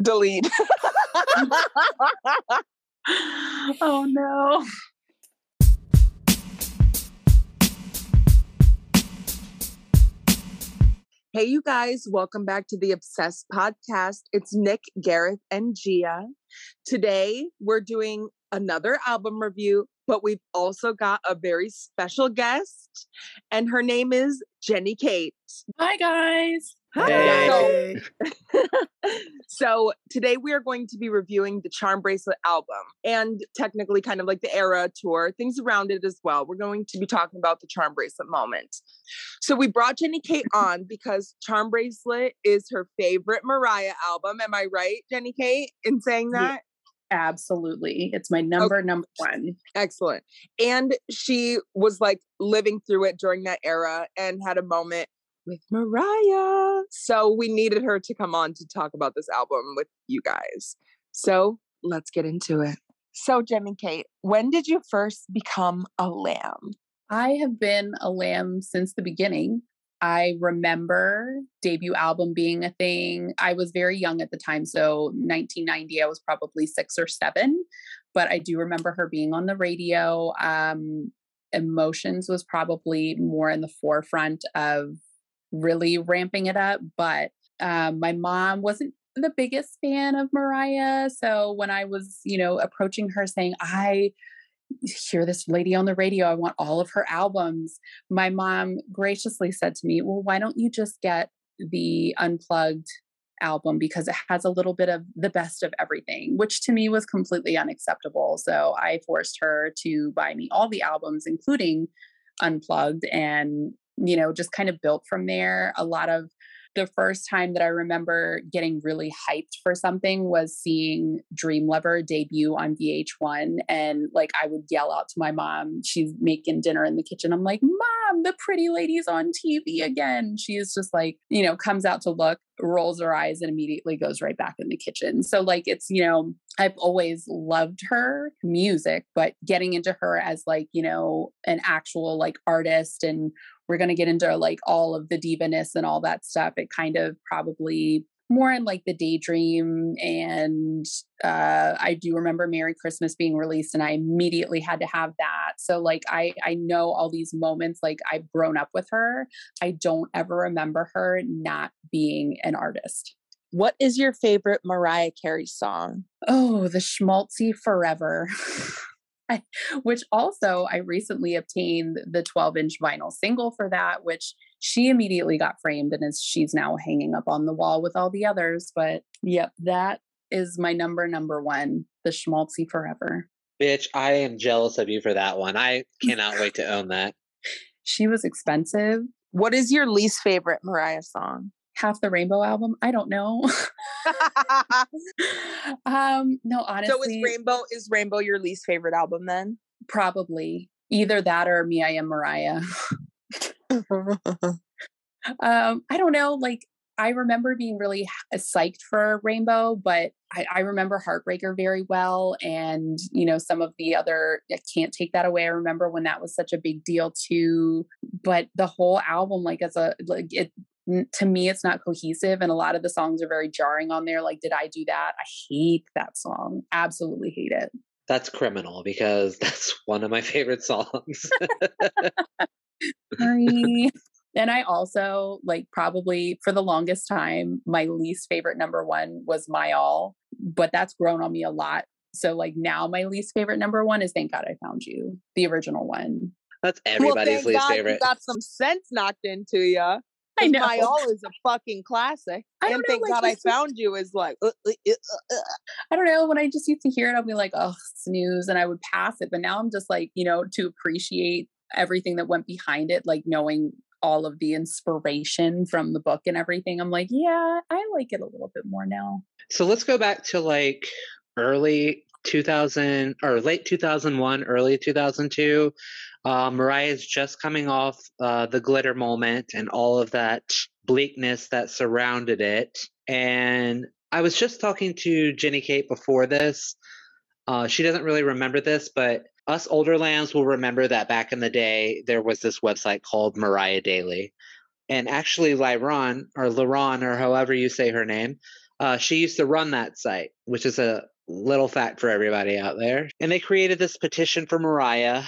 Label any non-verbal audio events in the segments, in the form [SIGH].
Delete. [LAUGHS] oh no. Hey, you guys, welcome back to the Obsessed podcast. It's Nick, Gareth, and Gia. Today, we're doing another album review, but we've also got a very special guest, and her name is Jenny Kate. Hi, guys. Hi. So, [LAUGHS] so today we are going to be reviewing the Charmbracelet album and technically kind of like the era tour, things around it as well. We're going to be talking about the Charmbracelet moment. So we brought Jenny Kate on because Charmbracelet is her favorite Mariah album. Am I right, Jenny Kate, in saying that? Yeah, absolutely. It's my number okay. number one. Excellent. And she was like living through it during that era and had a moment with Mariah. So we needed her to come on to talk about this album with you guys. So let's get into it. So, Jenny Kate, when did you first become a lamb? I have been a lamb since the beginning. I remember debut album being a thing. I was very young at the time, so 1990, I was probably six or seven, but I do remember her being on the radio. Um, Emotions was probably more in the forefront of really ramping it up. But um, my mom wasn't the biggest fan of Mariah. So when I was, you know, approaching her saying, I hear this lady on the radio, I want all of her albums, my mom graciously said to me, Well, why don't you just get the unplugged album because it has a little bit of the best of everything, which to me was completely unacceptable. So I forced her to buy me all the albums, including Unplugged, and you know, just kind of built from there. A lot of the first time that I remember getting really hyped for something was seeing Dream Lover debut on VH1. And like I would yell out to my mom, she's making dinner in the kitchen. I'm like, Mom, the pretty lady's on TV again. She's just like, you know, comes out to look, rolls her eyes, and immediately goes right back in the kitchen. So, like, it's, you know, I've always loved her music, but getting into her as like, you know, an actual like artist and we're going to get into like all of the divaness and all that stuff. It kind of probably more in like the daydream and uh i do remember merry christmas being released and i immediately had to have that. So like i i know all these moments like i've grown up with her. I don't ever remember her not being an artist. What is your favorite mariah carey song? Oh the schmaltzy forever [LAUGHS] [LAUGHS] which also I recently obtained the 12 inch vinyl single for that, which she immediately got framed and is she's now hanging up on the wall with all the others. But yep, that is my number number one, the Schmaltzy Forever. Bitch, I am jealous of you for that one. I cannot wait [LAUGHS] to own that. She was expensive. What is your least favorite Mariah song? Half the rainbow album i don't know. [LAUGHS] [LAUGHS] Um no honestly so is rainbow is rainbow your least favorite album then? Probably. Either that or me i am mariah. [LAUGHS] Um i don't know like i remember being really psyched for rainbow but I, I remember heartbreaker very well and you know some of the other i can't take that away i remember when that was such a big deal too. But the whole album like as a like it to me it's not cohesive and a lot of the songs are very jarring on there like did i do that i hate that song absolutely hate it that's criminal because [LAUGHS] that's one of my favorite songs Sorry. and i also like probably for the longest time my least favorite number one was my all but that's grown on me a lot so like now my least favorite number one is thank god i found you the original one that's everybody's well, least God favorite. You got some sense knocked into you. I know. My All is a fucking classic. I and thank know, like, God I found you is like, uh, uh, uh, uh, I don't know. When I just used to hear it, I'd be like, oh, snooze. And I would pass it. But now I'm just like, you know, to appreciate everything that went behind it, like knowing all of the inspiration from the book and everything. I'm like, yeah, I like it a little bit more now. So let's go back to like early 2000 or late 2001, early 2002. Uh, Mariah is just coming off uh, the glitter moment and all of that bleakness that surrounded it. And I was just talking to Jenny Kate before this. Uh, she doesn't really remember this, but us older lambs will remember that back in the day there was this website called Mariah Daily. And actually, Lyron or Laron or however you say her name, Uh, she used to run that site, which is a little fact for everybody out there. And they created this petition for Mariah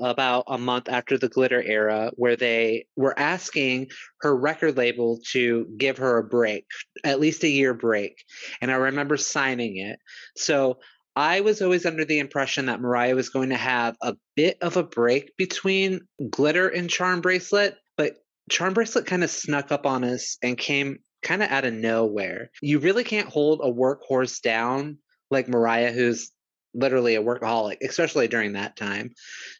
about a month after the glitter era where they were asking her record label to give her a break, at least a year break. And I remember signing it. So I was always under the impression that Mariah was going to have a bit of a break between glitter and charmbracelet, but charmbracelet kind of snuck up on us and came kind of out of nowhere. You really can't hold a workhorse down like Mariah, who's literally a workaholic, especially during that time.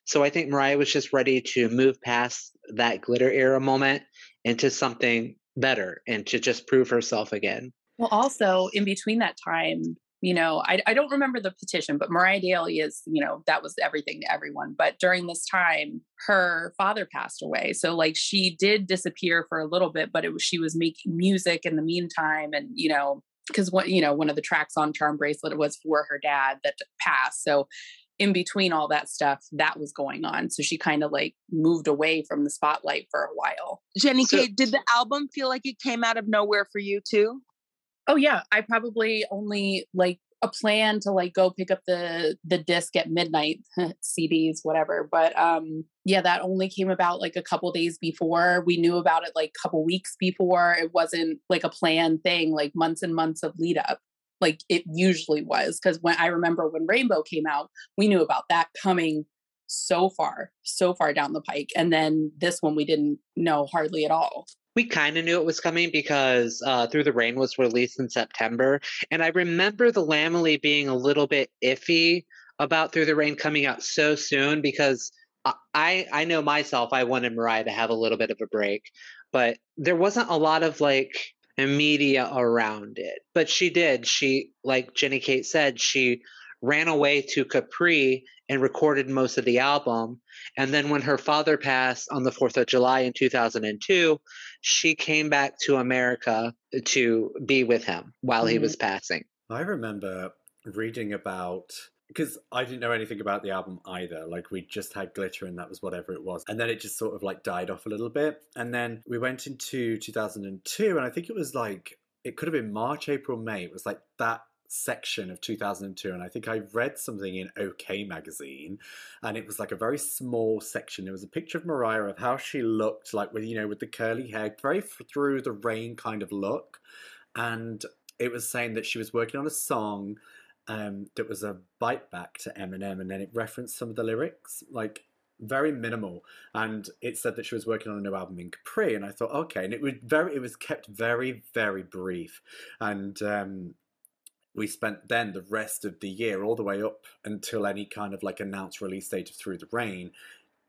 So I think Mariah was just ready to move past that glitter era moment into something better and to just prove herself again. Well, also in between that time, you know, I, I don't remember the petition, but Mariah Daily is, you know, that was everything to everyone. But during this time, her father passed away. So like she did disappear for a little bit, but it was she was making music in the meantime. And, you know, because what you know, one of the tracks on Charmbracelet was for her dad that passed. So in between all that stuff, that was going on. So she kind of like moved away from the spotlight for a while. Jenny so, Kate, did the album feel like it came out of nowhere for you too? Oh yeah, I probably only like a plan to like go pick up the the disc at midnight [LAUGHS] CDs whatever but um yeah that only came about like a couple days before we knew about it like a couple weeks before it wasn't like a planned thing like months and months of lead up like it usually was because when I remember when Rainbow came out we knew about that coming so far so far down the pike and then this one we didn't know hardly at all we kind of knew it was coming because uh, Through the Rain was released in September. And I remember the Lambily being a little bit iffy about Through the Rain coming out so soon because I, I know myself, I wanted Mariah to have a little bit of a break, but there wasn't a lot of like media around it. But she did. She, like Jenny Kate said, she ran away to Capri and recorded most of the album. And then when her father passed on the 4th of July in 2002, she came back to America to be with him while mm-hmm. he was passing. I remember reading about because I didn't know anything about the album either. Like we just had glitter and that was whatever it was. And then it just sort of like died off a little bit. And then we went into 2002 and I think it was like it could have been March, April, May. It was like that section of 2002 and i think i read something in ok magazine and it was like a very small section there was a picture of mariah of how she looked like with you know with the curly hair very through the rain kind of look and it was saying that she was working on a song um, that was a bite back to eminem and then it referenced some of the lyrics like very minimal. And it said that she was working on a new album in capri and i thought okay. And it was very it was kept very very brief. And um we spent then the rest of the year, all the way up until any kind of like announced release date of Through the Rain,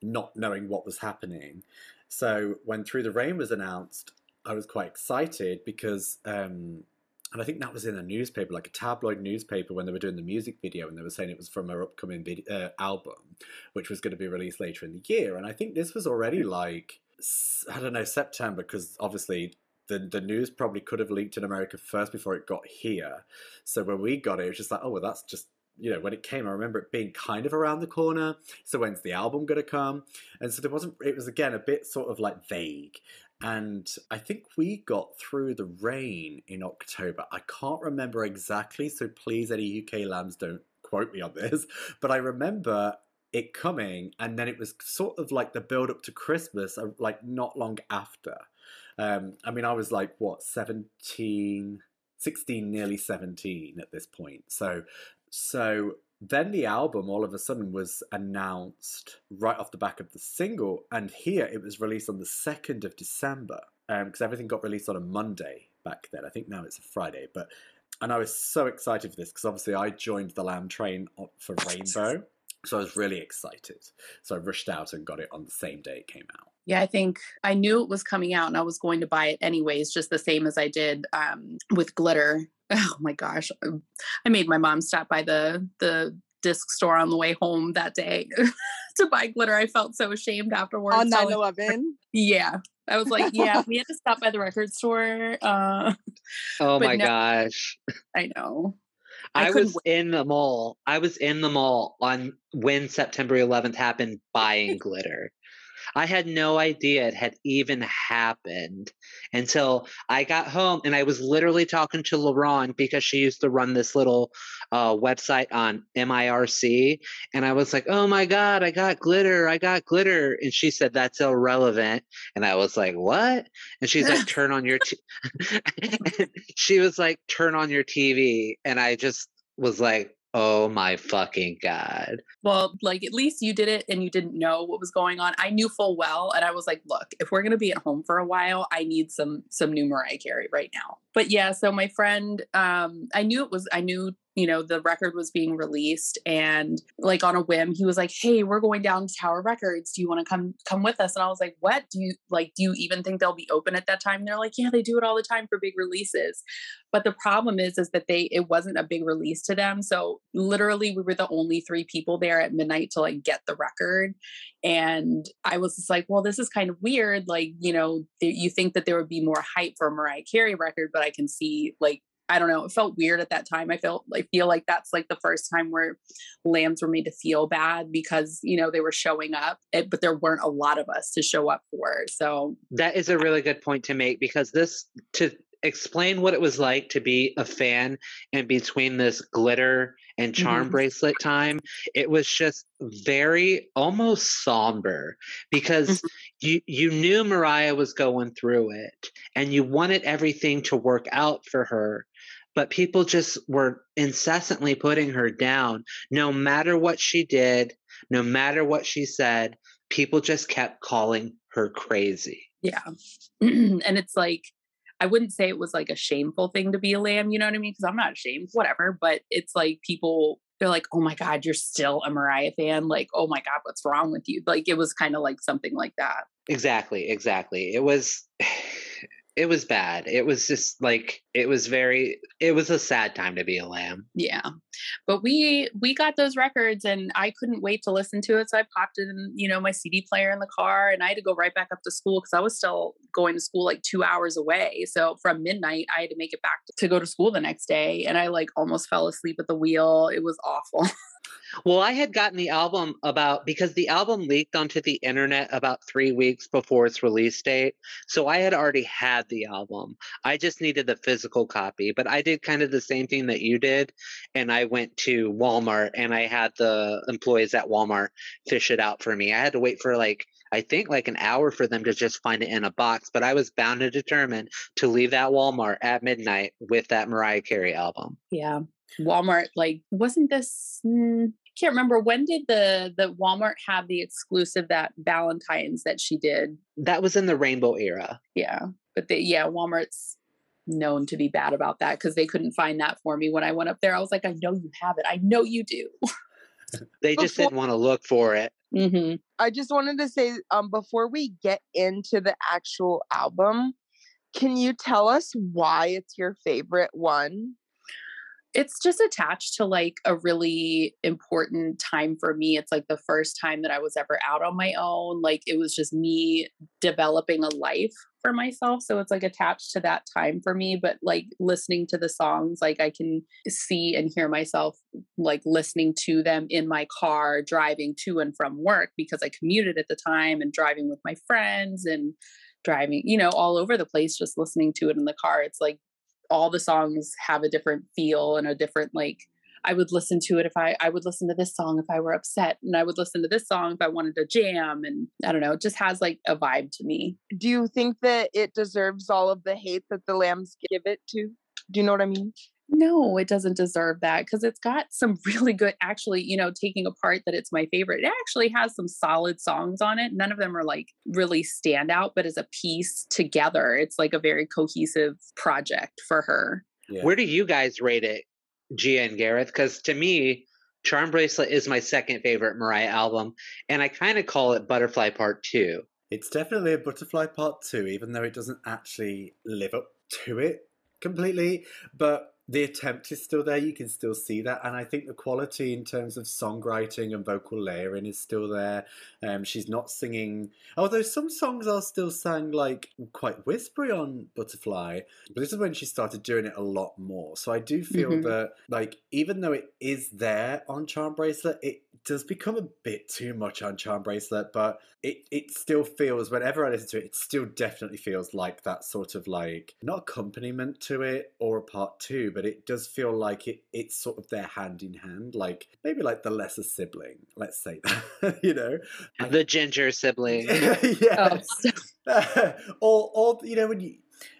not knowing what was happening. So when Through the Rain was announced, I was quite excited because, um, and I think that was in a newspaper, like a tabloid newspaper, when they were doing the music video, and they were saying it was from her upcoming video, uh, album, which was going to be released later in the year. And I think this was already like I don't know September because obviously the, the news probably could have leaked in America first before it got here. So when we got it, it was just like, oh, well, that's just, you know, when it came, I remember it being kind of around the corner. So when's the album going to come? And so there wasn't, it was again a bit sort of like vague. And I think we got through the rain in October. I can't remember exactly, so please, any UK lambs don't quote me on this. [LAUGHS] But I remember it coming, and then it was sort of like the build up to Christmas, uh, like not long after. Um, I mean, I was like, what, 17, 16, nearly 17 at this point. So, so then the album all of a sudden was announced right off the back of the single. And here it was released on the 2nd of December because um, everything got released on a Monday back then. I think now it's a Friday. But and I was so excited for this because obviously I joined the Lamb Train for Rainbow. So I was really excited. So I rushed out and got it on the same day it came out. Yeah, I think I knew it was coming out and I was going to buy it anyways, just the same as I did um, with glitter. Oh my gosh. Um, I made my mom stop by the the disc store on the way home that day [LAUGHS] to buy glitter. I felt so ashamed afterwards. On 9 11? [LAUGHS] Yeah. I was like, yeah, [LAUGHS] we had to stop by the record store. Uh, oh my no, gosh. I know. I, I was wait. in the mall. I was in the mall on when September 11th happened buying glitter. I had no idea it had even happened until I got home and I was literally talking to LaRon because she used to run this little uh, website on MIRC. And I was like, oh my God, I got glitter. I got glitter. And she said, that's irrelevant. And I was like, what? And she's like, [LAUGHS] turn on your, t-. [LAUGHS] she was like, turn on your TV. And I just was like, Oh my fucking god. Well, like at least you did it and you didn't know what was going on. I knew full well and I was like, look, if we're to be at home for a while, I need some some new Mariah Carey right now. But yeah, so my friend um I knew it was I knew you know the record was being released and like on a whim he was like hey we're going down to tower records. Do you want to come come with us? And i was like what? Do you like do you even think they'll be open at that time? And they're like yeah they do it all the time for big releases. But the problem is is that they it wasn't a big release to them. So literally we were the only three people there at midnight to like get the record. And i was just like well this is kind of weird. Like you know th- you think that there would be more hype for a mariah carey record but i can see like I don't know, it felt weird at that time. I felt I feel like that's like the first time where lambs were made to feel bad because, you know, they were showing up, but there weren't a lot of us to show up for. So that is a really good point to make because this to explain what it was like to be a fan in between this glitter and charm mm-hmm. bracelet time it was just very almost somber because mm-hmm. you you knew mariah was going through it and you wanted everything to work out for her but people just were incessantly putting her down. No matter what she did no matter what she said people just kept calling her crazy. Yeah. [CLEARS THROAT] And it's like i wouldn't say it was like a shameful thing to be a lamb you know what i mean? Because i'm not ashamed whatever but it's like people they're like oh my god you're still a mariah fan? Like oh my god what's wrong with you? Like it was kind of like something like that. Exactly exactly. It was [SIGHS] it was bad. It was just like it was very it was a sad time to be a lamb. Yeah. But we we got those records and I couldn't wait to listen to it. So I popped in, you know, my CD player in the car and I had to go right back up to school because I was still going to school like two hours away. So from midnight I had to make it back to go to school the next day. And I like almost fell asleep at the wheel. It was awful. [LAUGHS] Well, I had gotten the album about because the album leaked onto the internet about three weeks before its release date. So I had already had the album. I just needed the physical copy. But I did kind of the same thing that you did. And I went to Walmart and I had the employees at Walmart fish it out for me. I had to wait for like I think like an hour for them to just find it in a box, but I was bound and determined to leave that Walmart at midnight with that Mariah Carey album. Yeah. Walmart, like, wasn't this? Mm, can't remember when did the the Walmart have the exclusive that Valentine's that she did? That was in the Rainbow era. Yeah, but they, yeah, Walmart's known to be bad about that because they couldn't find that for me when I went up there. I was like, I know you have it. I know you do. [LAUGHS] they just before, didn't want to look for it. Mm-hmm. I just wanted to say, um, before we get into the actual album, can you tell us why it's your favorite one? It's just attached to like a really important time for me. It's like the first time that I was ever out on my own. Like it was just me developing a life for myself. So it's like attached to that time for me. But like listening to the songs, like I can see and hear myself like listening to them in my car, driving to and from work because I commuted at the time and driving with my friends and driving, you know, all over the place, just listening to it in the car. It's like all the songs have a different feel and a different like I would listen to it if I I would listen to this song if I were upset and I would listen to this song if I wanted to jam and I don't know it just has like a vibe to me. Do you think that it deserves all of the hate that the lambs give it to? Do you know what I mean? No, it doesn't deserve that because it's got some [LAUGHS] really good, actually, you know, taking apart that it's my favorite. It actually has some solid songs on it. None of them are like really stand out, but as a piece together, it's like a very cohesive project for her. Yeah. Where do you guys rate it, Gia and Gareth? Because to me, Charmbracelet is my second favorite Mariah album, and I kind of call it Butterfly Part 2. It's definitely a Butterfly Part 2, even though it doesn't actually live up to it completely. But the attempt is still there. You can still see that, and I think the quality in terms of songwriting and vocal layering is still there. Um, she's not singing, although some songs are still sang like quite whispery on Butterfly. But this is when she started doing it a lot more. So I do feel mm-hmm. that, like, even though it is there on Charmbracelet, it does become a bit too much on Charmbracelet, but it, it still feels, whenever I listen to it, it still definitely feels like that sort of like, not accompaniment to it or a part two, but it does feel like it it's sort of their hand in hand, like maybe like the lesser sibling, let's say that, [LAUGHS] you know? The ginger sibling. [LAUGHS] yeah. Oh. [LAUGHS] or, or, you know, when you,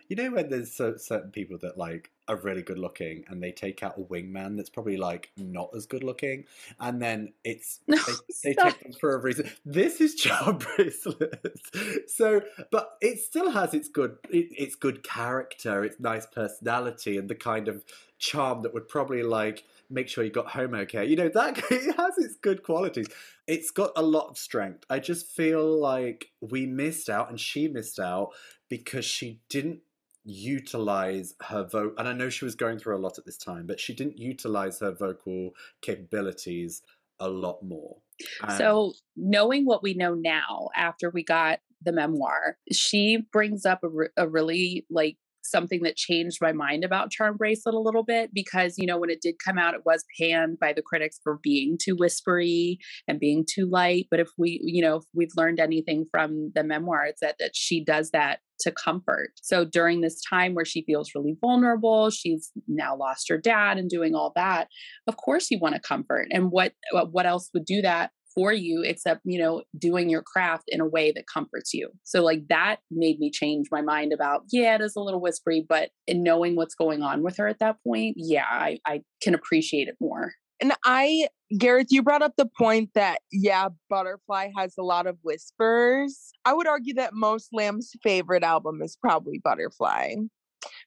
you know when there's so, certain people that like are really good looking and they take out a wingman that's probably like not as good looking and then it's [LAUGHS] No, they, they take them for a reason. This is [LAUGHS] charm bracelets. So but it still has its good it, its good character its nice personality and the kind of charm that would probably like make sure you got home okay. You know that [LAUGHS] it has its good qualities. It's got a lot of strength. I just feel like we missed out and she missed out because she didn't utilize her vote and i know she was going through a lot at this time but she didn't utilize her vocal capabilities a lot more And- So, knowing what we know now after we got the memoir, she brings up a, re- a really like something that changed my mind about Charmbracelet a little bit because, you know, when it did come out, it was panned by the critics for being too whispery and being too light. But if we, you know, if we've learned anything from the memoir, it's that, that she does that to comfort. So during this time where she feels really vulnerable, she's now lost her dad and doing all that. Of course, you want to comfort. And what what else would do that for you except you know doing your craft in a way that comforts you so like that made me change my mind about yeah it is a little whispery but in knowing what's going on with her at that point yeah i, I can appreciate it more And I, Gareth, you brought up the point that, yeah, Butterfly has a lot of whispers. I would argue that most Lamb's favorite album is probably Butterfly.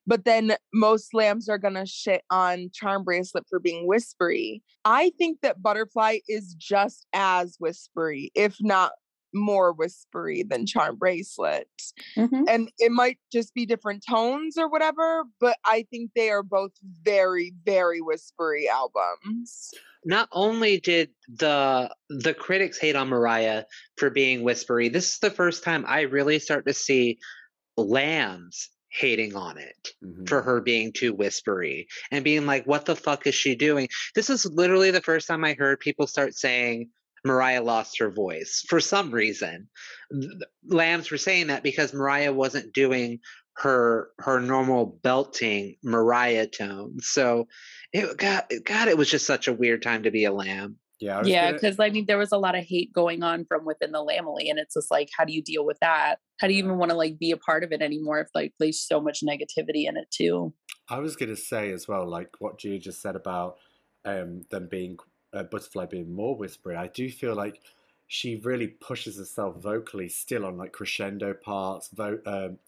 But then most lambs are gonna shit on Charmbracelet for being whispery. I think that Butterfly is just as whispery, if not more whispery than Charmbracelet. And it might just be different tones or whatever, but I think they are both very, very whispery albums. not only did the the critics hate on Mariah for being whispery, this is the first time I really start to see lambs hating on it Mhm. for her being too whispery and being like, what the fuck is she doing? This is literally the first time I heard people start saying Mariah lost her voice for some reason. Th- Lambs were saying that because Mariah wasn't doing her her normal belting Mariah tone. So it got God, it was just such a weird time to be a lamb. yeah I was yeah gonna- because i mean there was a lot of hate going on from within the Lambily. and it's just like how do you deal with that how do you even want to like be a part of it anymore if like there's so much negativity in it too I was going to say as well, like what Gia just said about um, them being uh, Butterfly being more whispery. I do feel like she really pushes herself vocally still on like crescendo parts. Vo- um,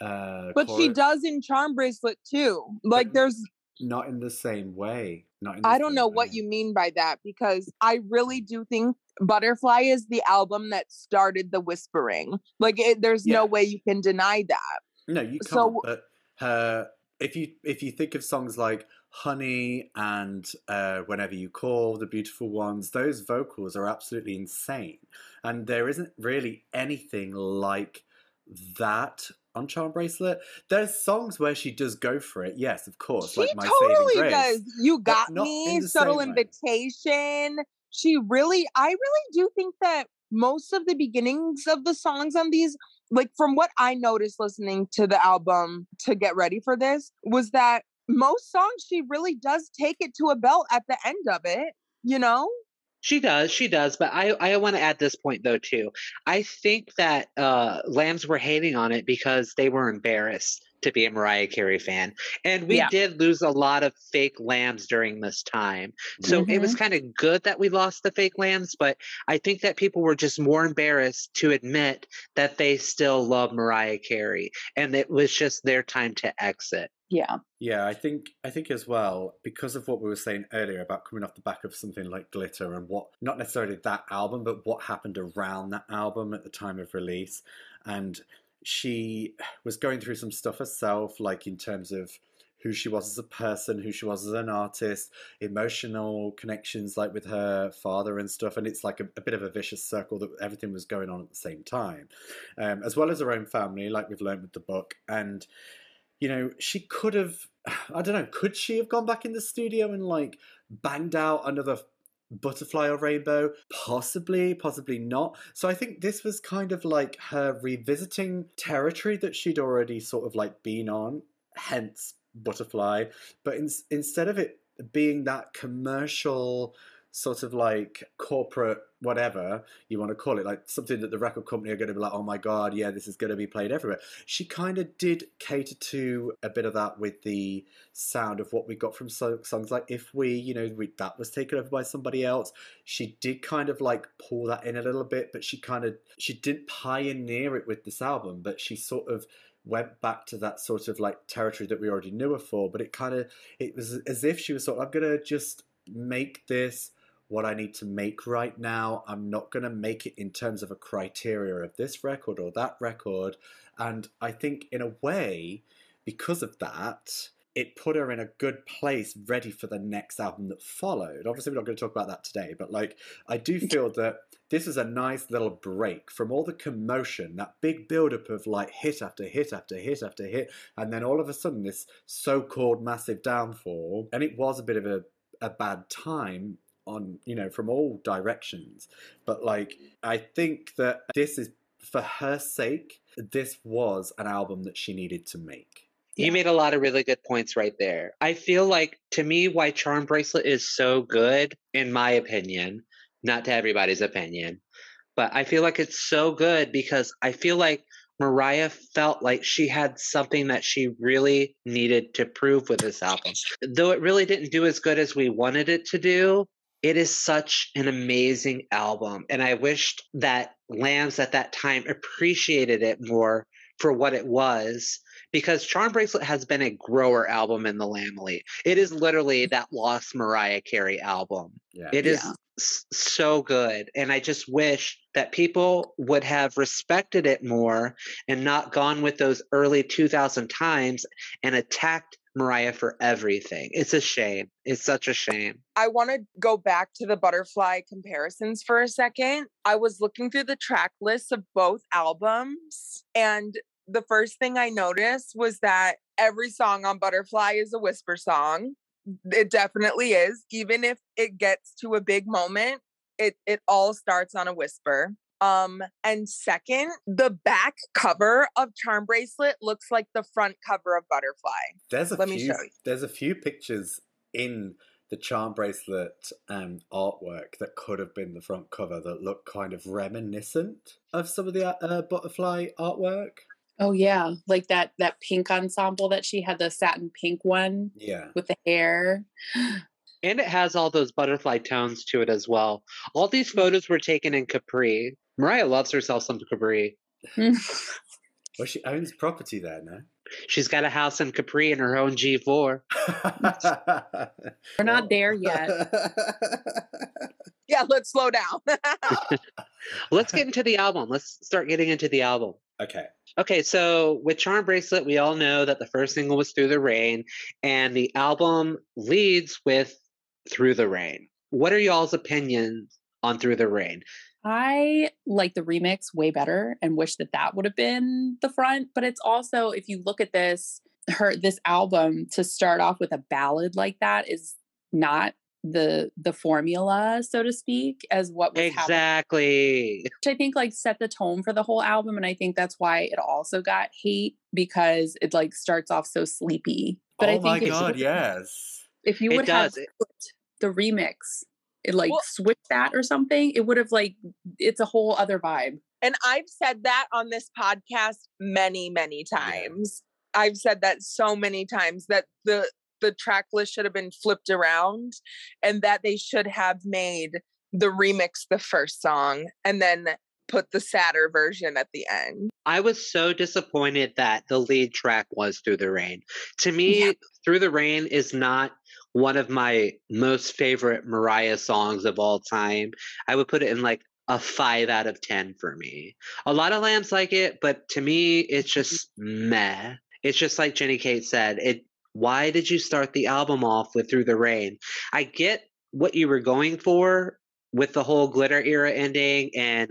uh, But she does in Charmbracelet too. Like But- there's not in the same way. Not in the I don't know way. what you mean by that because I really do think Butterfly is the album that started the whispering. Like it, there's no way you can deny that. No, you can't. So- but her, if you if you think of songs like Honey and uh, Whenever You Call, the beautiful ones, those vocals are absolutely insane, and there isn't really anything like that on Charmbracelet. There's songs where she does go for it, yes, of course, She like My totally Saving Grace. does. You got me. in Subtle way. invitation. She really, I really do think that most of the beginnings of the songs on these, like from what I noticed listening to the album to get ready for this, was that most songs she really does take it to a belt at the end of it. You know? She does, she does, but I I want to add this point though too. I think that uh lambs were hating on it because they were embarrassed to be a Mariah Carey fan. And we Yeah. did lose a lot of fake lambs during this time. So it was kind of good that we lost the fake lambs, but I think that people were just more embarrassed to admit that they still love Mariah Carey and it was just their time to exit. Yeah. Yeah, I think I think as well because of what we were saying earlier about coming off the back of something like Glitter and what not necessarily that album, but what happened around that album at the time of release, and she was going through some stuff herself, like in terms of who she was as a person, who she was as an artist, emotional connections like with her father and stuff, and it's like a, a bit of a vicious circle that everything was going on at the same time, um, as well as her own family, like we've learned with the book, and you know, she could have, [SIGHS] I don't know, could she have gone back in the studio and like banged out another Butterfly or Rainbow? Possibly, possibly not. So I think this was kind of like her revisiting territory that she'd already sort of like been on, hence Butterfly. But in, instead of it being that commercial sort of like corporate whatever you want to call it, like something that the record company are going to be like, oh my god, yeah, this is going to be played everywhere. She kind of did cater to a bit of that with the sound of what we got from so- songs like If We, you know, we, that was taken over by somebody else. She did kind of like pull that in a little bit, but she kind of she didn't pioneer it with this album, but she sort of went back to that sort of like territory that we already knew her for but it kind of it was as if she was sort of i'm gonna just make this what I need to make right now. I'm not going to make it in terms of a criteria of this record or that record. And I think, in a way, because of that, it put her in a good place, ready for the next album that followed. Obviously, we're not going to talk about that today, but like, I do [LAUGHS] feel that this is a nice little break from all the commotion, that big buildup of like hit after hit after hit after hit, and then all of a sudden, this so called massive downfall. And it was a bit of a, a bad time on you know from all directions. But like i think that this is for her sake this was an album that she needed to make. You made a lot of really good points right there. I feel like to me why charmbracelet is so good in my opinion not to everybody's opinion but i feel like it's so good because i feel like Mariah felt like she had something that she really needed to prove with this album. Though it really didn't do as good as we wanted it to do, it is such an amazing album. And I wished that Lambs at that time appreciated it more for what it was because Charmbracelet has been a grower album in the Lambily. It is literally that lost Mariah Carey album. Yeah. It is yeah. s- so good. And I just wish that people would have respected it more and not gone with those early 2000 times and attacked Mariah for everything. It's a shame. It's such a shame. I want to go back to the butterfly comparisons for a second. I was looking through the track lists of both albums, and the first thing I noticed was that every song on Butterfly is a whisper song. It definitely is. Even if it gets to a big moment, it it all starts on a whisper. Um, and second, the back cover of Charmbracelet looks like the front cover of Butterfly. There's a Let few, me show you. There's a few pictures in the Charmbracelet um, artwork that could have been the front cover that look kind of reminiscent of some of the uh, Butterfly artwork. Oh yeah, like that that pink ensemble that she had the satin pink one. Yeah. With the hair. [GASPS] And it has all those butterfly tones to it as well. All these photos were taken in Capri. Mariah loves herself some Capri. [LAUGHS] well, she owns property there now. She's got a house in Capri and her own G4. [LAUGHS] We're not there yet. [LAUGHS] yeah, let's slow down. let's get into the album. Let's start getting into the album. Okay. Okay, so with Charmbracelet, we all know that the first single was Through the Rain, and the album leads with Through the Rain. What are y'all's opinions on Through the Rain? I like the remix way better and wish that that would have been the front. But it's also, if you look at this, her this album to start off with a ballad like that is not the the formula so to speak as what was exactly happening. which i think like set the tone for the whole album and i think that's why it also got hate because it like starts off so sleepy but oh i think my god yes if you would have the remix it like well, switch that or something, it would have like it's a whole other vibe. And I've said that on this podcast many, many times. I've said that so many times that the the track list should have been flipped around and that they should have made the remix the first song and then put the sadder version at the end. I was so disappointed that the lead track was Through the Rain. To me, yeah. Through the Rain is not one of my most favorite Mariah songs of all time. I would put it in like a five out of 10 for me. A lot of lambs like it, but to me, it's mm-hmm. just meh. It's just like Jenny Kate said, it why did you start the album off with Through the Rain? I get what you were going for with the whole glitter era ending and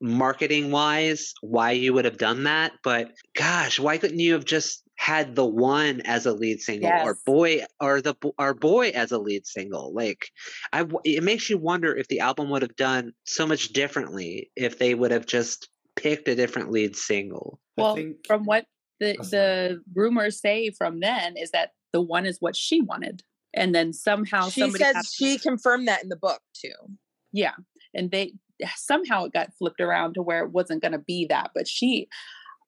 marketing wise why you would have done that but gosh why couldn't you have just had the one as a lead single or boy or the bo- or boy as a lead single. Like I w- it makes you wonder if the album would have done so much differently if they would have just picked a different lead single. Well, think- from what the Oh, the rumors say from then is that the one is what she wanted, and then somehow she somebody says had- she confirmed that in the book too. yeah, and they somehow it got flipped around to where it wasn't going to be that, but she,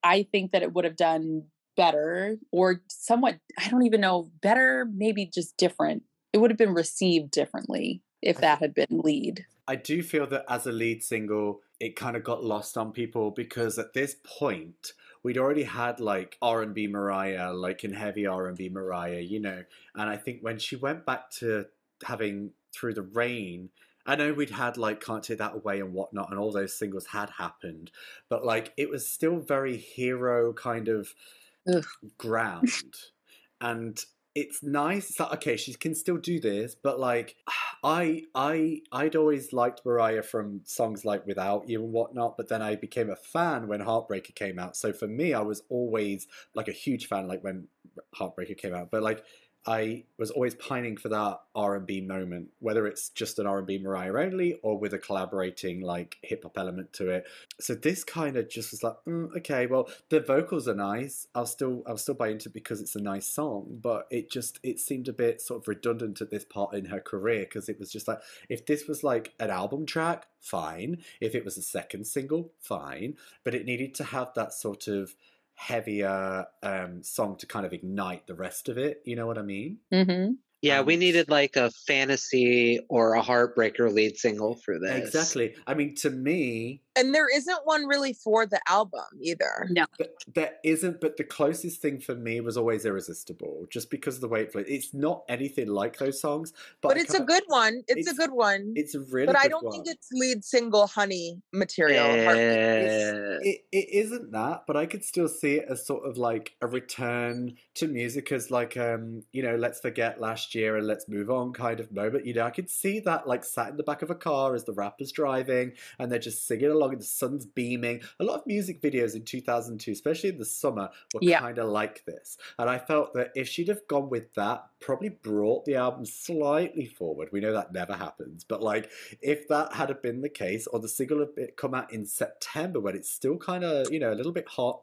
I think that it would have done better or somewhat. I don't even know better, maybe just different. It would have been received differently if that had been lead. I do feel that as a lead single, it kind of got lost on people because at this point we'd already had like R and B Mariah, like in heavy R and B Mariah, you know. And I think when she went back to having Through the Rain, I know we'd had like Can't Take That Away and whatnot, and all those singles had happened, but like it was still very hero kind of Ugh. ground. and it's nice. Okay, she can still do this, but like, [SIGHS] I, I, I'd always liked Mariah from songs like "Without You" and whatnot. But then I became a fan when Heartbreaker came out. So for me, I was always like a huge fan, like when Heartbreaker came out. But like, I was always pining for that R and B moment, whether it's just an R and B Mariah only or with a collaborating like hip hop element to it. So this kind of just was like, mm, okay, well the vocals are nice. I'll still I'll still buy into it because it's a nice song, but it just it seemed a bit sort of redundant at this part in her career because it was just like if this was like an album track, fine. If it was a second single, fine. But it needed to have that sort of heavier um, song to kind of ignite the rest of it. You know what I mean? Mm-hmm. Yeah, we Um, needed like a fantasy or a heartbreaker lead single for this. Exactly. I mean, to me, And there isn't one really for the album either. No, th- there isn't. But the closest thing for me was always "Irresistible," just because of the way it flows. It's not anything like those songs, but, But it's a good one. It's, a good one. It's a really. but I don't one. think it's lead single honey material. Heartbeat. Eh, It, it isn't that, but I could still see it as sort of like a return to music as like um you know let's forget last year and let's move on kind of moment. You know, I could see that like sat in the back of a car as the rapper's driving and they're just singing along and the sun's beaming. A lot of music videos in 2002, especially in the summer, were Yeah. kind of like this, and I felt that if she'd have gone with that, probably brought the album slightly forward. We know that never happens, but like if that had been the case, or the single had come out in September when it's still kind of you know a little bit hot,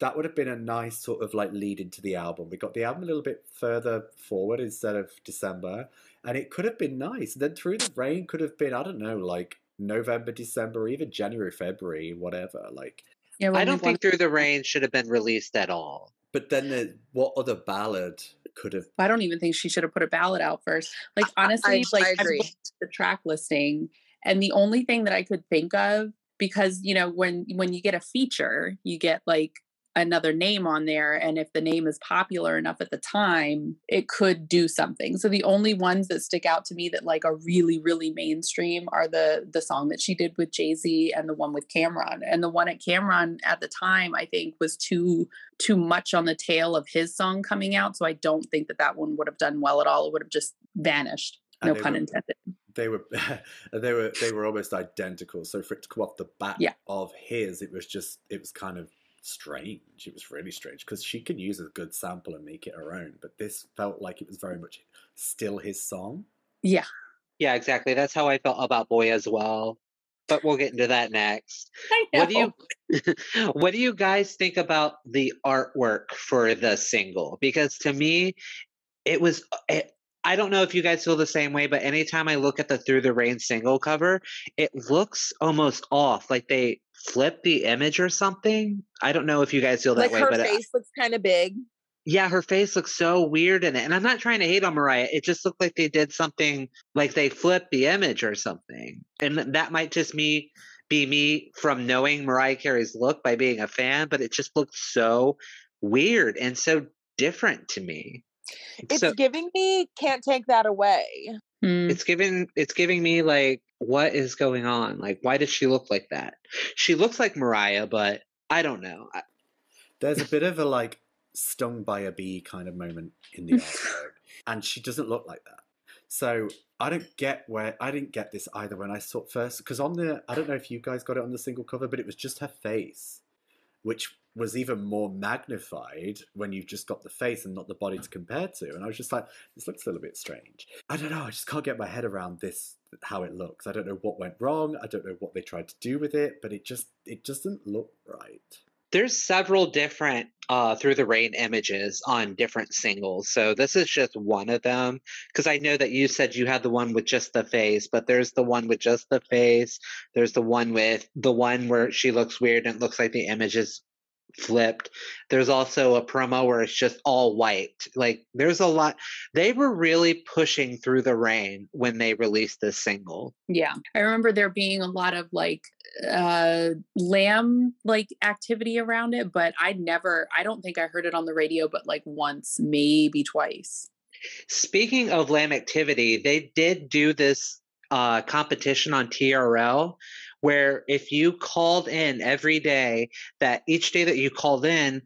that would have been a nice sort of like lead into the album. We got the album a little bit further forward instead of December, and it could have been nice. Then Through the Rain could have been I don't know like November, December, even January, February, whatever. Like, yeah. I don't think Through the Rain should have been released at all. but then the, what other ballad could have? I don't even think she should have put a ballad out first. Like honestly, I like I've agree. the track listing, and the only thing that I could think of because you know when when you get a feature, you get like another name on there, and if the name is popular enough at the time, it could do something. So the only ones that stick out to me that like are really really mainstream are the the song that she did with Jay Z and the one with Cam'ron, and the one at Cam'ron at the time I think was too too much on the tail of his song coming out. So I don't think that that one would have done well at all. It would have just vanished. And No pun were- intended. They were [LAUGHS] they were they were almost identical. So for it to come off the back Yeah. of his, it was just it was kind of strange. It was really strange because she can use a good sample and make it her own, but this felt like it was very much still his song. Yeah. Yeah, exactly. That's how I felt about Boy as well. But we'll get into that next. What do you [LAUGHS] what do you guys think about the artwork for the single? Because to me, it was it, I don't know if you guys feel the same way, but anytime I look at the Through the Rain single cover, it looks almost off, like they flipped the image or something. I don't know if you guys feel that Like way, her but I- face looks kind of big. yeah, her face looks so weird in it. And I'm not trying to hate on Mariah. It just looked like they did something like they flipped the image or something. And that might just me be me from knowing Mariah Carey's look by being a fan, but it just looked so weird and so different to me. It's so giving me can't take that away. Hmm. it's giving it's giving me like what is going on? Like why does she look like that? She looks like Mariah, but I don't know. There's a bit of a like stung by a bee kind of moment in the [LAUGHS] artwork, and she doesn't look like that. So I don't get where I didn't get this either when I saw it first because on the I don't know if you guys got it on the single cover, but it was just her face, which was even more magnified when you've just got the face and not the body to compare to. And I was just like, this looks a little bit strange. I don't know. I just can't get my head around this how it looks. I don't know what went wrong. I don't know what they tried to do with it, but it just it doesn't look right. There's several different uh, through the rain images on different singles. So this is just one of them because I know that you said you had the one with just the face, but there's the one with just the face. There's the one with the one where she looks weird and it looks like the image is flipped. There's also a promo where it's just all white. Like there's a lot. They were really pushing through the rain when they released this single. Yeah. I remember there being a lot of like uh lamb like activity around it, but I never I don't think I heard it on the radio but like once, maybe twice. Speaking of lamb activity, they did do this uh competition on TRL where if you called in every day, that each day that you called in,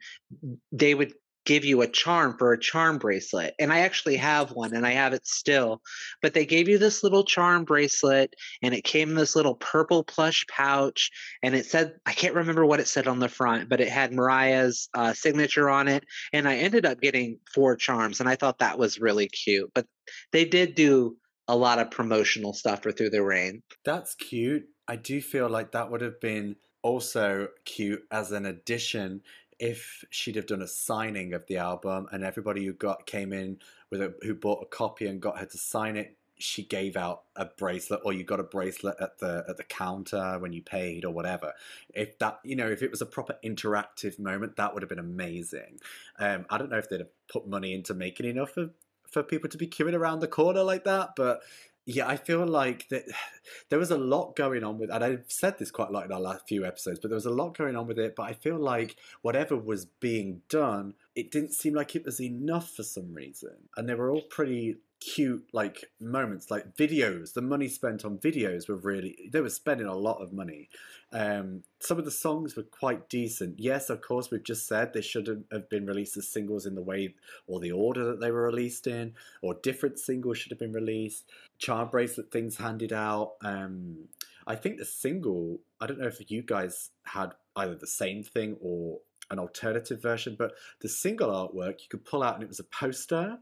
they would give you a charm for a charm bracelet. And I actually have one and I have it still. But they gave you this little charm bracelet and it came in this little purple plush pouch. And it said, I can't remember what it said on the front, but it had Mariah's uh, signature on it. And I ended up getting four charms and I thought that was really cute. But they did do a lot of promotional stuff for Through the Rain. That's cute. I do feel like that would have been also cute as an addition if she'd have done a signing of the album and everybody who got came in with a who bought a copy and got her to sign it she gave out a bracelet or you got a bracelet at the at the counter when you paid or whatever if that you know if it was a proper interactive moment that would have been amazing um, i don't know if they'd have put money into making enough for for people to be queuing around the corner like that but yeah, I feel like that [SIGHS] there was a lot going on with, and I've said this quite a lot in our last few episodes, but there was a lot going on with it. But I feel like whatever was being done, it didn't seem like it was enough for some reason, and they were all pretty cute like moments like videos. The money spent on videos were really they were spending a lot of money. Um, some of the songs were quite decent. Yes of course we've just said they shouldn't have been released as singles in the way or the order that they were released in or different singles should have been released. Charm bracelet things handed out. Um, i think the single i don't know if you guys had either the same thing or an alternative version, but the single artwork you could pull out and it was a poster.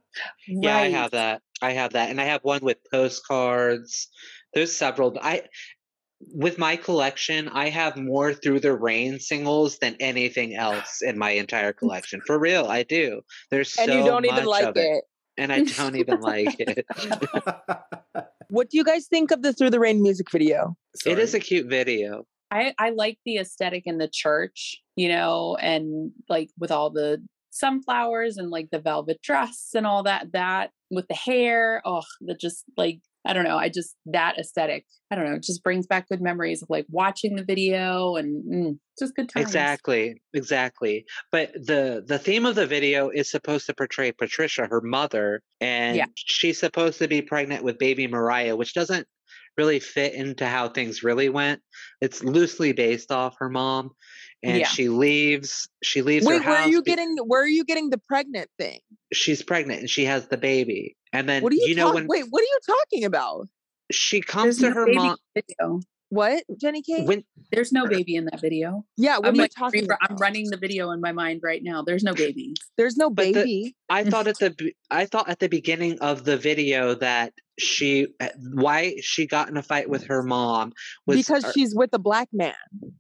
Yeah, I have that. I have that. And I have one with postcards. There's several. I with my collection, I have more through the rain singles than anything else in my entire collection. For real, I do. There's so and you don't even like it. it. And I don't even like it. what do you guys think of the Through the Rain music video? It is a cute video. I, I like the aesthetic in the church, you know, and like with all the sunflowers and like the velvet dress and all that, that with the hair. Oh, that just like, I don't know. I just, that aesthetic, I don't know, it just brings back good memories of like watching the video and mm, just good times. Exactly. Exactly. But the, the theme of the video is supposed to portray Patricia, her mother, and yeah. she's supposed to be pregnant with baby Mariah, which doesn't really fit into how things really went. It's loosely based off her mom, and yeah. she leaves. She leaves. Wait, where are you be- getting? Where are you getting the pregnant thing? She's pregnant and she has the baby. And then what are you, you know when? Wait, what are you talking about? She comes There's to no her mom. Video. What, Jenny K? When there's no baby in that video. Yeah, what I'm are like, you talking? I'm running the video in my mind right now. There's no baby. There's no baby. The, I thought at [LAUGHS] the I thought at the beginning of the video that she eh, why she got in a fight with her mom was because she's with a black man.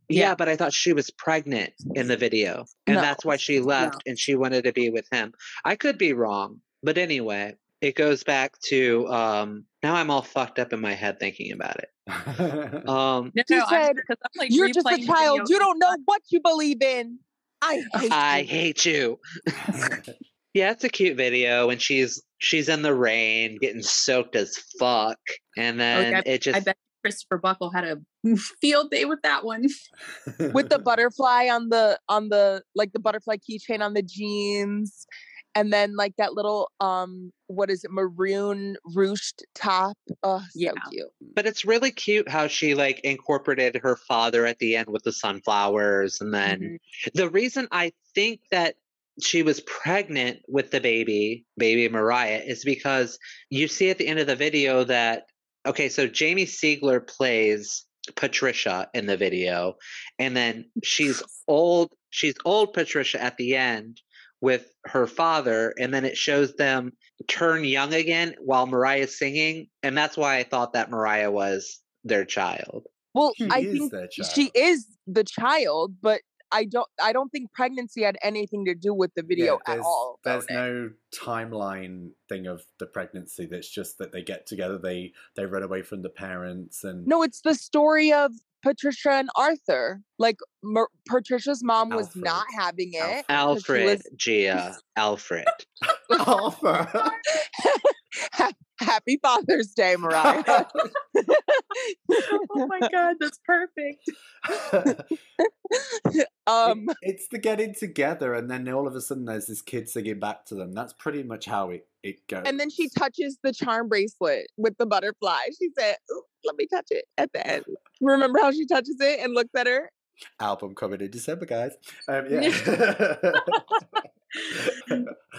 Yeah, yeah, but I thought she was pregnant in the video, and no. that's why she left no. and she wanted to be with him. I could be wrong, but anyway, it goes back to um now I'm all fucked up in my head thinking about it. [LAUGHS] Um, no, no, said, like "You're just a child. You don't know what you believe in. I hate I you. hate you." [LAUGHS] yeah, it's a cute video, and she's she's in the rain, getting soaked as fuck, and then okay, it just. I bet Christopher Buckle had a [LAUGHS] field day with that one. with the butterfly on the on the like the butterfly keychain on the jeans and then like that little um what is it maroon ruched top oh yeah. cute but it's really cute how she like incorporated her father at the end with the sunflowers and then mm-hmm. the reason i think that she was pregnant with the baby baby mariah is because you see at the end of the video that okay so jamie sigler plays patricia in the video and then she's [LAUGHS] old she's old Patricia at the end with her father, and then it shows them turn young again while Mariah's singing, and that's why I thought that Mariah was their child. Well, She I is think their she is the child, but I don't I don't think pregnancy had anything to do with the video Yeah, at all. There's about it. no timeline thing of the pregnancy. That's just that they get together, they they run away from the parents, and No, it's the story of Patricia and Arthur. Like Mer- Patricia's mom was not having it. Alfred, was- Gia, Alfred. Arthur. Happy Father's Day, Mariah. oh my god, that's perfect. [LAUGHS] um, It- it's the getting together, and then all of a sudden there's this kid singing back to them. That's pretty much how it, it goes. and then she touches the charm bracelet with the butterfly. She said, "Let me touch it at the end." Remember how she touches it and looks at her? Album coming in December, guys. Um, [LAUGHS] yeah. [LAUGHS]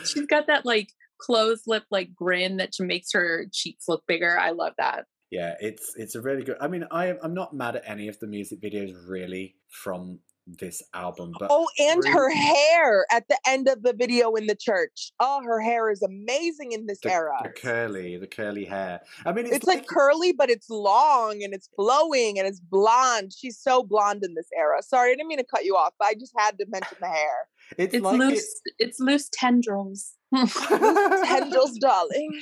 She's got that like closed lip like grin that makes her cheeks look bigger. I love that. yeah, it's it's a really good. I mean, I I'm not mad at any of the music videos really from this album, but Oh, and her hair at the end of the video in the church. Oh, her hair is amazing in this the, era. the curly, the curly hair. I mean, it's, it's like curly, but it's long and it's flowing and it's blonde. She's so blonde in this era. Sorry, I didn't mean to cut you off, but I just had to mention the hair. it's, It's like loose. It's loose tendrils. [LAUGHS] Tendrils, darling.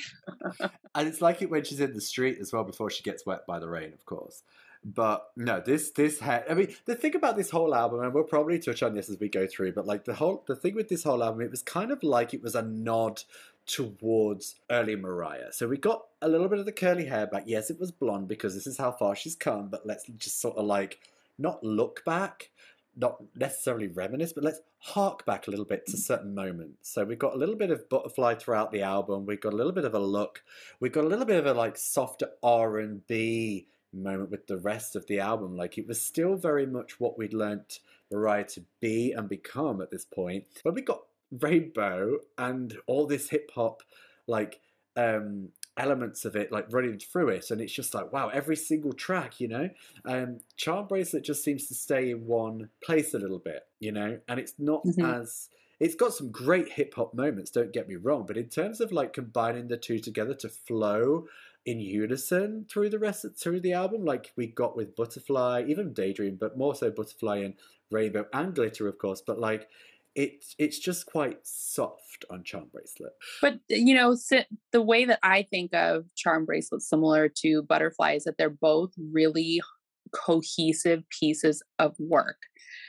and it's like it when she's in the street as well before she gets wet by the rain, of course. But no, this this hair. I mean, the thing about this whole album, and we'll probably touch on this as we go through. But like the whole the thing with this whole album, it was kind of like it was a nod towards early Mariah. So we got a little bit of the curly hair back. Yes, it was blonde because this is how far she's come. But let's just sort of like not look back, not necessarily reminisce, but let's hark back a little bit to certain moments. So we've got a little bit of butterfly throughout the album. We've got a little bit of a look. We've got a little bit of a like softer R and B moment with the rest of the album. Like it was still very much what we'd learnt Mariah to be and become at this point. But we got Rainbow and all this hip hop like um elements of it like running through it and it's just like wow every single track you know um charmbracelet just seems to stay in one place a little bit you know and it's not Mhm. as it's got some great hip hop moments don't get me wrong but in terms of like combining the two together to flow in unison through the rest of, through the album like we got with butterfly even daydream but more so butterfly and rainbow and glitter of course but like it it's just quite soft on charmbracelet But uh, you know, the way that I think of charmbracelets, similar to butterfly, is that they're both really cohesive pieces of work.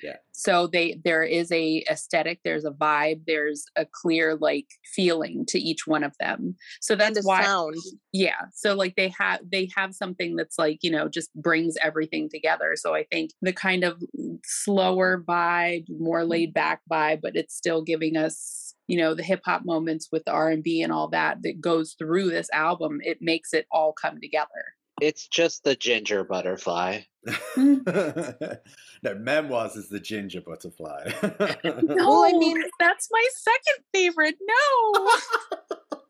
Yeah. So they there is a aesthetic, there's a vibe, there's a clear like feeling to each one of them. So that's a why sound. yeah so like they have they have something that's like you know just brings everything together so i think the kind of slower vibe more mm-hmm. laid back vibe but it's still giving us you know the hip hop moments with the r&b and all that that goes through this album it makes it all come together It's just the ginger butterfly. Mm. [LAUGHS] [LAUGHS] no, memoirs is the ginger butterfly. no I [LAUGHS] mean- that's my second favorite no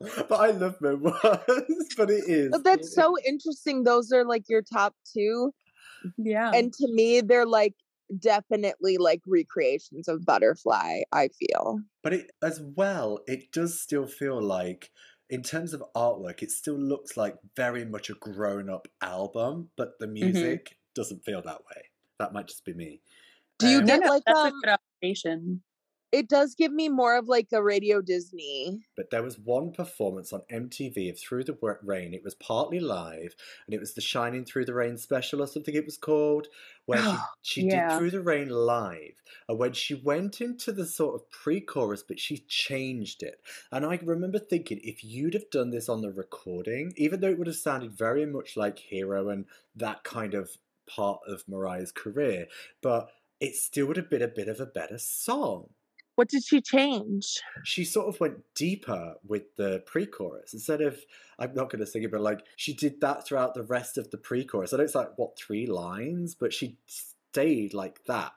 [LAUGHS] but I love memoirs. But it is. But that's so interesting. Those are like your top two. yeah And to me, they're like definitely like recreations of Butterfly, I feel. But it as well, it does still feel like, in terms of artwork, it still looks like very much a grown-up album. But the mm-hmm. music doesn't feel that way. That might just be me. Do you Um, get no, like that's um a good observation it does give me more of like a Radio Disney. But there was one performance on MTV of Through the Rain. It was partly live, and it was the Shining Through the Rain special or something it was called, where she, [GASPS] she Yeah. did Through the Rain live. And when she went into the sort of pre chorus, but she changed it. And I remember thinking, if you'd have done this on the recording, even though it would have sounded very much like Hero and that kind of part of Mariah's career, but it still would have been a bit of a better song What did she change? she sort of went deeper with the pre-chorus instead of I'm not going to sing it, but like she did that throughout the rest of the pre-chorus. I know it's like what three lines, but she stayed like that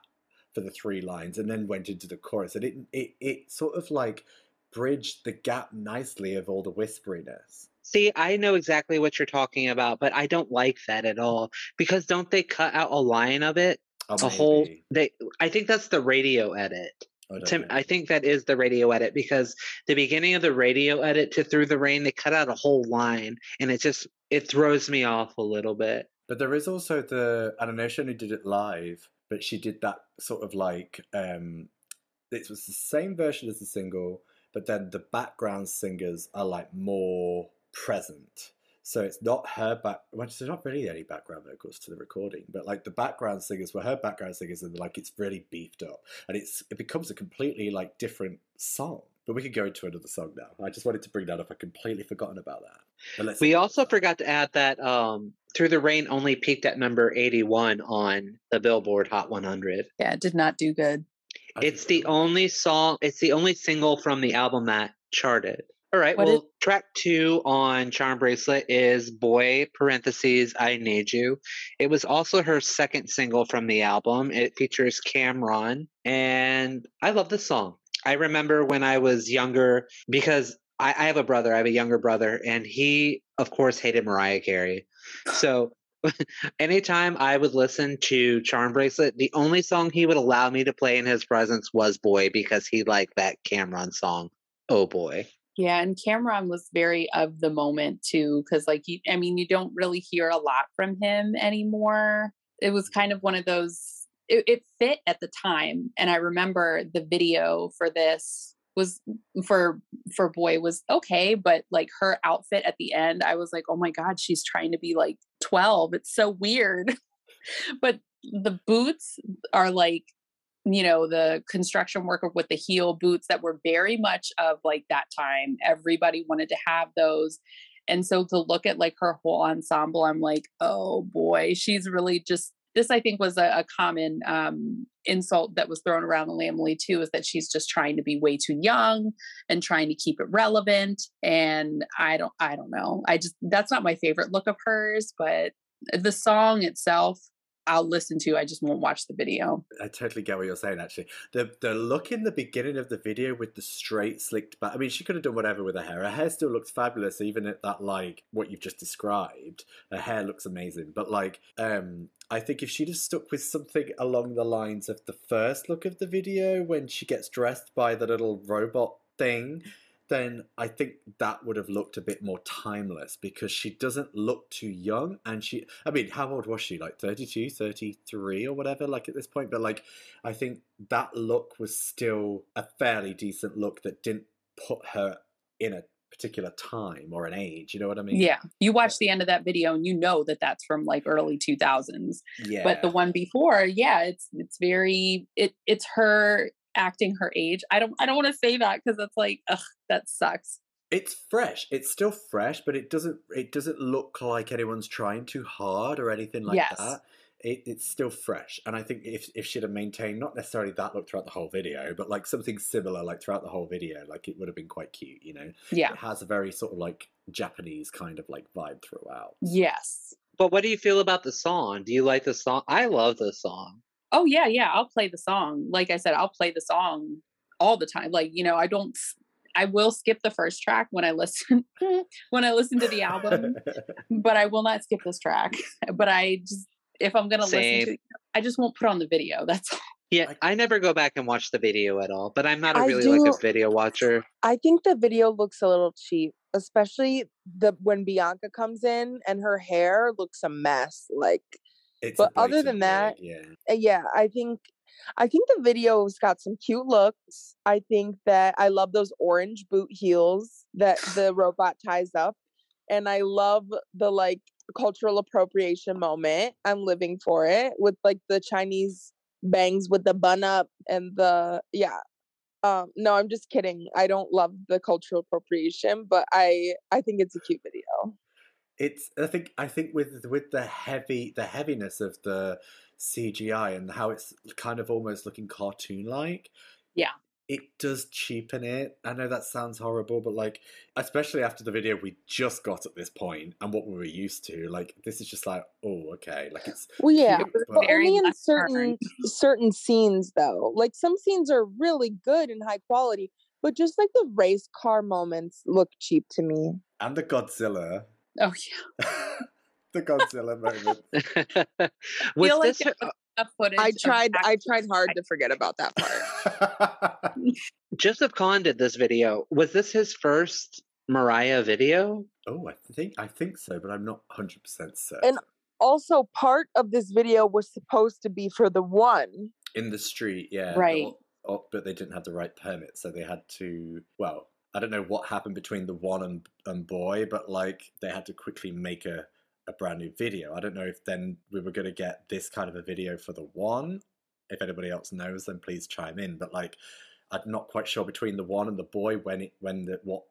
for the three lines and then went into the chorus, and it it it sort of like bridged the gap nicely of all the whisperiness. See, I know exactly what you're talking about, but I don't like that at all because don't they cut out a line of it? Oh, a whole they I think that's the radio edit. I don't Tim. I think that is the radio edit because the beginning of the radio edit to Through the Rain, they cut out a whole line and it just it throws me off a little bit. But there is also the I don't know she only did it live, but she did that sort of like um it was the same version as the single, but then the background singers are like more present. So it's not her back. Well, there's not really any background vocals to the recording, but like the background singers were her background singers, and like it's really beefed up, and it's it becomes a completely like different song. But we could go into another song now. I just wanted to bring that up. I completely forgotten about that. But let's We see. also forgot to add that um, Through the Rain only peaked at number 81 on the Billboard Hot 100. Yeah, it did not do good. I It's the that only song, it's the only single from the album that charted. All right, What well, is- track two on Charmbracelet is Boy, parentheses, I Need You. It was also her second single from the album. It features Cam'ron, and I love this song. I remember when I was younger, because I, I have a brother, I have a younger brother, and he, of course, hated Mariah Carey. So [LAUGHS] anytime I would listen to Charmbracelet, the only song he would allow me to play in his presence was Boy because he liked that Cam'ron song, Oh Boy. Yeah, and Cam'ron was very of the moment too, because like you, I mean, you don't really hear a lot from him anymore. It was kind of one of those. It, it fit at the time, and I remember the video for this was for for boy was okay, but like her outfit at the end, I was like, oh my god, she's trying to be like twelve. It's so weird, [LAUGHS] but the boots are like you know the construction worker with the heel boots that were very much of like that time. Everybody wanted to have those. And so to look at like her whole ensemble i'm like oh boy she's really just this i think was a, a common um, insult that was thrown around the Lambily too is that she's just trying to be way too young and trying to keep it relevant. And i don't i don't know. I just that's not my favorite look of hers but the song itself I'll listen to. I just won't watch the video. I totally get what you're saying. Actually, the the look in the beginning of the video with the straight slicked back. I mean, she could have done whatever with her hair. Her hair still looks fabulous, even at that like what you've just described. Her hair looks amazing. But like, um, I think if she'd have stuck with something along the lines of the first look of the video when she gets dressed by the little robot thing. Then I think that would have looked a bit more timeless because she doesn't look too young. And she, I mean, how old was she? Like 32, 33 or whatever, like at this point. But like, I think that look was still a fairly decent look that didn't put her in a particular time or an age. You know what I mean? Yeah. You watch the end of that video and you know that that's from like early 2000s. Yeah. But the one before, yeah, it's it's very it it's her acting her age. I don't I don't want to say that because it's like ugh, that sucks. it's fresh. It's still fresh, but it doesn't. It doesn't look like anyone's trying too hard or anything like Yes. that. It, it's still fresh, and I think if if she'd have maintained not necessarily that look throughout the whole video, but like something similar, like throughout the whole video, like it would have been quite cute. You know, Yeah. it has a very sort of like Japanese kind of like vibe throughout. Yes. But what do you feel about the song? Do you like the song? I love the song. Oh yeah, yeah. I'll play the song. Like I said, I'll play the song all the time. Like, you know, I don't i will skip the first track when I listen [LAUGHS] when I listen to the album, [LAUGHS] but I will not skip this track. [LAUGHS] But I just if I'm gonna Same. listen to I just won't put on the video. That's all. Yeah, Like- I never go back and watch the video at all, but I'm not a I really like a video watcher. I think the video looks a little cheap, especially the when Bianca comes in and her hair looks a mess. Like, It's But other than that, yeah. uh, yeah, I think I think the video's got some cute looks. I think that I love those orange boot heels that the robot ties up, and I love the like cultural appropriation moment. I'm living for it with like the Chinese bangs with the bun up and the yeah. Um, no, I'm just kidding. I don't love the cultural appropriation, but I I think it's a cute video. It's i think i think with with the heavy the heaviness of the cgi and how it's kind of almost looking cartoon like Yeah. it does cheapen it i know that sounds horrible but like especially after the video we just got at this point and what we were used to like this is just like oh okay like it's Well, yeah, It was but- but only in certain [LAUGHS] certain scenes though. Like some scenes are really good and high quality, but just like the race car moments look cheap to me. and the godzilla Oh yeah. [LAUGHS] the godzilla moment [LAUGHS] was feel like this her, enough footage. I of tried. I tried hard to forget about that part. [LAUGHS] Joseph Kahn did this video. Was this his first Mariah video? oh, I think I think so, but I'm not 100 percent certain. And- Also, part of this video was supposed to be for the one. in the street, yeah, Right. or- or- but they didn't have the right permit, so they had to. Well, I don't know what happened between the one and, and boy, but like they had to quickly make a a brand new video. I don't know if then we were going to get this kind of a video for the one. If anybody else knows, then please chime in. But like, I'm not quite sure between the one and the boy when it when the what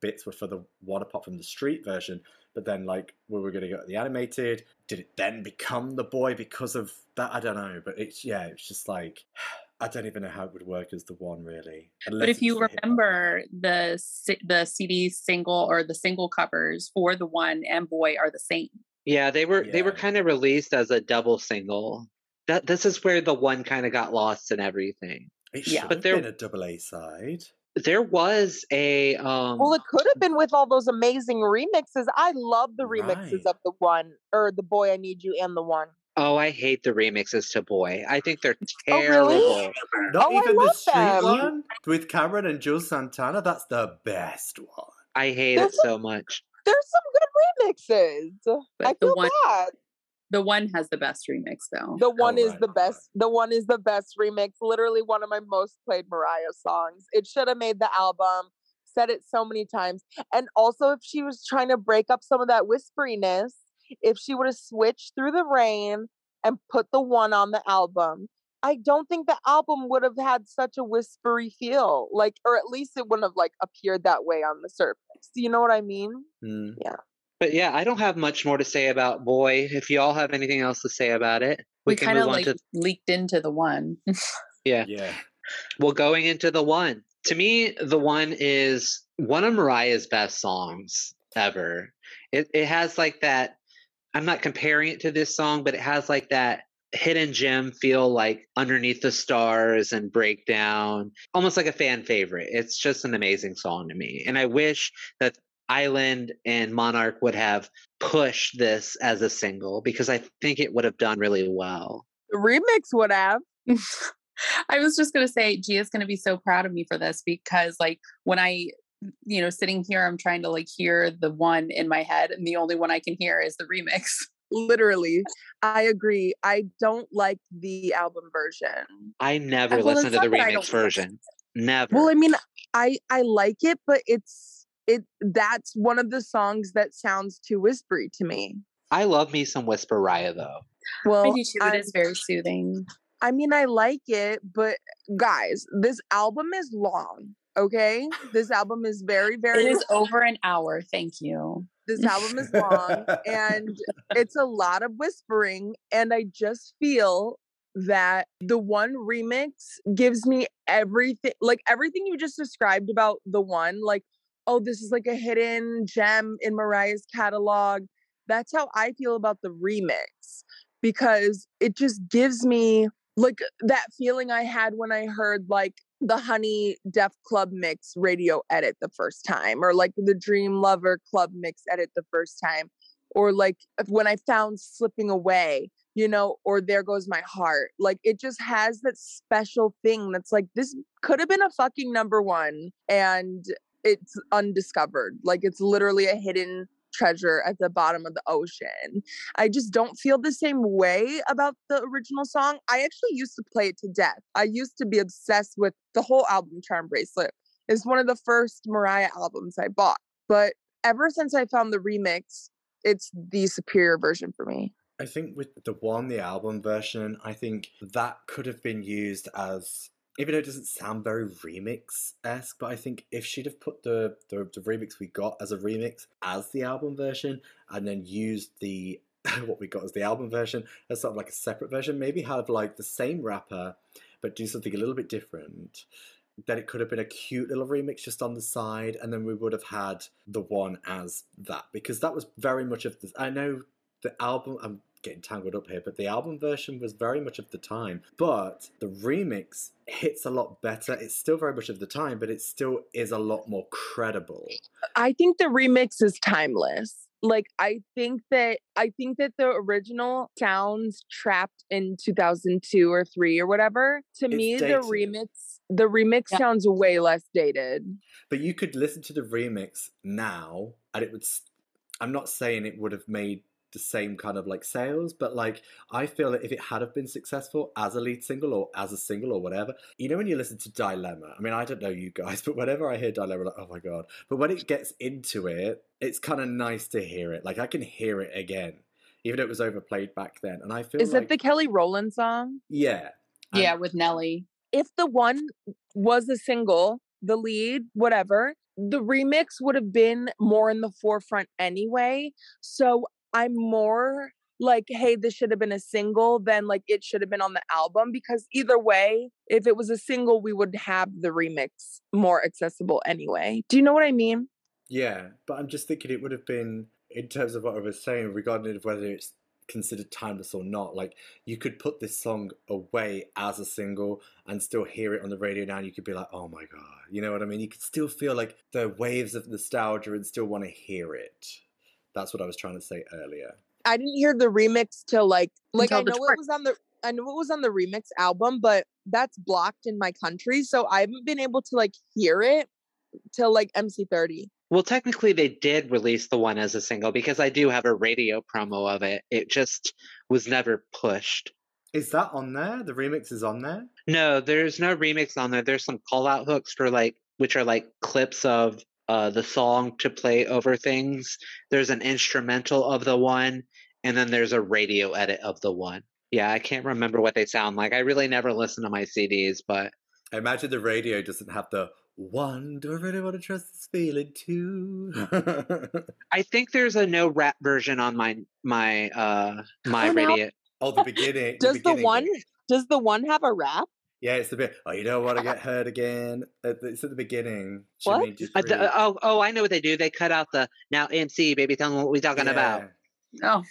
bits were for the one apart from the street version. But then like we were going to get the animated. Did it then become the boy because of that? I don't know. But it's yeah, it's just like. I don't even know how it would work as the one really. But if you it's the hip-hop. remember, the the CD single or the single covers for the one and boy are the same. Yeah, they were they were kind of released as a double single. That this is where the one kind of got lost in everything. it yeah. But have there- been a double A side. There was a um Well, it could have been with all those amazing remixes. I love the remixes Right. of the one or the boy I need you and the one. Oh, I hate the remixes to Boy. I think they're Oh, terrible. really? Not Oh, I even the street them. one with Cam'ron and Juelz Santana. That's the best one. I hate There's it so much. There's some good remixes. But I the feel one bad. the one has the best remix though. The one oh, is right, the right. best. The one is the best remix. Literally one of my most played Mariah songs. It should have made the album. Said it so many times. And also, if she was trying to break up some of that whisperiness, if she would have switched through the rain and put the one on the album, I don't think the album would have had such a whispery feel. Like, or at least it wouldn't have like appeared that way on the surface. Do you know what I mean? Mm. Yeah. But yeah, I don't have much more to say about Boy. If you all have anything else to say about it, we, we can kind move of on like to leaked into the one. [LAUGHS] yeah. Yeah. Well, going into the one. To me, the one is one of Mariah's best songs ever. It it has like that. I'm not comparing it to this song, but it has like that hidden gem feel, like underneath the stars and breakdown, almost like a fan favorite. It's just an amazing song to me, and I wish that Island and Monarch would have pushed this as a single because I think it would have done really well. The remix would have. [LAUGHS] I was just gonna say Gia's gonna be so proud of me for this because like when I you know sitting here I'm trying to like hear the one in my head and the only one I can hear is the remix. [LAUGHS] Literally. I agree. I don't like the album version. I never well, listened it's to the not that I remix don't like it. version. Never. Well, I mean, I I like it, but it's it that's one of the songs that sounds too whispery to me. I love me some Whisper Raya though. Well, I do too. It very soothing. I mean, I like it, but guys, this album is long. Okay, this album is very very. It is over an hour. Thank you. this album is long, and [LAUGHS] it's a lot of whispering, and I just feel that the one remix gives me everything like everything you just described about the one like oh this is like a hidden gem in mariah's catalog that's how i feel about the remix because it just gives me like that feeling i had when i heard like the honey def club mix radio edit the first time or like the dreamlover club mix edit the first time or like when i found slipping away you know, or there goes my heart. Like it just has that special thing that's like this could have been a fucking number one and it's undiscovered. Like it's literally a hidden treasure at the bottom of the ocean. I just don't feel the same way about the original song. I actually used to play it to death. I used to be obsessed with the whole album Charmbracelet. It's one of the first Mariah albums I bought. But ever since I found the remix, it's the superior version for me. I think with the one, the album version, I think that could have been used as, even though it doesn't sound very remix esque, but I think if she'd have put the, the the remix we got as a remix as the album version, and then used the [LAUGHS] what we got as the album version as sort of like a separate version, maybe have like the same rapper, but do something a little bit different. Then it could have been a cute little remix just on the side, and then we would have had the one as that because that was very much of the. I know the album. I'm getting tangled up here, but the album version was very much of the time. But the remix hits a lot better. It's still very much of the time, but it still is a lot more credible. I think the remix is timeless. like I think that I think that the original sounds trapped in 2002 or 3 or whatever. To It's me dated. the remix the remix Yeah. sounds way less dated. But you could listen to the remix now, and it would. I'm not saying it would have made the same kind of like sales, but like I feel that if it had have been successful as a lead single or as a single or whatever, you know, when you listen to Dilemma, I mean, I don't know you guys, [LAUGHS] but whenever I hear Dilemma, I'm like, oh my god! But when it gets into it, it's kind of nice to hear it. Like I can hear it again, even though it was overplayed back then, and I feel Is like it the Kelly Rowland song? yeah, And- Yeah, with Nelly. If the one was a single, the lead, whatever, the remix would have been more in the forefront anyway. So I'm more like, hey, this should have been a single than like it should have been on the album because either way, if it was a single, we would have the remix more accessible anyway. Do you know what I mean? Yeah, but I'm just thinking it would have been in terms of what I was saying regarding of whether it's considered timeless or not. Like you could put this song away as a single and still hear it on the radio now, and you could be like, "Oh my god," you know what I mean? You could still feel like the waves of nostalgia and still want to hear it. That's what I was trying to say earlier. I didn't hear the remix till like like I Until the know tour. it was on the I know it was on the remix album, but that's blocked in my country, so I haven't been able to like hear it till like MC30. Well, technically, they did release the one as a single because I do have a radio promo of it. It just was never pushed. Is that on there? The remix is on there. No, there's no remix on there. There's some call out hooks for like, which are like clips of uh, the song to play over things. There's an instrumental of the one, and then there's a radio edit of the one. Yeah, I can't remember what they sound like. I really never listen to my CDs, but I imagine the radio doesn't have the one. Do I really want to trust this feeling too? [LAUGHS] I think there's a no rap version on my my uh my Oh, no. radio. oh, the beginning. Does the beginning one does the one have a rap? Yeah, it's the bit. Oh, you don't want to get hurt again. It's at the beginning. What? made Uh, oh, oh, I know what they do. They cut out the now MC baby. Tell them what we're talking about. Yeah. Oh,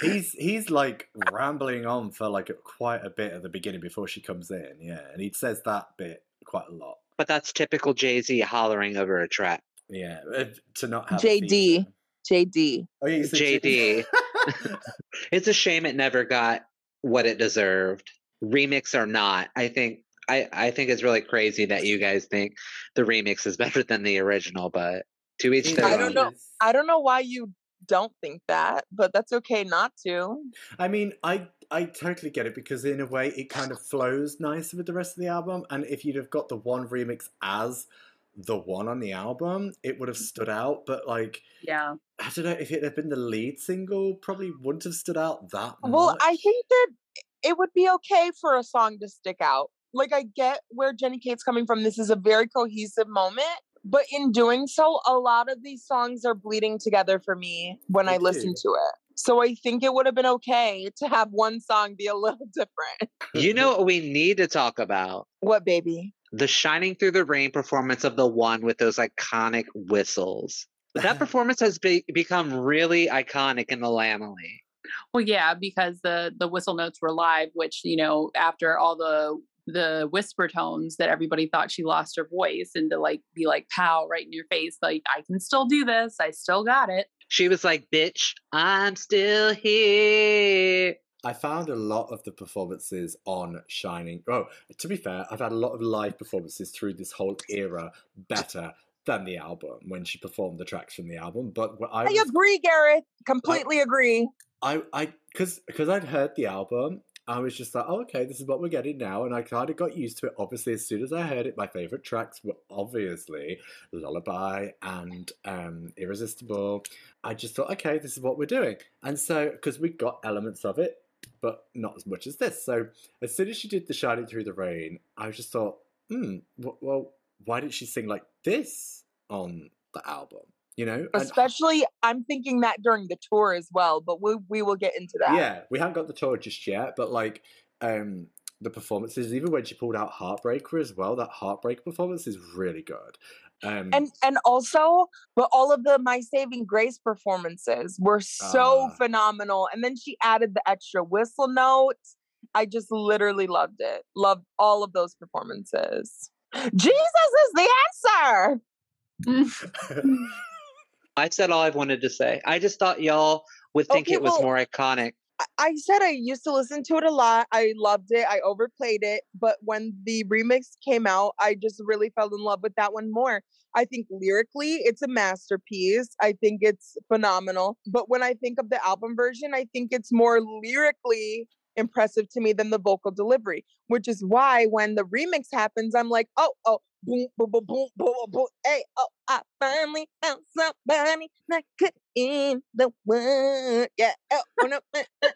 He's he's like rambling on for like quite a bit at the beginning before she comes in. Yeah, and he says that bit quite a lot. But that's typical Jay Z hollering over a track. Yeah, uh, to not have JD. feature. JD. Oh, yeah, you said JD. [LAUGHS] It's a shame it never got what it deserved. Remix or not, I think I, I think it's really crazy that you guys think the remix is [LAUGHS] better than the original, but to each their I own. don't know. I don't know why you don't think that, but that's okay not to. I mean, I I totally get it because in a way it kind of flows nicer with the rest of the album. And if you'd have got the one remix as the one on the album, it would have mm-hmm. stood out. But like, yeah. I don't know if it had been the lead single, probably wouldn't have stood out that much. Well, I think that it would be okay for a song to stick out. Like I get where Jenny Kate's coming from. This is a very cohesive moment, but in doing so, a lot of these songs are bleeding together for me when They I listen to it. So I think it would have been okay to have one song be a little [LAUGHS] different. You know [LAUGHS] what we need to talk about? What baby? The Shining Through the Rain performance of the one with those iconic whistles. That [LAUGHS] performance has be- become really iconic in the Lambily. Well, yeah, because the the whistle notes were live, which you know, after all the the whisper tones that everybody thought she lost her voice, and to like be like pow right in your face, like I can still do this, I still got it. She was like, "Bitch, I'm still here." I found a lot of the performances on Shining. Oh, to be fair, I've had a lot of live performances through this whole era better than the album when she performed the tracks from the album. But what I, I agree, Gareth. Completely agree. I, I, because because I'd heard the album, I was just like, oh, okay, this is what we're getting now, and I kind of got used to it. Obviously, as soon as I heard it, my favorite tracks were obviously Lullaby and um, Irresistible. I just thought, okay, this is what we're doing, and so because we got elements of it, but not as much as this. So as soon as she did the Shining Through the Rain, I just thought, hmm, well, why didn't she sing like this on the album? You know, And- Especially, I'm thinking that during the tour as well, but we we will get into that. Yeah, we haven't got the tour just yet, but like um the performances, even when she pulled out Heartbreaker as well, that Heartbreaker performance is really good. Um and and also but all of the my saving grace performances were so Ah. phenomenal and then she added the extra whistle notes i just literally loved it loved all of those performances [LAUGHS] jesus is the answer [LAUGHS] [LAUGHS] I said all I've wanted to say. I just thought y'all would oh, think Okay, it was well- more iconic. I- I said I used to listen to it a lot. I loved it. I overplayed it. But when the remix came out, I just really fell in love with that one more. I think lyrically, it's a masterpiece. I think it's phenomenal. But when I think of the album version, I think it's more lyrically impressive to me than the vocal delivery, which is why when the remix happens, I'm like, oh, oh, boom, boom, boom, boom, boom, boom, hey, oh, I finally found somebody that could in the world. Yeah. Oh, oh, no, uh,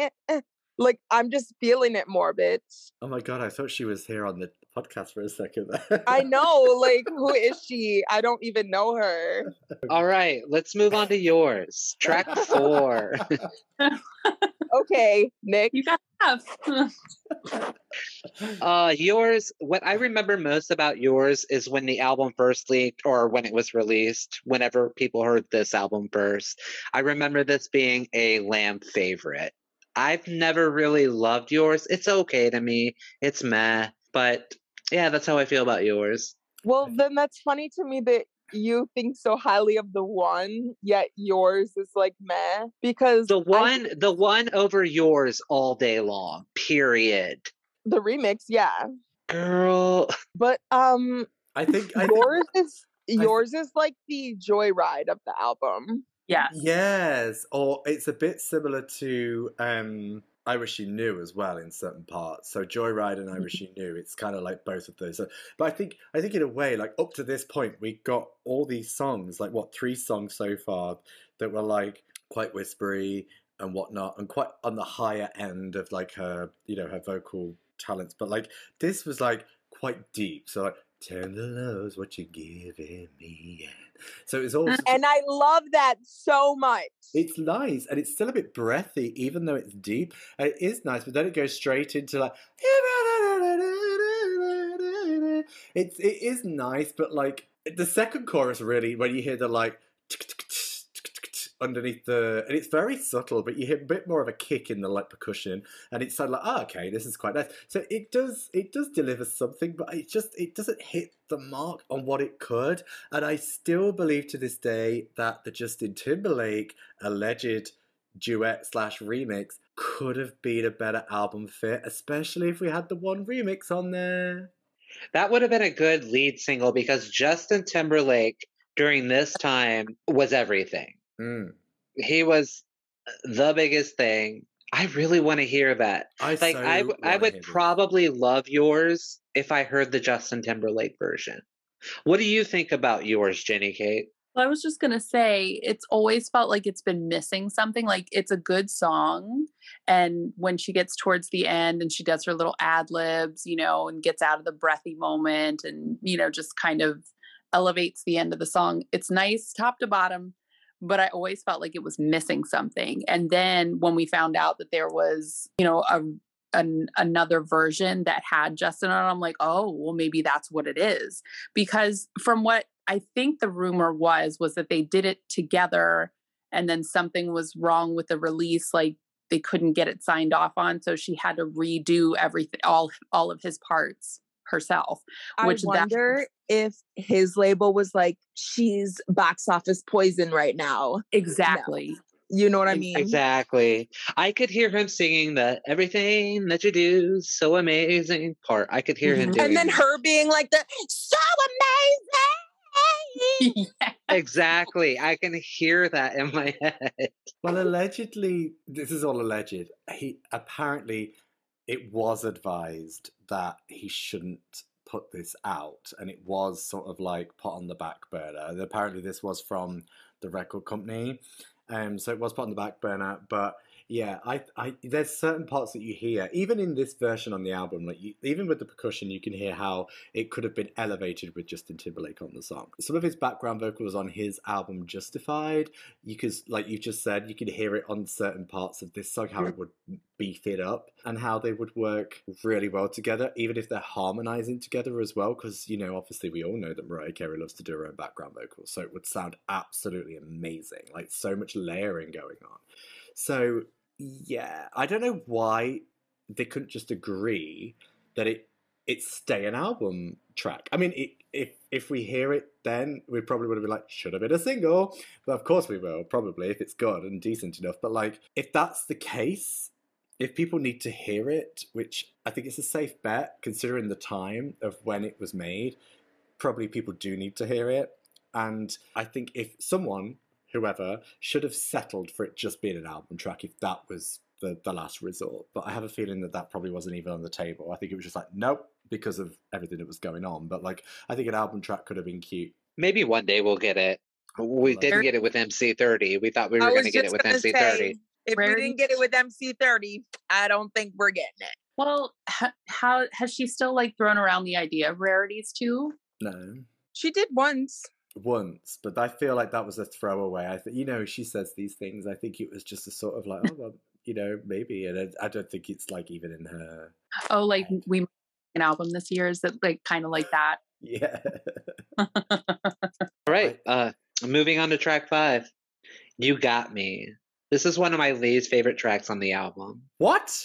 uh, uh. Like, I'm just feeling it more, bitch. Oh my god, I thought she was here on the podcast for a second. I [LAUGHS] know, like, who is she? I don't even know her. All right, let's move on to yours. Track four. [LAUGHS] [LAUGHS] Okay, Nick. You got half. [LAUGHS] Uh, yours. What I remember most about yours is when the album first leaked, or when it was released. Whenever people heard this album first, I remember this being a Lamb favorite. I've never really loved yours. It's okay to me. It's meh, but yeah, that's how I feel about yours. Well, then that's funny to me that you think so highly of the one, yet yours is like meh. Because The I- one, the one over yours all day long. Period. the remix, yeah. Girl, [LAUGHS] But um I think I think, yours is yours is like the joyride of the album. yes. yes, or it's a bit similar to um I Wish You Knew as well in certain parts. So Joyride and I Wish You Knew, it's kind of like both of those. But I think I think in a way, like up to this point, we got all these songs, like what three songs so far that were like quite whispery and whatnot, and quite on the higher end of like her, you know, her vocal talents. But like this was like quite deep. So like tender love's what you're giving me. yeah. So it's all uh, And I love that so much. it's nice and it's still a bit breathy, even though it's deep. And it is nice, but then it goes straight into like [LAUGHS] it's it is nice, but like the second chorus really when you hear the like underneath the and it's very subtle, but you hear a bit more of a kick in the like percussion, and it's sort of like, oh, okay, this is quite nice. So it does it does deliver something, but it just it doesn't hit the mark on what it could. And I still believe to this day that the Justin Timberlake alleged duet slash remix could have been a better album fit, especially if we had the one remix on there. that would have been a good lead single because Justin Timberlake during this time was everything. Mm. He was the biggest thing. I really want to hear that. I Like so I, w- I wanna would hear this. probably love yours if I heard the Justin Timberlake version. What do you think about yours, Jenny Kate? Well, I was just gonna say it's always felt like it's been missing something. Like it's a good song, and when she gets towards the end and she does her little ad libs, you know, and gets out of the breathy moment, and you know, just kind of elevates the end of the song. It's nice top to bottom, but I always felt like it was missing something. And then when we found out that there was, you know, a an, another version that had Justin on, I'm like, oh, well, maybe that's what it is because from what I think the rumor was was that they did it together and then something was wrong with the release like they couldn't get it signed off on so she had to redo everything all all of his parts herself which I that- wonder if his label was like, she's box office poison right now. exactly You know what I mean? Exactly. I could hear him singing the "Everything that you do so amazing" part. I could hear him Mhm. doing. And then her being like the so amazing. [LAUGHS] yeah. Exactly. I can hear that in my [LAUGHS] head. Well, allegedly, this is all alleged. He apparently it was advised that he shouldn't put this out, and it was sort of like put on the back burner. And apparently, this was from the record company, um, so it was put on the back burner. But yeah, I, I, there's certain parts that you hear, even in this version on the album, like you, even with the percussion, you can hear how it could have been elevated with Justin Timberlake on the song. Some of his background vocals on his album Justified you could like you just said you could hear it on certain parts of this song how it would beef it up and how they would work really well together even if they're harmonizing together as well because you know obviously we all know that mariah carey loves to do her own background vocals so it would sound absolutely amazing like so much layering going on so yeah i don't know why they couldn't just agree that it it stay an album track i mean it, if if we hear it then, we probably would have been like, should have been a single. But of course we will, probably, if it's good and decent enough. But like, if that's the case, if people need to hear it, which I think it's a safe bet considering the time of when it was made, probably people do need to hear it. And I think if someone, whoever, should have settled for it just being an album track if that was the, the last resort. But I have a feeling that that probably wasn't even on the table. I think it was just like, nope, because of everything that was going on. But like, I think an album track could have been cute. Maybe one day we'll get it. We Like- didn't get it with MC30. We thought we were going to get it with MC30. say, if we didn't get it with MC30, I don't think we're getting it. Well, ha- how has she still like thrown around the idea of rarities too? No. She did once. Once, but I feel like that was a throwaway. I think you know she says these things. I think it was just a sort of like, oh well, you know, maybe, and I, I don't think it's like even in her. Oh, like Right. we might an album this year is it like kind of like that? [LAUGHS] Yeah, [LAUGHS] All right. Uh, moving on to track five. You got me. This is one of my least favorite tracks on the album. what?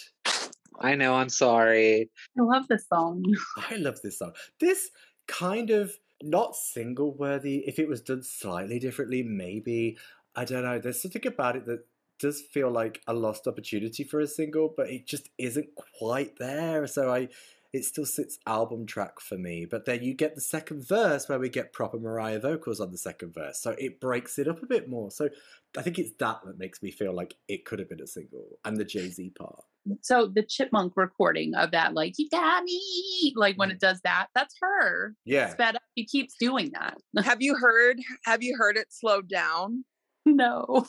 I know. I'm sorry. I love this song. I love this song. This kind of not single worthy. If it was done slightly differently, maybe. I don't know. There's something about it that does feel like a lost opportunity for a single, but it just isn't quite there. So I it still sits album track for me. But then you get the second verse where we get proper Mariah vocals on the second verse. So it breaks it up a bit more. So I think it's that that makes me feel like it could have been a single. And the Jay-Z part. So the chipmunk recording of that, like you got me, like when it mm-hmm. does that, that's her. Yeah. Sped up. She keeps doing that. Have you heard? Have you heard it slowed down? [LAUGHS] No.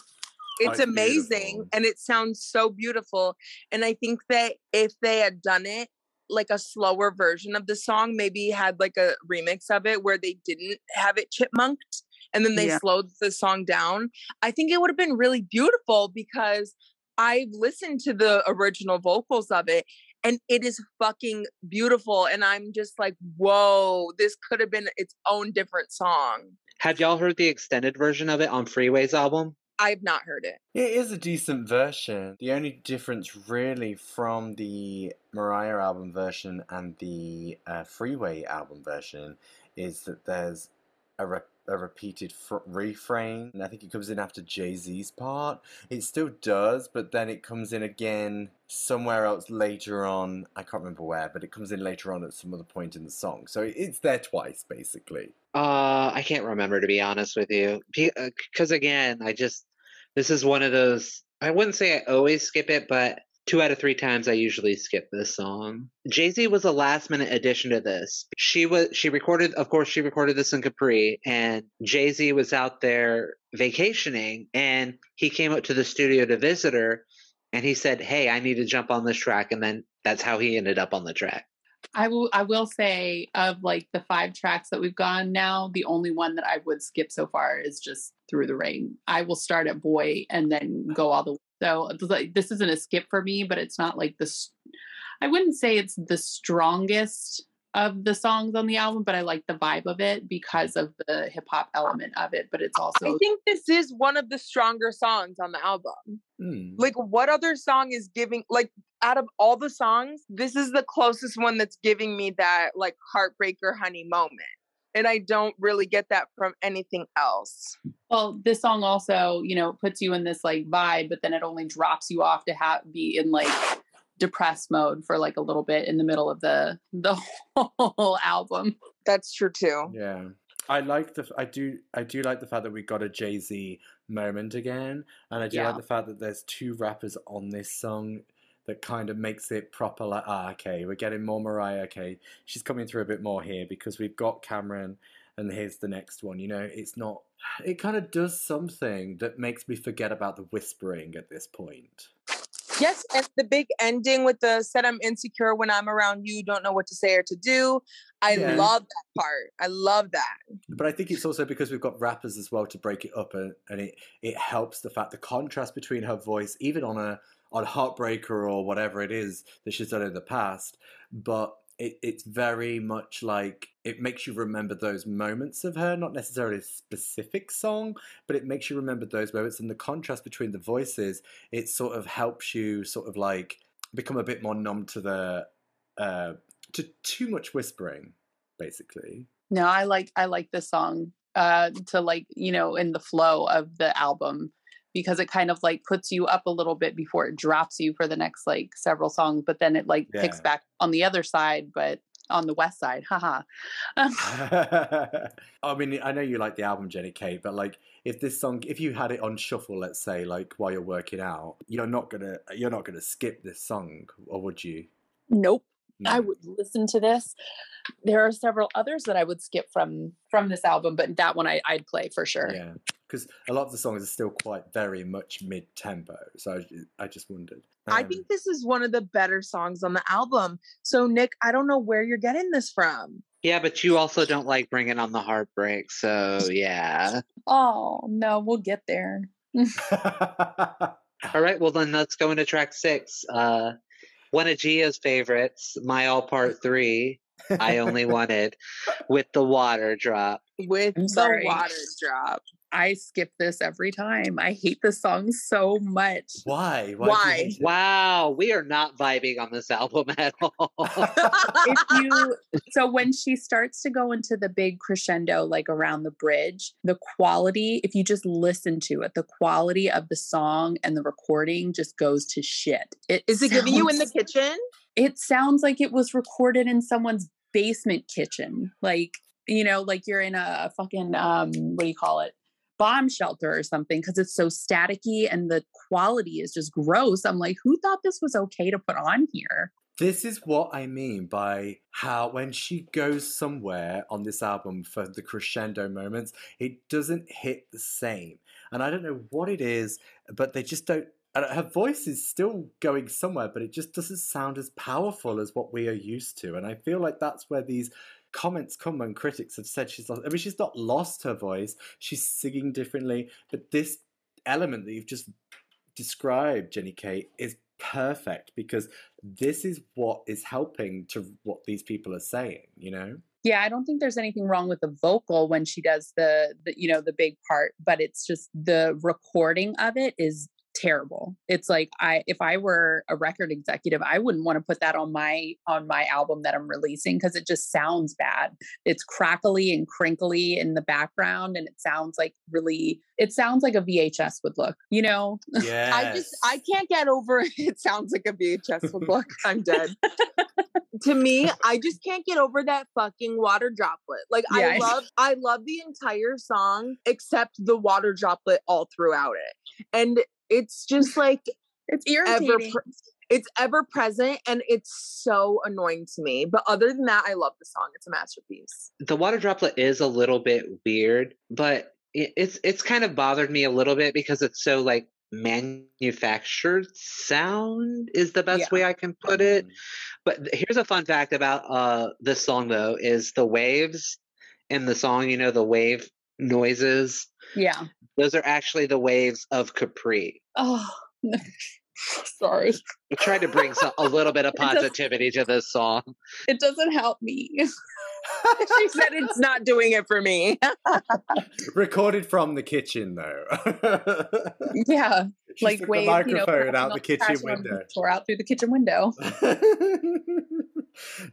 It's it's amazing beautiful. and it sounds so beautiful. And I think that if they had done it like a slower version of the song, maybe had like a remix of it where they didn't have it chipmunked and then they Yeah. slowed the song down, I think it would have been really beautiful because I've listened to the original vocals of it and it is fucking beautiful. And I'm just like, whoa, this could have been its own different song. Have y'all heard the extended version of it on Freeway's album? I've not heard it. It is a decent version. The only difference, really, from the Mariah album version and the uh, Freeway album version is that there's a, re- a repeated fr- refrain, and I think it comes in after Jay Z's part. It still does, but then it comes in again somewhere else later on. I can't remember where, but it comes in later on at some other point in the song. So it's there twice, basically. Uh, I can't remember to be honest with you. Because again, I just this is one of those. I wouldn't say I always skip it, but two out of three times I usually skip this song. Jay Z was a last minute addition to this. She was she recorded, of course, she recorded this in Capri, and Jay Z was out there vacationing, and he came up to the studio to visit her, and he said, "Hey, I need to jump on this track," and then that's how he ended up on the track. I will I will say of like the five tracks that we've gone now, the only one that I would skip so far is just Through the Rain. I will start at Boy and then go all the way. So like this isn't a skip for me, but it's not like this I wouldn't say it's the strongest of the songs on the album, but I like the vibe of it because of the hip hop element of it. But it's also I think this is one of the stronger songs on the album. Hmm. Like, what other song is giving, like, out of all the songs, this is the closest one that's giving me that, like, heartbreaker honey moment. And I don't really get that from anything else. Well, this song also, you know, puts you in this like vibe, but then it only drops you off to have be in like depressed mode for like a little bit in the middle of the the [LAUGHS] whole album. That's true too. Yeah. I like the I do I do like the fact that we got a Jay Z moment again, and I do Yeah. like the fact that there's two rappers on this song that kind of makes it proper. Like ah, okay, we're getting more Mariah. Okay, she's coming through a bit more here because we've got Cam'ron, and here's the next one. You know, it's not. It kind of does something that makes me forget about the whispering at this point. Yes, and the big ending with the said I'm insecure when I'm around you, don't know what to say or to do. I Yeah. love that part. I love that. But I think it's also because we've got rappers as well to break it up, and, and it it helps the fact the contrast between her voice, even on a on Heartbreaker or whatever it is that she's done in the past, but it, it's very much like it makes you remember those moments of her, not necessarily a specific song, but it makes you remember those moments, and the contrast between the voices, it sort of helps you sort of like become a bit more numb to the uh, to too much whispering, basically. No, I like I like this song uh to like, you know, in the flow of the album because it kind of like puts you up a little bit before it drops you for the next like several songs, but then it like picks back on the other side, but on the west side. Haha. [LAUGHS] [LAUGHS] I mean, I know you like the album, Jenny Kate, but like, if this song, if you had it on shuffle, let's say, like while you're working out, you're not gonna, you're not gonna skip this song, or would you? nope. I would listen to this. There are several others that I would skip from from this album, but that one I, I'd play for sure. Yeah, because a lot of the songs are still quite very much mid tempo. So I, I just wondered. I Um, think this is one of the better songs on the album. So, Nick, I don't know where you're getting this from. Yeah, but you also don't like bringing on the heartbreak, so yeah. Oh no, we'll get there. [LAUGHS] All right, well then let's go into track six. Uh, one of Gia's favorites, "My All Part Three. I only [LAUGHS] wanted with the water drop. With I'm the sorry. water drop. I skip this every time. I hate this song so much. Why? Why? Why? Wow, we are not vibing on this album at [LAUGHS] all. if you so when she starts to go into the big crescendo like around the bridge the quality if you just listen to it the quality of the song and the recording just goes to shit it Is it giving you in the kitchen? it sounds like it was recorded in someone's basement kitchen like you know like you're in a fucking um what do you call it bomb shelter or something because it's so staticky and the quality is just gross i'm like who thought this was okay to put on here This is what I mean by how when she goes somewhere on this album for the crescendo moments, it doesn't hit the same. And I don't know what it is, but they just don't. and Her voice is still going somewhere, but it just doesn't sound as powerful as what we are used to. And I feel like that's where these comments come when critics have said she's lost. I mean, she's not lost her voice, she's singing differently, but this element that you've just described, Jenny Kate, is perfect because this is what is helping to what these people are saying, you know? Yeah, I don't think there's anything wrong with the vocal when she does the, the you know the big part, but it's just the recording of it is terrible. It's like I if I were a record executive, I wouldn't want to put that on my on my album that I'm releasing because it just sounds bad. It's crackly and crinkly in the background and it sounds like really it sounds like a VHS would look, you know? Yeah. [LAUGHS] I just I can't get over it. [LAUGHS] It sounds like a VHS would look. [LAUGHS] I'm dead. to me, I just can't get over that fucking water droplet. Like Yeah, I- love I love the entire song except the water droplet all throughout it. And it's just like It's ever irritating. pre- it's ever present and it's so annoying to me. But other than that, I love the song. It's a masterpiece. the water droplet is a little bit weird, but it's it's kind of bothered me a little bit because it's so like manufactured sound is the best Yeah. way I can put it. But here's a fun fact about uh this song though is the waves in the song, you know, the wave noises, yeah. those are actually the waves of Capri. Oh [LAUGHS] sorry. I tried to bring some, a little bit of [LAUGHS] positivity to this song. It doesn't help me. [LAUGHS] she said it's not doing it for me. Recorded from the kitchen, though. yeah. She like took wave, the you know, microphone out the kitchen crashing on window. Or out through the kitchen window.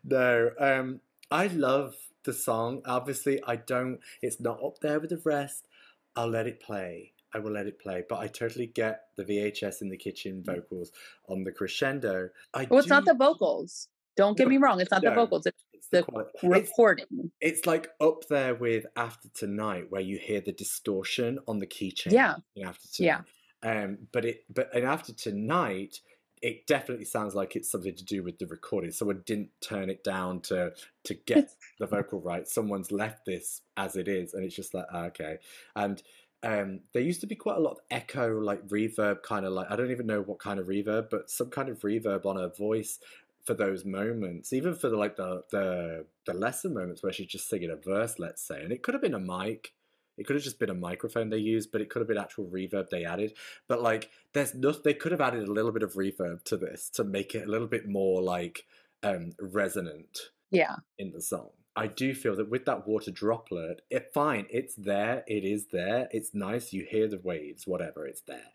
no, um, I love the song. Obviously, I don't. It's not up there with the rest. I'll let it play. I will let it play. But I totally get the VHS in the kitchen vocals on the crescendo. I Well, it's not the vocals. Don't get me wrong. It's not the vocals. It's It's the the quality. It's, recording. it's like up there with After Tonight, where you hear the distortion on the keychain. Yeah. After Yeah. Tonight. Um, but it, but in After Tonight, it definitely sounds like it's something to do with the recording. Someone didn't turn it down to to [LAUGHS] get the vocal right. Someone's left this as it is, and it's just like ah, okay. And um, there used to be quite a lot of echo, like reverb, kind of like I don't even know what kind of reverb, but some kind of reverb on her voice for those moments, even for the, like the the the lesser moments where she's just singing a verse, let's say, and it could have been a mic. It could have just been a microphone they used, but it could have been actual reverb they added. But like, there's no, they could have added a little bit of reverb to this to make it a little bit more like um, resonant Yeah. in the song. I do feel that with that water droplet, it fine, it's there, it is there, it's nice, you hear the waves, whatever, it's there.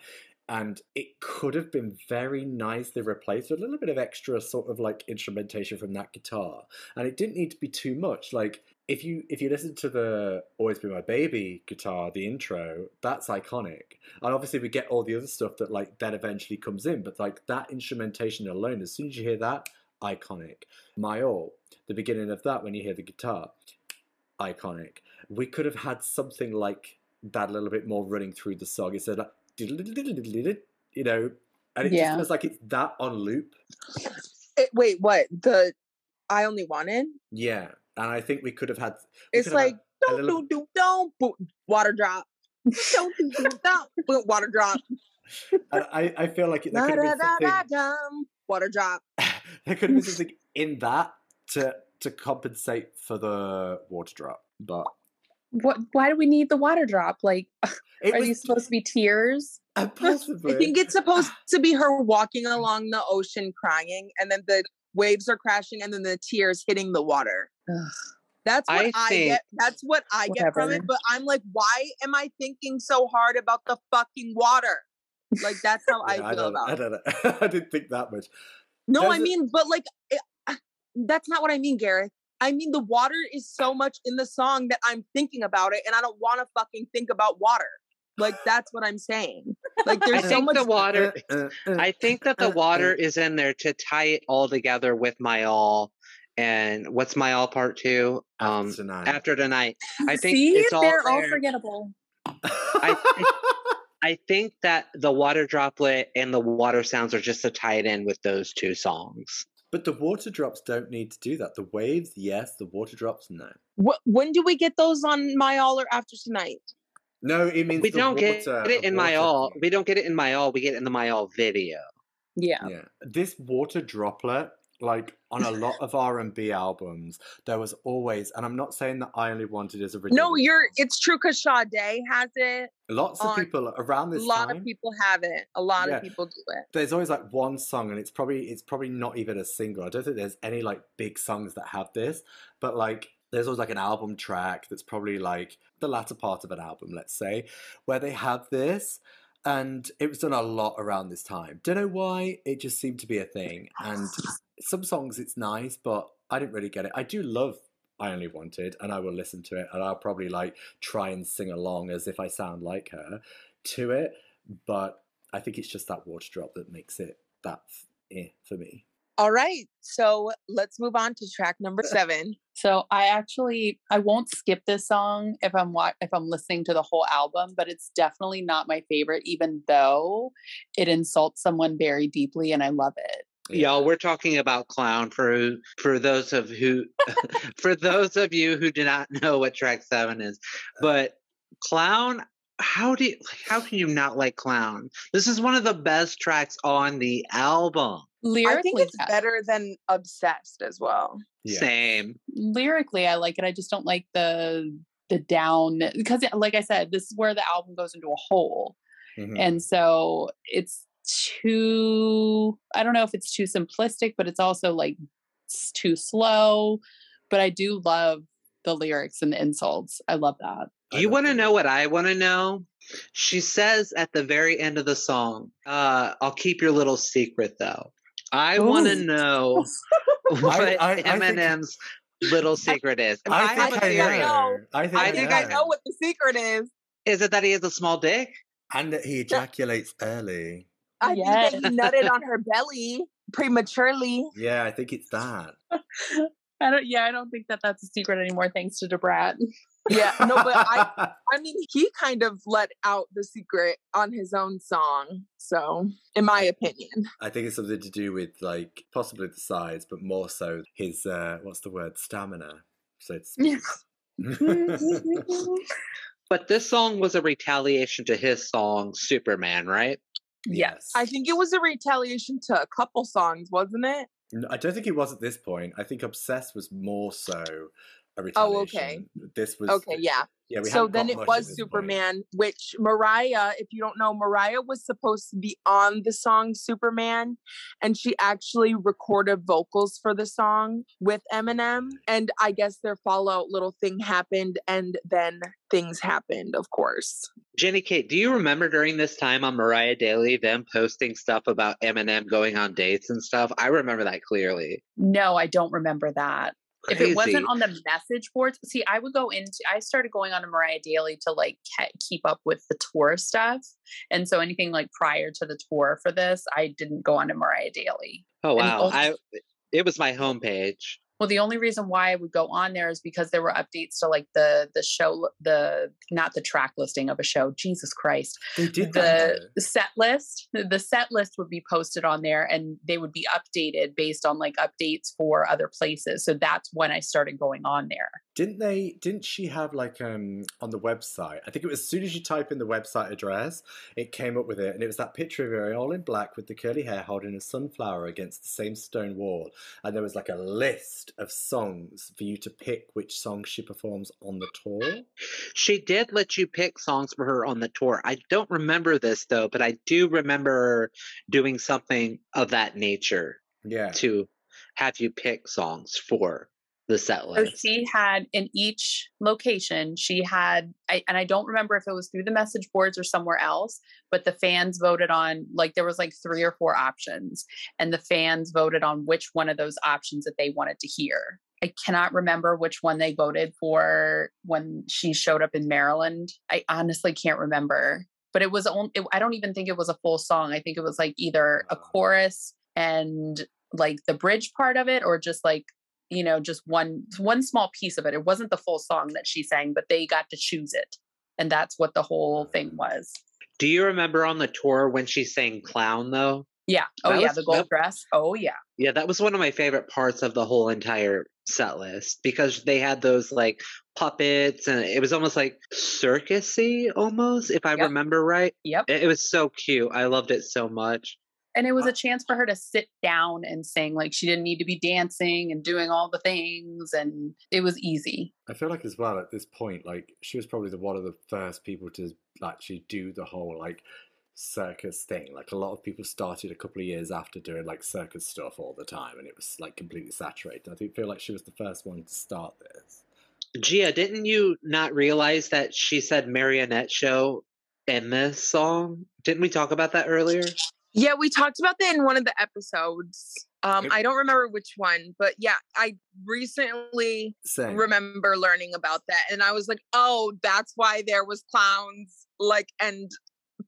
And it could have been very nicely replaced with a little bit of extra sort of like instrumentation from that guitar. And it didn't need to be too much. Like if you if you listen to the "Always Be My Baby" guitar, the intro, that's iconic. And obviously, we get all the other stuff that like then eventually comes in. But like that instrumentation alone, as soon as you hear that, iconic. My All, the beginning of that when you hear the guitar, iconic. We could have had something like that a little bit more running through the song. Instead of like, you know, and it Yeah. just feels like it's that on loop. It- wait, what? The I only wanted? Yeah, and I think we could have had. It's like don't little- do do don't water drop. Don't do do don't water drop. I, I feel like it, there could have been something. water drop. [LAUGHS] there could have been [LAUGHS] something in that to to compensate for the water drop, but What? Why do we need the water drop? Like, [LAUGHS] it are was these supposed to be tears? uh, possibly. I think it's supposed to be her walking along the ocean crying, and then the waves are crashing, and then the tears hitting the water. Ugh. That's what I I, get. That's what I get from it. But I'm like, why am I thinking so hard about the fucking water? Like that's how I feel don't, about I it. don't know. [LAUGHS] I didn't think that much. No, I There's a- mean, but like, it, that's not what I mean, Gareth. I mean, the water is so much in the song that I'm thinking about it, and I don't want to fucking think about water. Like that's what I'm saying. Like I there's so think much. the water. Uh, [LAUGHS] uh, uh. I think that the uh, water is in there to tie it all together with my all. And what's my all part two? Um, After tonight. after tonight. [LAUGHS] I think See, it's all they're all forgettable. [LAUGHS] I think that the water droplet and the water sounds are just to tie it in with those two songs. but the water drops don't need to do that. The waves, yes. The water drops, no. Wh- when do we get those on my all or after tonight? No, it means We the don't get it in my all. We don't get it in my all. We get it in the my all video. Yeah. Yeah, this water droplet, like on a lot of R and B albums, there was always, and I'm not saying that I only wanted as a No, you're. It's true because Sade has it. lots of people around this. A lot time. of people have it. A lot Yeah. of people do it. there's always like one song and it's probably it's probably not even a single i don't think there's any like big songs that have this but like there's always like an album track that's probably like the latter part of an album let's say where they have this and it was done a lot around this time don't know why it just seemed to be a thing and some songs it's nice but i didn't really get it i do love I only wanted, and I will listen to it, and I'll probably like try and sing along as if I sound like her to it. But I think it's just that water drop that makes it that eh, for me. All right, so let's move on to track number [LAUGHS] seven. So I actually I won't skip this song if I'm wa- if I'm listening to the whole album, but it's definitely not my favorite, even though it insults someone very deeply, and I love it. Y'all, we're talking about clown for for those of who [LAUGHS] for those of you who do not know what track seven is. But clown, how do you how can you not like clown? This is one of the best tracks on the album. Lyrically, I think it's better than Obsessed as well. Yeah. Same. lyrically I like it. I just don't like the the down because like I said, this is where the album goes into a hole. Mhm. and so it's too i don't know if it's too simplistic but it's also like it's too slow but i do love the lyrics and the insults i love that You want to know what I want to know? She says at the very end of the song, uh, "I'll keep your little secret, though." I want to know [LAUGHS] what I- I think- Eminem's little secret is. And I I, think have a I, know. I think I I I, think know. I know what the secret is. Is it that he has a small dick? And that he ejaculates early. I think that he nutted on [LAUGHS] her belly prematurely. Yeah, I think it's that. [LAUGHS] i don't yeah i don't think that that's a secret anymore thanks to debrat Yeah, no, but I, [LAUGHS] I mean, he kind of let out the secret on his own song. So, in my opinion, I think it's something to do with like possibly the size, but more so his uh what's the word? Stamina. So it's [LAUGHS] Yeah. [LAUGHS] But this song was a retaliation to his song Superman, right? yes. I think it was a retaliation to a couple songs, wasn't it? I don't think it was at this point. I think Obsessed was more so Oh, retaliation. okay. This was Okay, yeah. Yeah, we so then it was this point. Superman, which Mariah, if you don't know, Mariah was supposed to be on the song Superman, and she actually recorded vocals for the song with Eminem. And I guess their fallout little thing happened, and then things happened, of course. Jenny Kate, do you remember during this time on Mariah Daily them posting stuff about Eminem going on dates and stuff? I remember that clearly. no i don't remember that if it wasn't on the message boards see i would go into i started going on to mariah daily to like keep up with the tour stuff. And so anything like prior to the tour for this i didn't go on to mariah daily oh wow. i it was my homepage well, the only reason why I would go on there is because there were updates to like the the show the not the track listing of a show. Jesus Christ. They did the set list. The set list would be posted on there and they would be updated based on like updates for other places. So that's when I started going on there. Didn't they didn't she have like um on the website? I think it was as soon as you type in the website address, it came up with it and it was that picture of her all in black with the curly hair holding a sunflower against the same stone wall. And there was like a list list of songs for you to pick which songs she performs on the tour? She did let you pick songs for her on the tour. I don't remember this though, but I do remember doing something of that nature. Yeah. To have you pick songs for the set list. So she had in each location, she had, I, and I don't remember if it was through the message boards or somewhere else, but the fans voted on, like, there was like three or four options, and the fans voted on which one of those options that they wanted to hear. I cannot remember which one they voted for when she showed up in Maryland. I honestly can't remember, but it was only, it, I don't even think it was a full song. I think it was like either a chorus and like the bridge part of it or just like you know just one one small piece of it. It wasn't the full song that she sang but they got to choose it and that's what the whole thing was. Do you remember on the tour when she sang clown though? Yeah. Oh that yeah was, the gold that, dress. Oh yeah. Yeah that was one of my favorite parts of the whole entire set list because they had those like puppets and it was almost like circusy almost if i yep. remember right. Yep. It, it was so cute. I loved it so much and it was a chance for her to sit down and sing like she didn't need to be dancing and doing all the things and it was easy. I feel like as well at this point like she was probably the one of the first people to actually do the whole like circus thing. Like a lot of people started a couple of years after doing like circus stuff all the time and it was like completely saturated. I think feel like she was the first one to start this. Gia uh, didn't you not realize that she said marionette show in this song? Didn't we talk about that earlier yeah, we talked about that in one of the episodes. Um, I don't remember which one, but yeah, I recently Same. remember learning about that, and I was like, "Oh, that's why there was clowns like and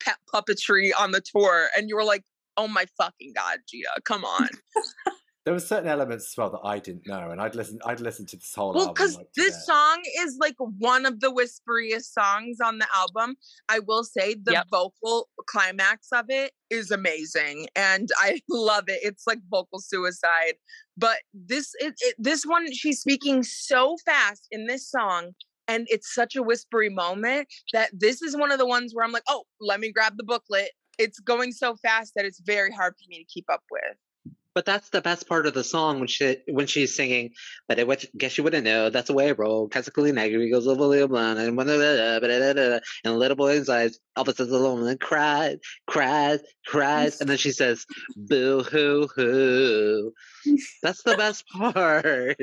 pet puppetry on the tour." And you were like, "Oh my fucking god, Gia, come on!" There were certain elements as well that I didn't know, and I'd listen. I'd listen to this whole well, because like, this song is like one of the whisperiest songs on the album. I will say the yep. vocal climax of it is amazing, and I [LAUGHS] love it. It's like vocal suicide. But this, it, it, this one, she's speaking so fast in this song, and it's such a whispery moment that this is one of the ones where I'm like, oh, let me grab the booklet. It's going so fast that it's very hard for me to keep up with. But that's the best part of the song when she when she's singing. But I guess you wouldn't know. That's the way I roll. Classically negative goes oh, over the blonde and one uh, and a little boy's eyes. All of a sudden, the woman cries, cries, cries, and then she says, "Boo hoo hoo." That's the best [LAUGHS] part.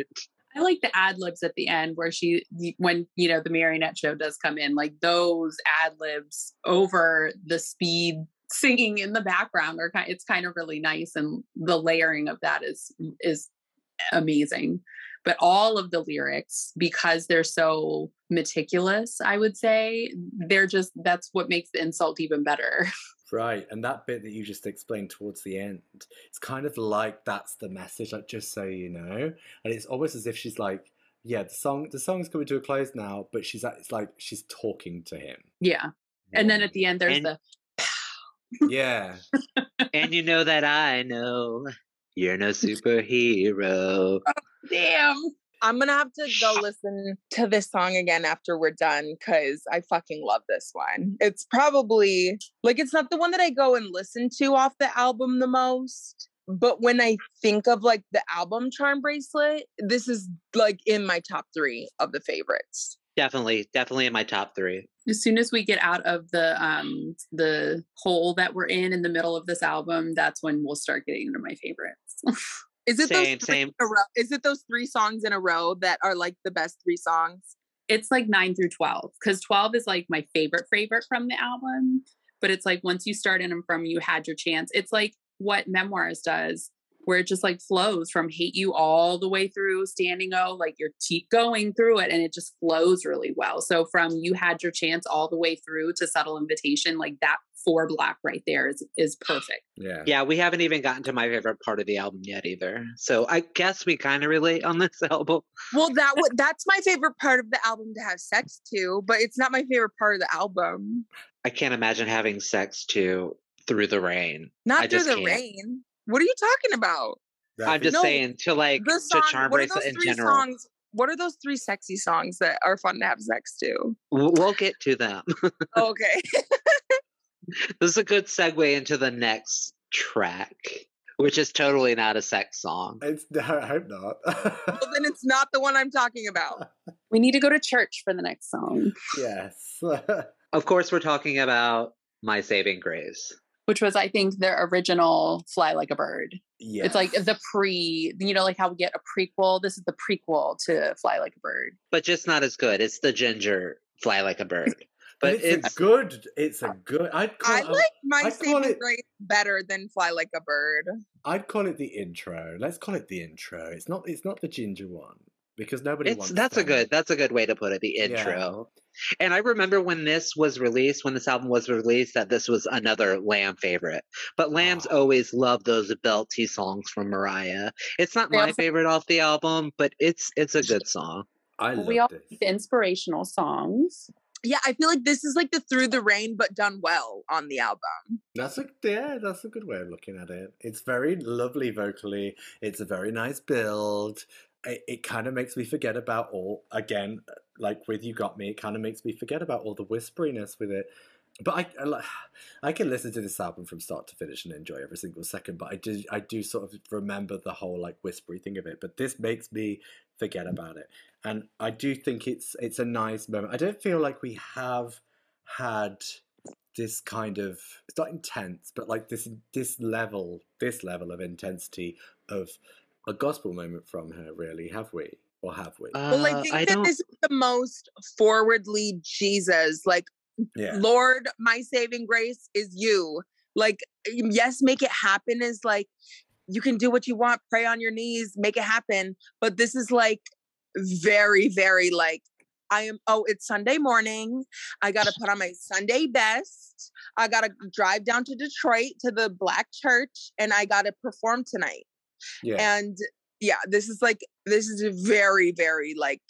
I like the ad libs at the end where she, when you know the marionette show does come in, like those ad libs over the speed singing in the background are kind it's kind of really nice and the layering of that is is amazing. But all of the lyrics because they're so meticulous i would say they're just that's what makes the insult even better. [LAUGHS] Right and that bit that you just explained towards the end it's kind of like that's the message like just so you know and it's almost as if she's like yeah the song the song's coming to a close now but she's it's like she's talking to him. Yeah and then at the end there's and, the yeah. and you know that I know you're no superhero. Oh, damn. I'm gonna have to go listen to this song again after we're done because I fucking love this one. It's probably like it's not the one that I go and listen to off the album the most, but when I think of like the album Charmbracelet, this is like in my top three of the favorites. Definitely, definitely in my top three. As soon as we get out of the um the hole that we're in in the middle of this album, that's when we'll start getting into my favorites. [LAUGHS] Is it same, those same. Is it those three songs in a row that are like the best three songs? It's like nine through twelve because twelve is like my favorite favorite from the album. But it's like once you start in them from you had your chance. It's like what Memoirs does where it just like flows from hate you all the way through standing o like you're keep going through it and it just flows really well so from you had your chance all the way through to subtle invitation like that four block right there is is perfect Yeah. Yeah, we haven't even gotten to my favorite part of the album yet either. So I guess we kind of relate on this [LAUGHS] album. Well, that would that's my favorite part of the album to have sex to, but it's not my favorite part of the album. I can't imagine having sex to through the rain. Not I through just the can't. rain. What are you talking about? I'm just No, saying to like The to song, charm what are those in three general. songs? What are those three sexy songs that are fun to have sex to? We'll get to them. [LAUGHS] Okay. this is a good segue into the next track, which is totally not a sex song. It's, [LAUGHS] I hope not. well, then it's not the one I'm talking about. [LAUGHS] we need to go to church for the next song yes. Of course, we're talking about My Saving Grace. Which was i think their original fly like a bird yeah. it's like the pre you know like how we get a prequel this is the prequel to fly like a bird but just not as good. It's the ginger fly like a [LAUGHS] bird. But But it's, it's good. It's a good. I'd call. I it- like My I'd call Saving it- Grace better than Fly Like a Bird. I'd call it the intro. Let's call it the intro. It's not. It's not the ginger one because nobody it's wants. that's a good that's a good way to put it. The Yeah. intro. And I remember when this was released, when this album was released, that this was another Lamb favorite. But Lamb's Oh. always love those belty songs from Mariah. It's not They my also- favorite off the album, but it's it's a good song. I love we all this. like the inspirational songs Yeah, I feel like this is like the Through the Rain, but done well on the album. That's a yeah, that's a good way of looking at it. It's very lovely vocally. It's a very nice build. It, it kind of makes me forget about all again, like with you got me. It kind of makes me forget about all the whisperiness with it. But I, I, I can listen to this album from start to finish and enjoy every single second. But I do, I do sort of remember the whole like whispery thing of it. But this makes me forget about it, and I do think it's it's a nice moment. I don't feel like we have had this kind of it's not intense but like this this level this level of intensity of a gospel moment from her really have we or have we well, I Uh, think I that don't. this is the most forwardly Jesus. Like, yeah Lord, my saving grace is you. Like, um, yes, make it happen is like, you can do what you want, pray on your knees, make it happen. But this is like very, very like, I am, oh, it's Sunday morning. I got to put on my Sunday best. I got to drive down to Detroit to the black church and I got to perform tonight. Yeah And yeah, this is like, this is a very, very like,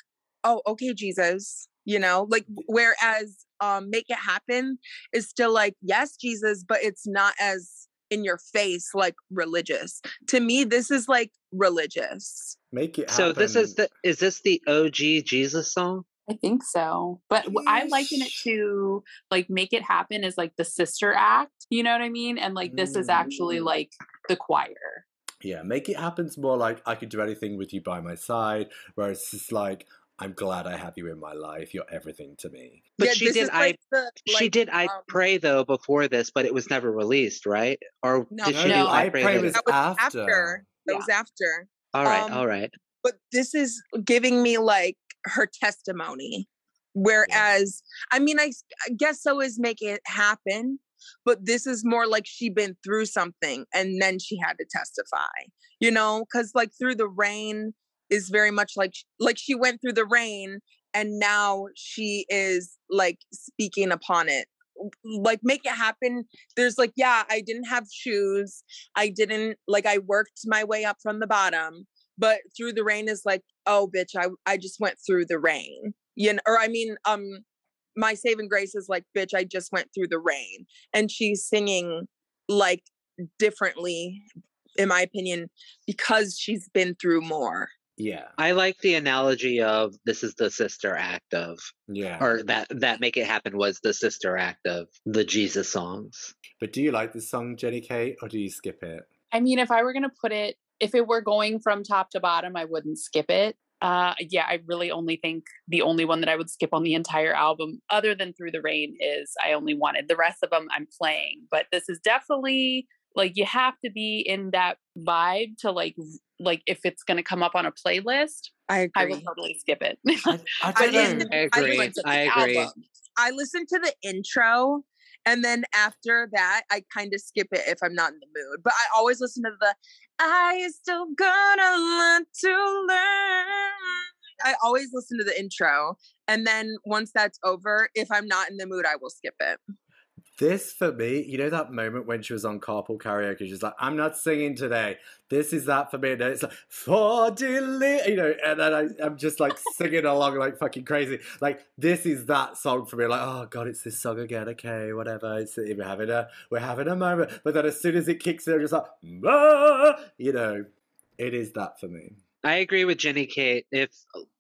oh, okay, Jesus, you know, like, whereas um, Make It Happen is still like, yes, Jesus, but it's not as in your face like religious. To me, this is like religious. make it So this is the is this the OG Jesus song? I think so. But I liken it to like make it happen is like the sister act. You know what I mean? And like this is actually Mm. like the choir. Yeah make it happens more like i could do anything with you by my side whereas it's just like i'm glad i have you in my life you're everything to me But Yeah, she did I like the, she did I um, pray though before this, but it was never released, right? Or No, did she No, do I, I pray, Pray was That was after. after. That Yeah. was after. All right, um, all right. but this is giving me like her testimony whereas i mean I guess so is make it happen but this is more like she been through something and then she had to testify you know because like through the rain is very much like like she went through the rain and now she is like speaking upon it like make it happen. There's like yeah i didn't have shoes i didn't like i worked my way up from the bottom but through the rain is like oh bitch i i just went through the rain you know or i mean um my saving grace is like bitch i just went through the rain and she's singing like differently in my opinion because she's been through more yeah I like the analogy of this is the sister act of yeah or that that make it happen was the sister act of the Jesus songs. but do you like this song jenny kate or do you skip it I mean, if I were going to put it, if it were going from top to bottom, I wouldn't skip it. Uh, yeah, I really only think the only one that I would skip on the entire album, other than Through the Rain, is I Only Wanted. The rest of them I'm playing, but this is definitely like you have to be in that vibe to like like if it's going to come up on a playlist, i agree I will totally skip it. i, I [LAUGHS] I don't know didn't- I I agree. listened I agree. album. I listened to the intro And then after that, I kind of skip it if I'm not in the mood. But I always listen to the I still gonna learn to learn. I always listen to the intro. And then once that's over, if I'm not in the mood, I will skip it. This for me, you know that moment when she was on carpool karaoke, she's like, "I'm not singing today." This is that for me, and then it's like for deli, you know, and then I, I'm just like [LAUGHS] singing along like fucking crazy. Like this is that song for me. Like, oh god, it's this song again. Okay, whatever. It's we're having a we're having a moment, but then as soon as it kicks in, I'm just like, ah! you know, it is that for me. I agree with Jenny Kate. If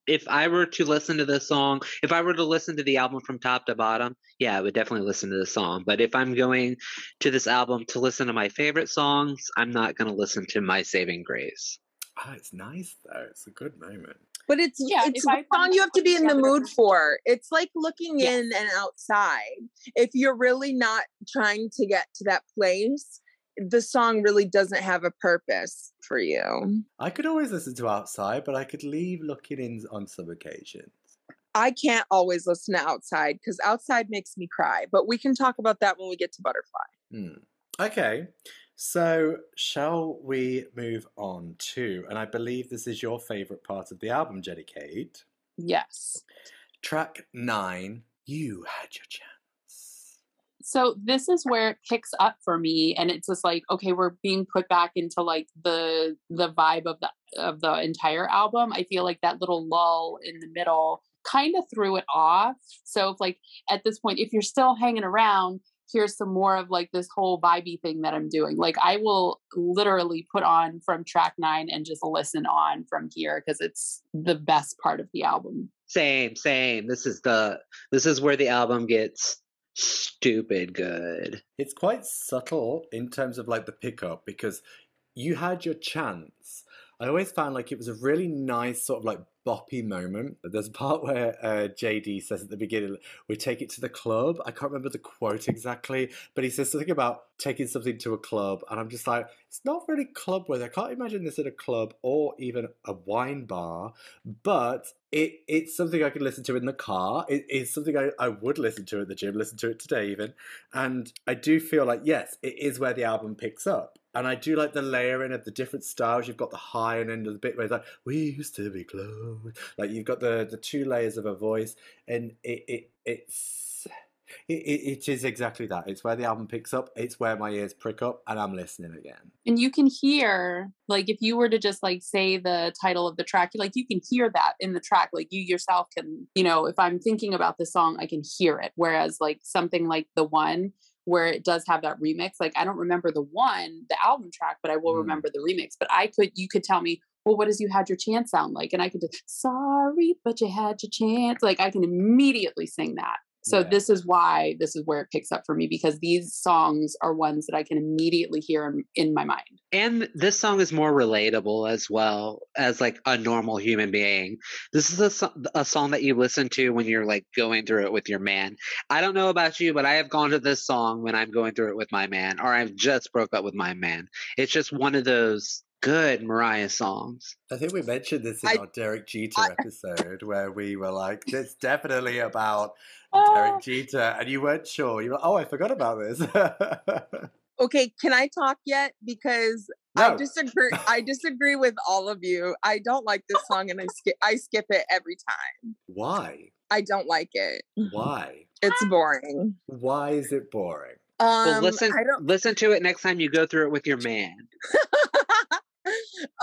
if I were to listen to this song, if I were to listen to the album from top to bottom, yeah, I would definitely listen to the song. But if I'm going to this album to listen to my favorite songs, I'm not going to listen to My Saving Grace. Oh, it's nice though. It's a good moment. But it's yeah, it's a song you have to be in the mood for. It's like looking yeah. in and outside. If you're really not trying to get to that place, the song really doesn't have a purpose for you. I could always listen to outside, but I could leave looking in on some occasions. I can't always listen to outside because outside makes me cry, but we can talk about that when we get to Butterfly. Hmm. Okay. So, shall we move on to, and I believe this is your favorite part of the album, Jenny Kate? Yes. Track nine, You Had Your Chance. So this is where it picks up for me and it's just like okay we're being put back into like the the vibe of the of the entire album. I feel like that little lull in the middle kind of threw it off. So if like at this point if you're still hanging around here's some more of like this whole vibey thing that I'm doing. Like I will literally put on from track 9 and just listen on from here because it's the best part of the album. Same, same. This is the this is where the album gets stupid good. It's quite subtle in terms of like the pickup because you had your chance. I always found like it was a really nice sort of like boppy moment. There's a part where uh, JD says at the beginning, "We take it to the club." I can't remember the quote exactly, but he says something about taking something to a club, and I'm just like, it's not really club worthy. I can't imagine this at a club or even a wine bar, but it it's something I could listen to in the car. It, it's something I, I would listen to at the gym, listen to it today even, and I do feel like yes, it is where the album picks up. And I do like the layering of the different styles. You've got the high and end of the bit where it's like, we used to be close. Like you've got the the two layers of a voice, and it, it it's it, it is exactly that. It's where the album picks up. It's where my ears prick up, and I'm listening again. And you can hear, like, if you were to just like say the title of the track, like you can hear that in the track. Like you yourself can, you know, if I'm thinking about the song, I can hear it. Whereas like something like the one where it does have that remix, like I don't remember the one, the album track, but I will mm. remember the remix. But I could, you could tell me, well, what does you had your chance sound like? And I could just, sorry, but you had your chance. Like I can immediately sing that. So yeah. this is why this is where it picks up for me because these songs are ones that I can immediately hear in, in, my mind. And this song is more relatable as well as like a normal human being. This is a, a song that you listen to when you're like going through it with your man. I don't know about you, but I have gone to this song when I'm going through it with my man or I've just broke up with my man. It's just one of those good Mariah songs. I think we mentioned this in I, our Derek Jeter I, episode where we were like, it's [LAUGHS] definitely about Derek Jeter, and you weren't sure. You were, oh, I forgot about this. [LAUGHS] okay, can I talk yet? Because no. I disagree. [LAUGHS] I disagree with all of you. I don't like this song, and I skip. I skip it every time. Why? I don't like it. Why? It's boring. Why is it boring? Um, well, listen. Listen to it next time you go through it with your man.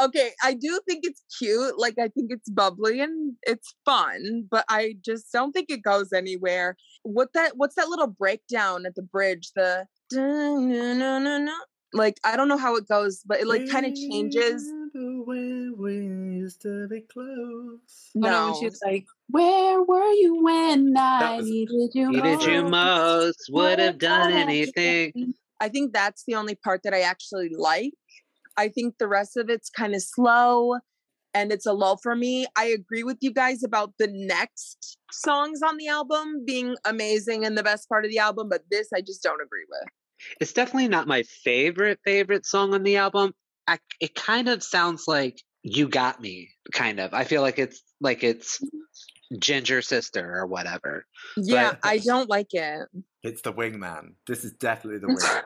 Okay, I do think it's cute. Like I think it's bubbly and it's fun, but I just don't think it goes anywhere. What that what's that little breakdown at the bridge? The no no no no. like I don't know how it goes, but it like kind of changes. The way we used to be close. Oh, no, she's like, "Where were you when I was, needed you? Needed most? you most. Would have done anything." [LAUGHS] I think that's the only part that I actually like. I think the rest of it's kind of slow and it's a lull for me. I agree with you guys about the next songs on the album being amazing and the best part of the album, but this I just don't agree with. It's definitely not my favorite favorite song on the album. I, it kind of sounds like "You Got Me," kind of. I feel like it's like it's mm-hmm. ginger sister or whatever. Yeah, But- I don't like it. It's the wingman. This is definitely the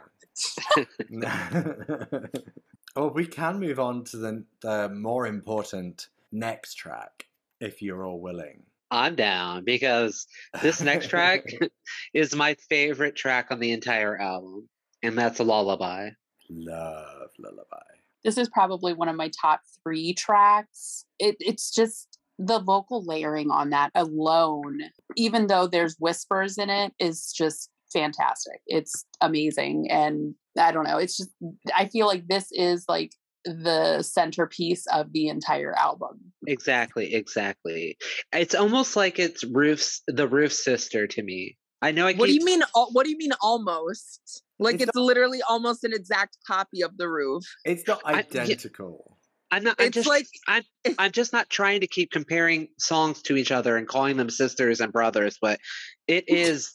[LAUGHS] wingman. [LAUGHS] [LAUGHS] oh, we can move on to the, the more important next track, if you're all willing. I'm down because this next track [LAUGHS] is my favorite track on the entire album, and that's a lullaby. Love Lullaby. This is probably one of my top three tracks. It, it's just the vocal layering on that alone, even though there's whispers in it, is just fantastic. It's amazing. And I don't know, it's just, I feel like this is like the centerpiece of the entire album. Exactly, exactly. It's almost like it's Roof's the Roof sister to me. I know I What do you mean? al- What do you mean almost? Like It's it's, literally almost an exact copy of the roof. It's not I- yeah. identical. I'm not. I'm It's just. like I'm. I'm just not trying to keep comparing songs to each other and calling them sisters and brothers, but it [LAUGHS] is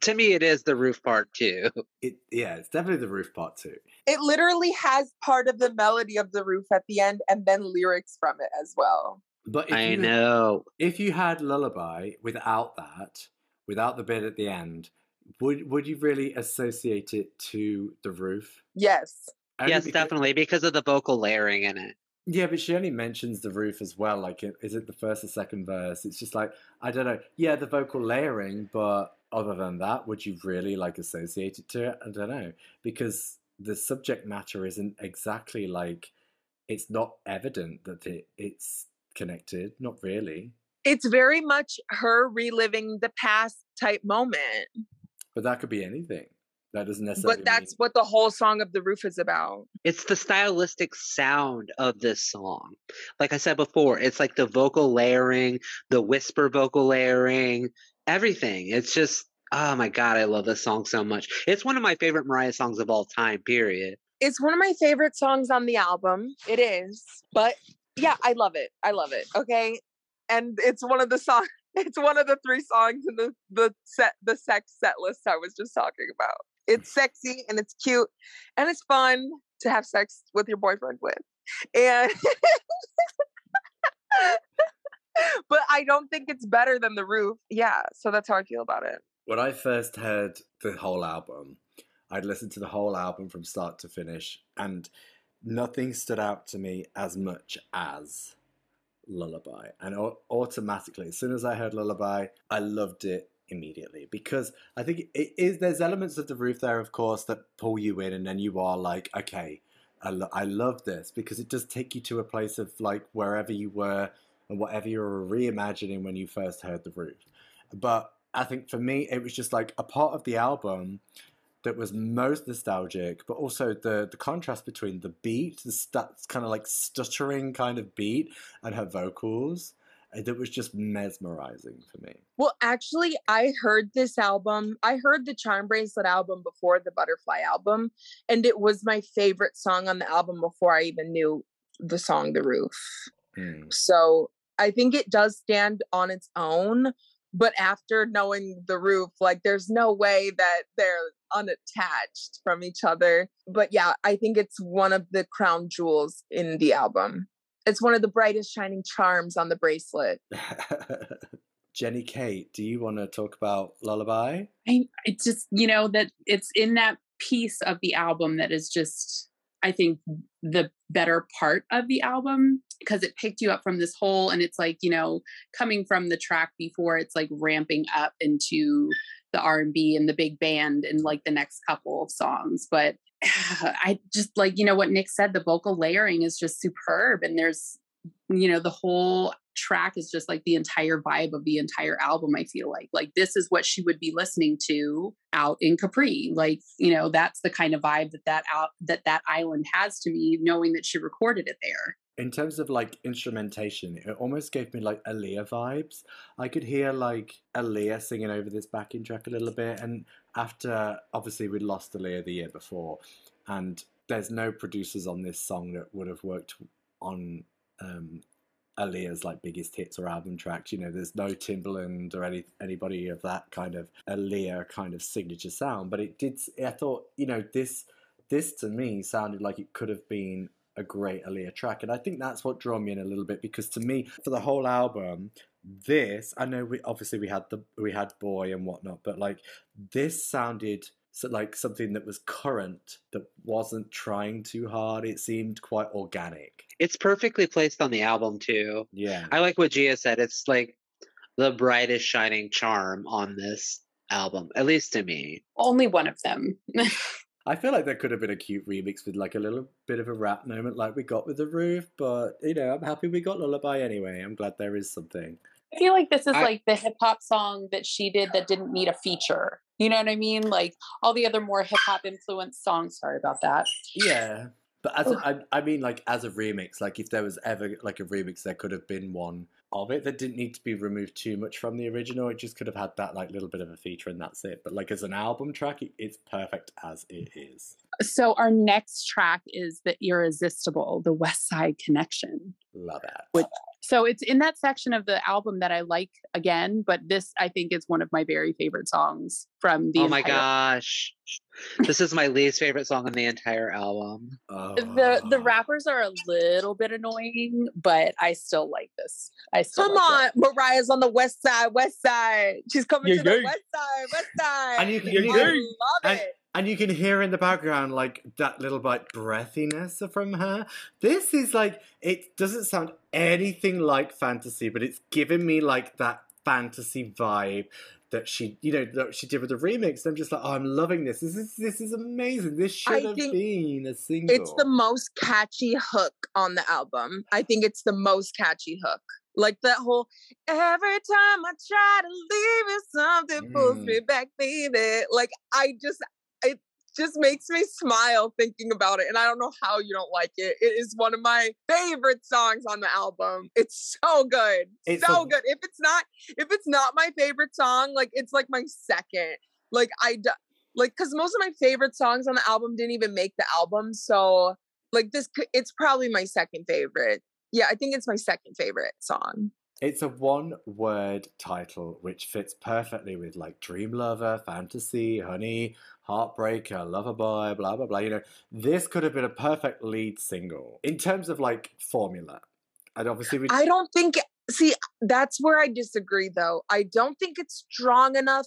to me. It is the roof part too. It, yeah, it's definitely the roof part too. it literally has part of the melody of the roof at the end and then lyrics from it as well. But if I you, know. if you had Lullaby without that, without the bit at the end, would would you really associate it to the roof? Yes. Only Yes, because- definitely because of the vocal layering in it. Yeah, but she only mentions the roof as well. Like, is it the first or second verse? It's just like I don't know. Yeah, the vocal layering, but other than that, would you really like associate it to it? I don't know because the subject matter isn't exactly like it's not evident that it it's connected. Not really, It's very much her reliving the past type moment. but that could be anything. That doesn't necessarily. But that's mean- what the whole song of the roof is about. It's the stylistic sound of this song. Like I said before, it's like the vocal layering, the whisper vocal layering, everything. It's just, oh my God, I love this song so much. It's one of my favorite Mariah songs of all time, period. It's one of my favorite songs on the album. It is. But yeah, I love it. I love it. Okay. And it's one of the songs [LAUGHS] it's one of the three songs in the the set the sex set list I was just talking about. It's sexy and it's cute and it's fun to have sex with your boyfriend with. And [LAUGHS] but I don't think it's better than the roof. Yeah, so that's how I feel about it. when I first heard the whole album, I'd listened to the whole album from start to finish, and nothing stood out to me as much as Lullaby. And automatically, as soon as I heard Lullaby, I loved it immediately because I think it is. There's elements of the roof there, of course, that pull you in, and then you are like, okay, I, lo- I love this because it does take you to a place of like wherever you were and whatever you were reimagining when you first heard the roof. But I think for me, it was just like a part of the album that was most nostalgic, but also the the contrast between the beat, the stu- kind of like stuttering kind of beat, and her vocals, uh, that was just mesmerizing for me. Well, actually, I heard this album. I heard the Charmbracelet album before the Butterfly album, and it was my favorite song on the album before I even knew the song The Roof. Mm. So I think it does stand on its own. But after knowing The Roof, like there's no way that they're unattached from each other. But yeah, I think it's one of the crown jewels in the album. It's one of the brightest shining charms on the bracelet. [LAUGHS] Jenny Kate, do you want to talk about Lullaby? I it's just you know that it's in that piece of the album that is just I think the better part of the album because it picked you up from this hole and it's like you know coming from the track before it's like ramping up into the R&B and the big band and like the next couple of songs but [SIGHS] I just like you know what Nick said the vocal layering is just superb and there's you know the whole track is just like the entire vibe of the entire album i feel like like this is what she would be listening to out in capri like you know that's the kind of vibe that that out that that island has to me knowing that she recorded it there in terms of like instrumentation, it almost gave me like Aaliyah vibes. I could hear like Aaliyah singing over this backing track a little bit, and after obviously we'd lost Aaliyah the year before, and there's no producers on this song that would have worked on um, Aaliyah's like biggest hits or album tracks. You know, there's no Timbaland or any anybody of that kind of Aaliyah kind of signature sound, but it did. I thought you know this this to me sounded like it could have been a great Aaliyah track. And I think that's what drew me in a little bit because to me, for the whole album, this I know we obviously we had the we had Boy and whatnot, but like this sounded so like something that was current that wasn't trying too hard. It seemed quite organic. It's perfectly placed on the album too. Yeah. I like what Gia said. It's like the brightest shining charm on this album, at least to me. Only one of them. [LAUGHS] I feel like there could have been a cute remix with like a little bit of a rap moment like we got with the roof, but you know, I'm happy we got Lullaby anyway. I'm glad there is something. I feel like this is I- like the hip hop song that she did that didn't need a feature. You know what I mean? Like all the other more hip hop influenced songs. Sorry about that. Yeah. But as a, I, I mean, like as a remix, like if there was ever like a remix, there could have been one of it that didn't need to be removed too much from the original. It just could have had that like little bit of a feature, and that's it. But like as an album track, it's perfect as it is. So our next track is the Irresistible, the West Side Connection. Love it. Which- So it's in that section of the album that I like again, but this I think is one of my very favorite songs from the oh my gosh. This is my least favorite song on the entire album. The the Oh. rappers are a little bit annoying, but I still like this. I still Come like on, Mariah's on the west side, west side. She's coming Yeah, to the west side, west side. And you can, I you love can- it. And you can hear in the background like that little bit breathiness from her. This is like it doesn't sound anything like fantasy, but it's giving me like that fantasy vibe that she, you know, that she did with the remix. I'm just like, oh, I'm loving this. This is this is amazing. This should I have been a single. It's the most catchy hook on the album. I think it's the most catchy hook. Like that whole every time I try to leave you, something pulls Mm. me back, baby. Like I just it just makes me smile thinking about it. And I don't know how you don't like it. It is one of my favorite songs on the album. It's so good. It's so a- good. If it's not if it's not my favorite song, like it's like my second. Like I d- like because most of my favorite songs on the album didn't even make the album so like this it's probably my second favorite yeah i think it's my second favorite song It's a one word title which fits perfectly with like Dream Lover, Fantasy, Honey, Heartbreaker, Lover Boy, blah, blah, blah. You know, this could have been a perfect lead single in terms of like formula. And obviously, we. i don't think see that's where i disagree though i don't think it's strong enough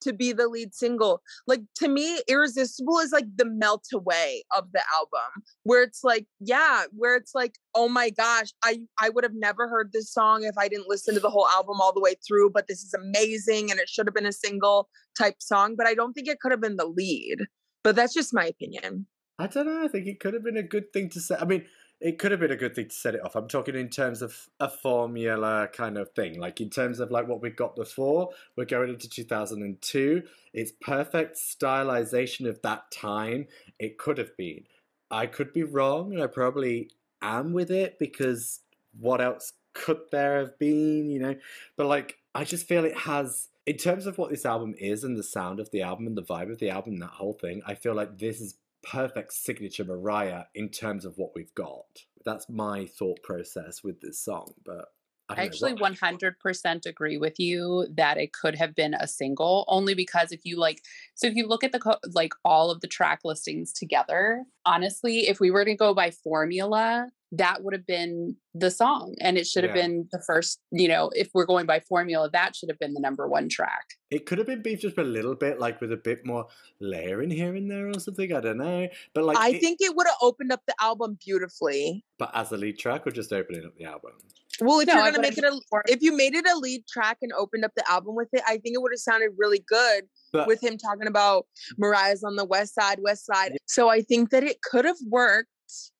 to be the lead single like to me irresistible is like the melt away of the album where it's like yeah where it's like oh my gosh i i would have never heard this song if i didn't listen to the whole album all the way through but this is amazing and it should have been a single type song but i don't think it could have been the lead but that's just my opinion I don't know. I think it could have been a good thing to say. I mean, it could have been a good thing to set it off. I'm talking in terms of a formula kind of thing. Like in terms of like what we got before, we're going into 2002. It's perfect stylization of that time. It could have been. I could be wrong, and I probably am with it because what else could there have been, you know? But like, I just feel it has, in terms of what this album is and the sound of the album and the vibe of the album, and that whole thing, I feel like this is perfect signature Mariah in terms of what we've got. That's my thought process with this song, but I, I actually what- 100% agree with you that it could have been a single only because if you like so if you look at the co- like all of the track listings together honestly if we were to go by formula that would have been the song and it should have Yeah. been the first you know if we're going by formula that should have been the number one track It could have been beef just a little bit, like with a bit more layering here and there or something. I don't know, but like I it- think it would have opened up the album beautifully. but as a lead track or just opening up the album. Well, if No, you're gonna make it a, if you made it a lead track and opened up the album with it, I think it would have sounded really good But with him talking about Mariah's on the west side, west side. So I think that it could have worked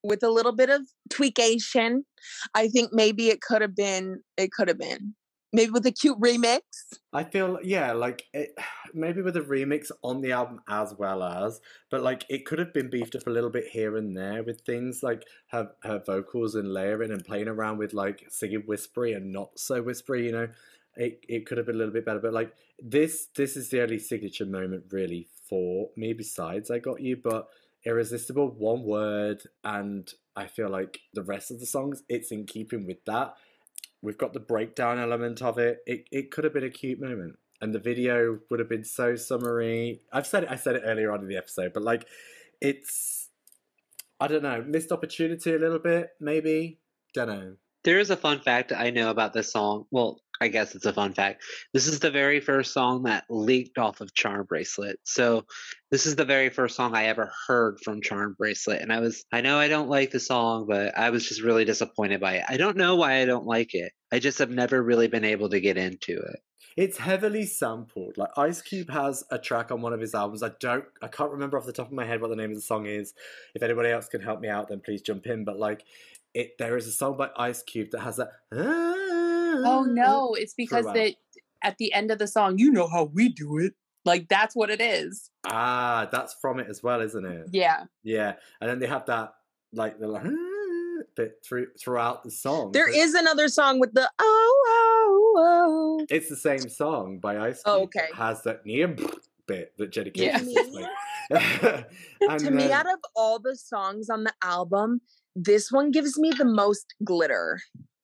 with a little bit of tweakation. I think maybe it could have been. It could have been maybe with a cute remix. I feel yeah, like it, [SIGHS] maybe with a remix on the album as well as, but like it could have been beefed up a little bit here and there with things like her her vocals and layering and playing around with like singing whispery and not so whispery. You know, it it could have been a little bit better. But like this this is the only signature moment really for me. Besides, I got you, but irresistible one word and i feel like the rest of the songs it's in keeping with that we've got the breakdown element of it it, it could have been a cute moment and the video would have been so summery i've said it i said it earlier on in the episode but like it's I don't know, missed opportunity a little bit, maybe. Don't know. There is a fun fact I know about this song. Well, I guess it's a fun fact. This is the very first song that leaked off of Charmbracelet. So this is the very first song I ever heard from Charmbracelet. And I was, I know I don't like the song, but I was just really disappointed by it. I don't know why I don't like it. I just have never really been able to get into it. It's heavily sampled. Like Ice Cube has a track on one of his albums. I don't, I can't remember off the top of my head what the name of the song is. If anybody else can help me out, then please jump in. But like, it there is a song by Ice Cube that has that. Ah, Oh [LAUGHS] no, it's because that at the end of the song, you know how we do it. Like that's what it is. Ah, that's from it as well, isn't it? Yeah. Yeah, and then they have that like the like, bit through throughout the song. There is another song with the oh oh oh. It's the same song by Ice Cube. Oh, that okay. has that near [LAUGHS] bit that Jenny Yeah. Cage is like. [LAUGHS] And to me, out of all the songs on the album, this one gives me the most glitter.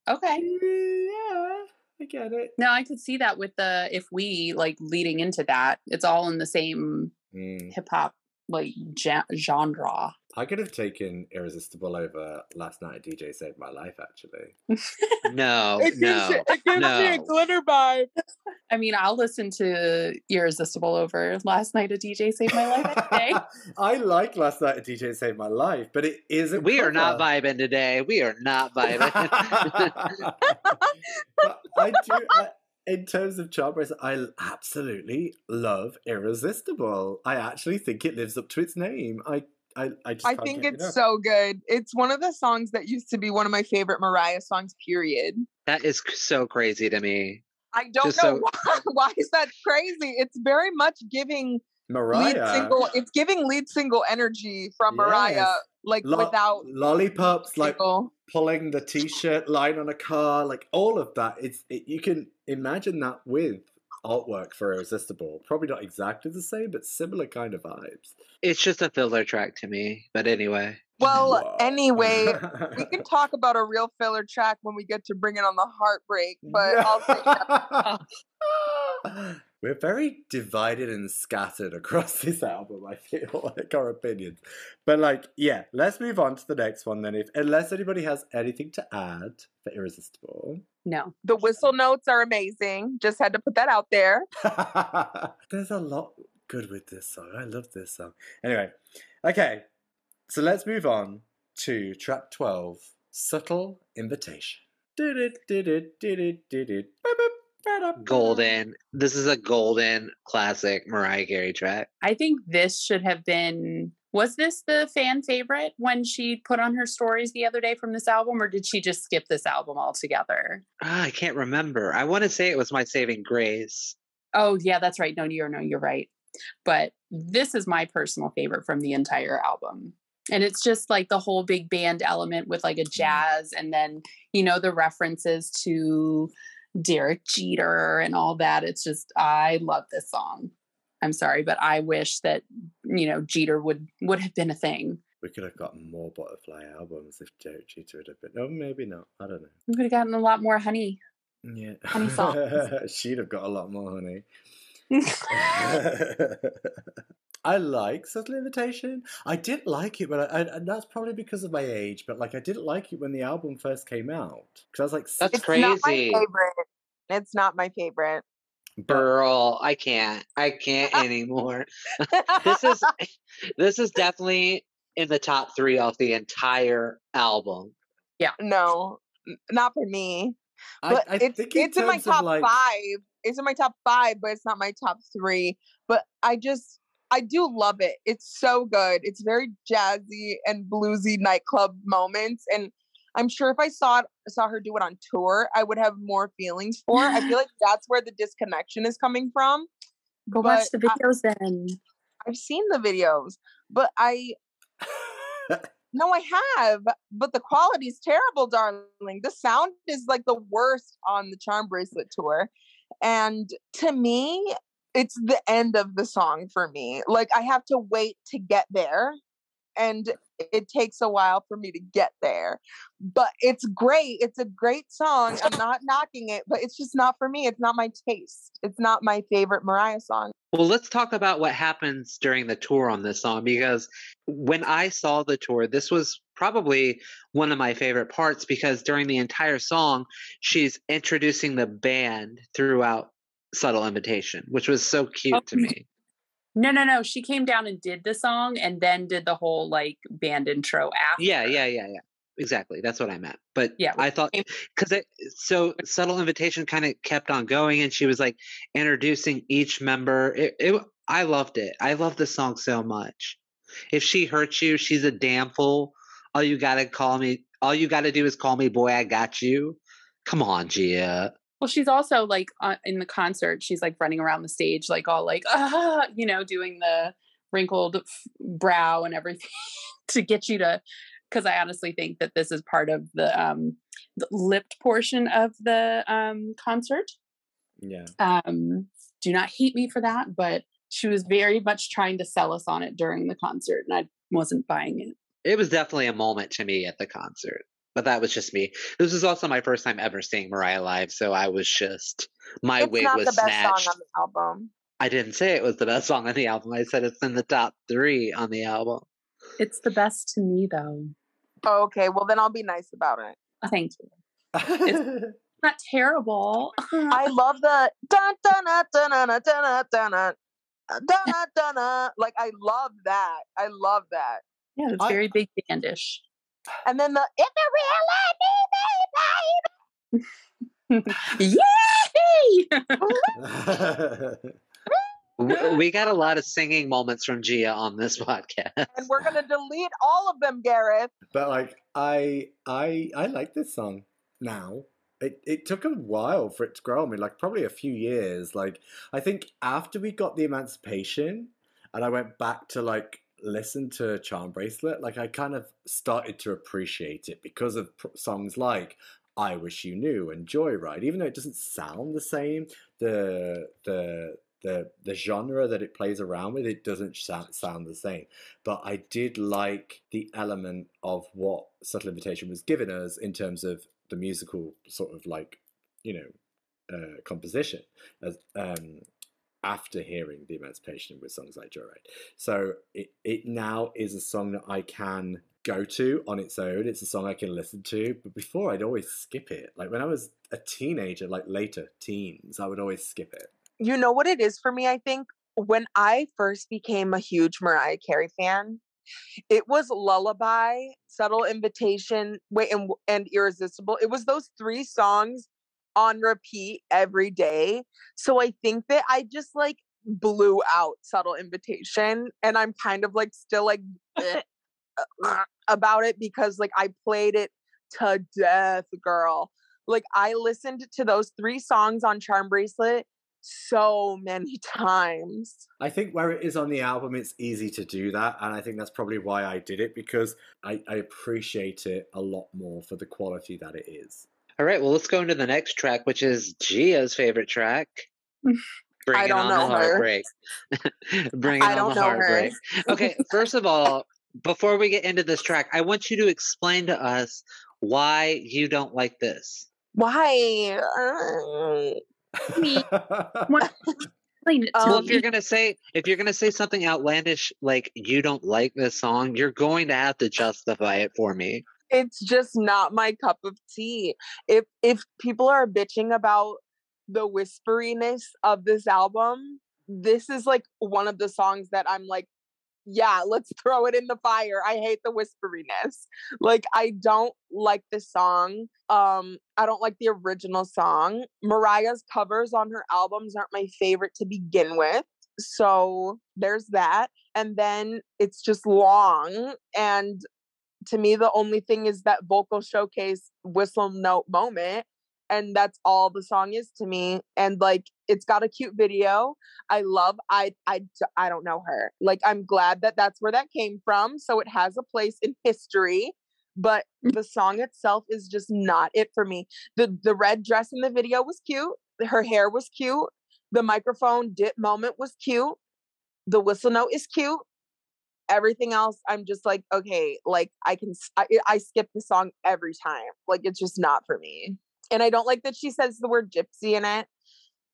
Okay. yeah, I get it. No, I could see that with the if we like leading into that. It's all in the same Mm. hip hop like ja- genre. I could have taken Irresistible over Last Night at DJ Saved My Life, actually. [LAUGHS] No, It gives, no. you, it gives me a glitter vibe. I mean, I'll listen to Irresistible over Last Night a DJ Saved My Life any day. [LAUGHS] I like Last Night at DJ Saved My Life, but it is a We are not vibing today. We are not vibing. [LAUGHS] I do. I, in terms of Charmbracelet, I absolutely love Irresistible. I actually think it lives up to its name. I, I, I just I think it's enough. so good. It's one of the songs that used to be one of my favorite Mariah songs, period. that is so crazy to me. I don't Just know so- why, [LAUGHS] why is that crazy. It's very much giving Mariah. lead single. It's giving lead single energy from Mariah, Yes. like Lo- without lollipops, like pulling the [LAUGHS] t-shirt line on a car, like all of that. It's it, you can imagine that with artwork for Irresistible. Probably not exactly the same, but similar kind of vibes. It's just a filler track to me. But anyway, Well, Whoa. anyway, we can talk about a real filler track when we get to bring it on the heartbreak, but I'll say [LAUGHS] that. [LAUGHS] [LAUGHS] We're very divided and scattered across [LAUGHS] this album, I feel, like our opinions. But like, yeah, let's move on to the next one then. If unless anybody has anything to add for Irresistible. No. the whistle notes are amazing. Just had to put that out there. [LAUGHS] There's a lot good with this song. I love this song. Anyway, okay. So let's move on to track 12, Subtle Invitation. Golden. This is a golden classic Mariah Carey track. I think this should have been. Was this the fan favorite when she put on her stories the other day from this album, or did she just skip this album altogether? Ah, I can't remember. I want to say it was my saving grace. Oh, yeah, that's right. No, you're no, you're right. But this is my personal favorite from the entire album. And it's just like the whole big band element with like a jazz and then, you know, the references to Derek Jeter and all that. It's just I love this song. I'm sorry, but I wish that, you know, Jeter would would have been a thing. We could have gotten more butterfly albums if Derek Jeter had been. No, maybe not. I don't know. We could have gotten a lot more honey. Yeah. Honey songs. [LAUGHS] She'd have got a lot more honey. [LAUGHS] [LAUGHS] I like Subtle Invitation. I didn't like it, but I, I, and that's probably because of my age. But like, I didn't like it when the album first came out because I was like, That's it's not my favorite. It's not my favorite. but Girl, I can't. I can't [LAUGHS] anymore. [LAUGHS] this is [LAUGHS] this is definitely in the top three of the entire album. Yeah. No, not for me. But I it's think in it's in my top like, five. It's in my top five, but it's not my top three. But I just I do love it. It's so good. It's very jazzy and bluesy nightclub moments. And I'm sure if I saw it saw her do it on tour, I would have more feelings for it. I feel [GASPS] like that's where the disconnection is coming from. Go watch But the I- videos then. I've seen the videos, but I [LAUGHS] No, I have, but the quality's terrible, darling. The sound is like the worst on the Charmbracelet tour. And to me, it's the end of the song for me. Like I have to wait to get there. And it takes a while for me to get there. But it's great. It's a great song. I'm not knocking it, but it's just not for me. It's not my taste. It's not my favorite Mariah song. Well, let's talk about what happens during the tour on this song because when I saw the tour, this was probably one of my favorite parts because during the entire song, she's introducing the band throughout Subtle Invitation, which was so cute Oh, to me. No, no, no. She came down and did the song and then did the whole like band intro after. Yeah, yeah, yeah, yeah. Exactly. That's what I meant. But Yeah, I thought because [LAUGHS] it so subtle invitation kind of kept on going, and she was like introducing each member. It, it I loved it. I love the song so much. If she hurts you, she's a damn fool. All you gotta call me. All you gotta do is call me, boy. I got you. Come on, Gia. Well, she's also like uh, in the concert, she's like running around the stage, like all like, ah, you know, doing the wrinkled f- brow and everything [LAUGHS] to get you to. Because I honestly think that this is part of the, um, the lipped portion of the um, concert. Yeah. Um, do not hate me for that, but she was very much trying to sell us on it during the concert, and I wasn't buying it. It was definitely a moment to me at the concert, but that was just me. This was also my first time ever seeing Mariah live, so I was just my it's wig not was the best snatched. song on the album. I didn't say it was the best song on the album. I said it's in the top three on the album. It's the best to me, though. Oh, okay, well then I'll be nice about it. Thank you. It's not terrible. I love the dun dun dun dun dun dun dun dun dun. Like I love that. I love that. yeah, it's I- very big bandish. And then the in the real life, [LAUGHS] Yay! We got a [LAUGHS] lot of singing moments from Gia on this [LAUGHS] podcast. and we're gonna delete all of them, Gareth. but like I I I like this song now. It it took a while for it to grow on me, like probably a few years. Like I think after we got the emancipation and I went back to like listen to Charmbracelet, like I kind of started to appreciate it because of pr- songs like I Wish You Knew and Joyride. Even though it doesn't sound the same, the the the the genre that it plays around with, it doesn't sound, sound the same but I did like the element of what Subtle Invitation was giving us in terms of the musical sort of like, you know, uh, composition as um, after hearing the Emancipation with songs like Joyride. So it, it now is a song that I can go to on its own. It's a song I can listen to, but before I'd always skip it. Like when I was a teenager, like later teens, I would always skip it. You know what it is for me? I think when I first became a huge Mariah Carey fan, it was Lullaby, Subtle Invitation, Wait, and, and Irresistible. It was those three songs on repeat every day. So I think that I just like blew out Subtle Invitation, and I'm kind of like still like eh, [LAUGHS] uh, about it because like I played it to death, girl. Like I listened to those three songs on Charmbracelet so many [LAUGHS] times. I think where it is on the album, it's easy to do that, and I think that's probably why I did it because I, I appreciate it a lot more for the quality that it is. All right, well, let's go into the next track, which is Gia's favorite track. [LAUGHS] Bringing don't on know the her. heartbreak. [LAUGHS] Bringing I on don't the know her. heartbreak. Okay, first of all, before we get into this track, I want you to explain to us why you don't like this. Why? Uh, [LAUGHS] Me. What- Explain it to well, if you're gonna say if you're gonna say something outlandish like you don't like this song, you're going to have to justify it for me. It's just not my cup of tea. If if people are bitching about the whisperiness of this album, this is like one of the songs that I'm like, yeah, let's [LAUGHS] throw it in the fire. I hate the whisperiness. Like I don't like this song. Um I don't like the original song. Mariah's covers on her albums aren't my favorite to begin with. So there's that. And then it's just long and to me the only thing is that vocal showcase whistle note moment and that's all the song is to me and like it's got a cute video. I love I, I, I don't know her. Like i'm glad that that's where that came from so it has a place in history but mm. the song itself is just not it for me. The the red dress in the video was cute her hair was cute the microphone dip moment was cute the whistle note is cute everything else i'm just like okay like i can I, I skip the song every time like it's just not for me. And i don't like that she says the word gypsy in it.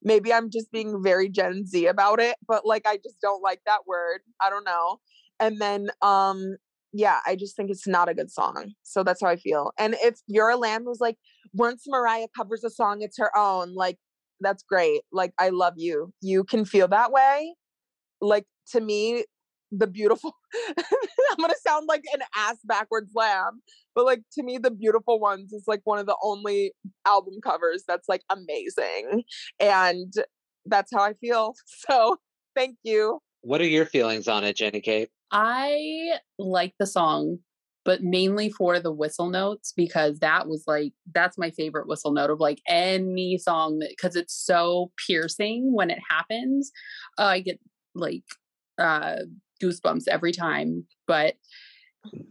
Maybe i'm just being very gen z about it but like i just don't like that word i don't know. And then um yeah i just think it's not a good song so that's how i feel. And if you're a lamb was like once mariah covers a song it's her own like that's great like i love you. You can feel that way. Like to me the beautiful [LAUGHS] i'm gonna sound like an ass backwards lamb but like to me the beautiful ones is like one of the only album covers that's like amazing and that's how i feel [LAUGHS] so thank you What are your feelings on it, Jenny Kate? I like the song, but mainly for the whistle notes because that was like that's my favorite whistle note of like any song because it's so piercing when it happens. Uh, I get like uh goosebumps every time, but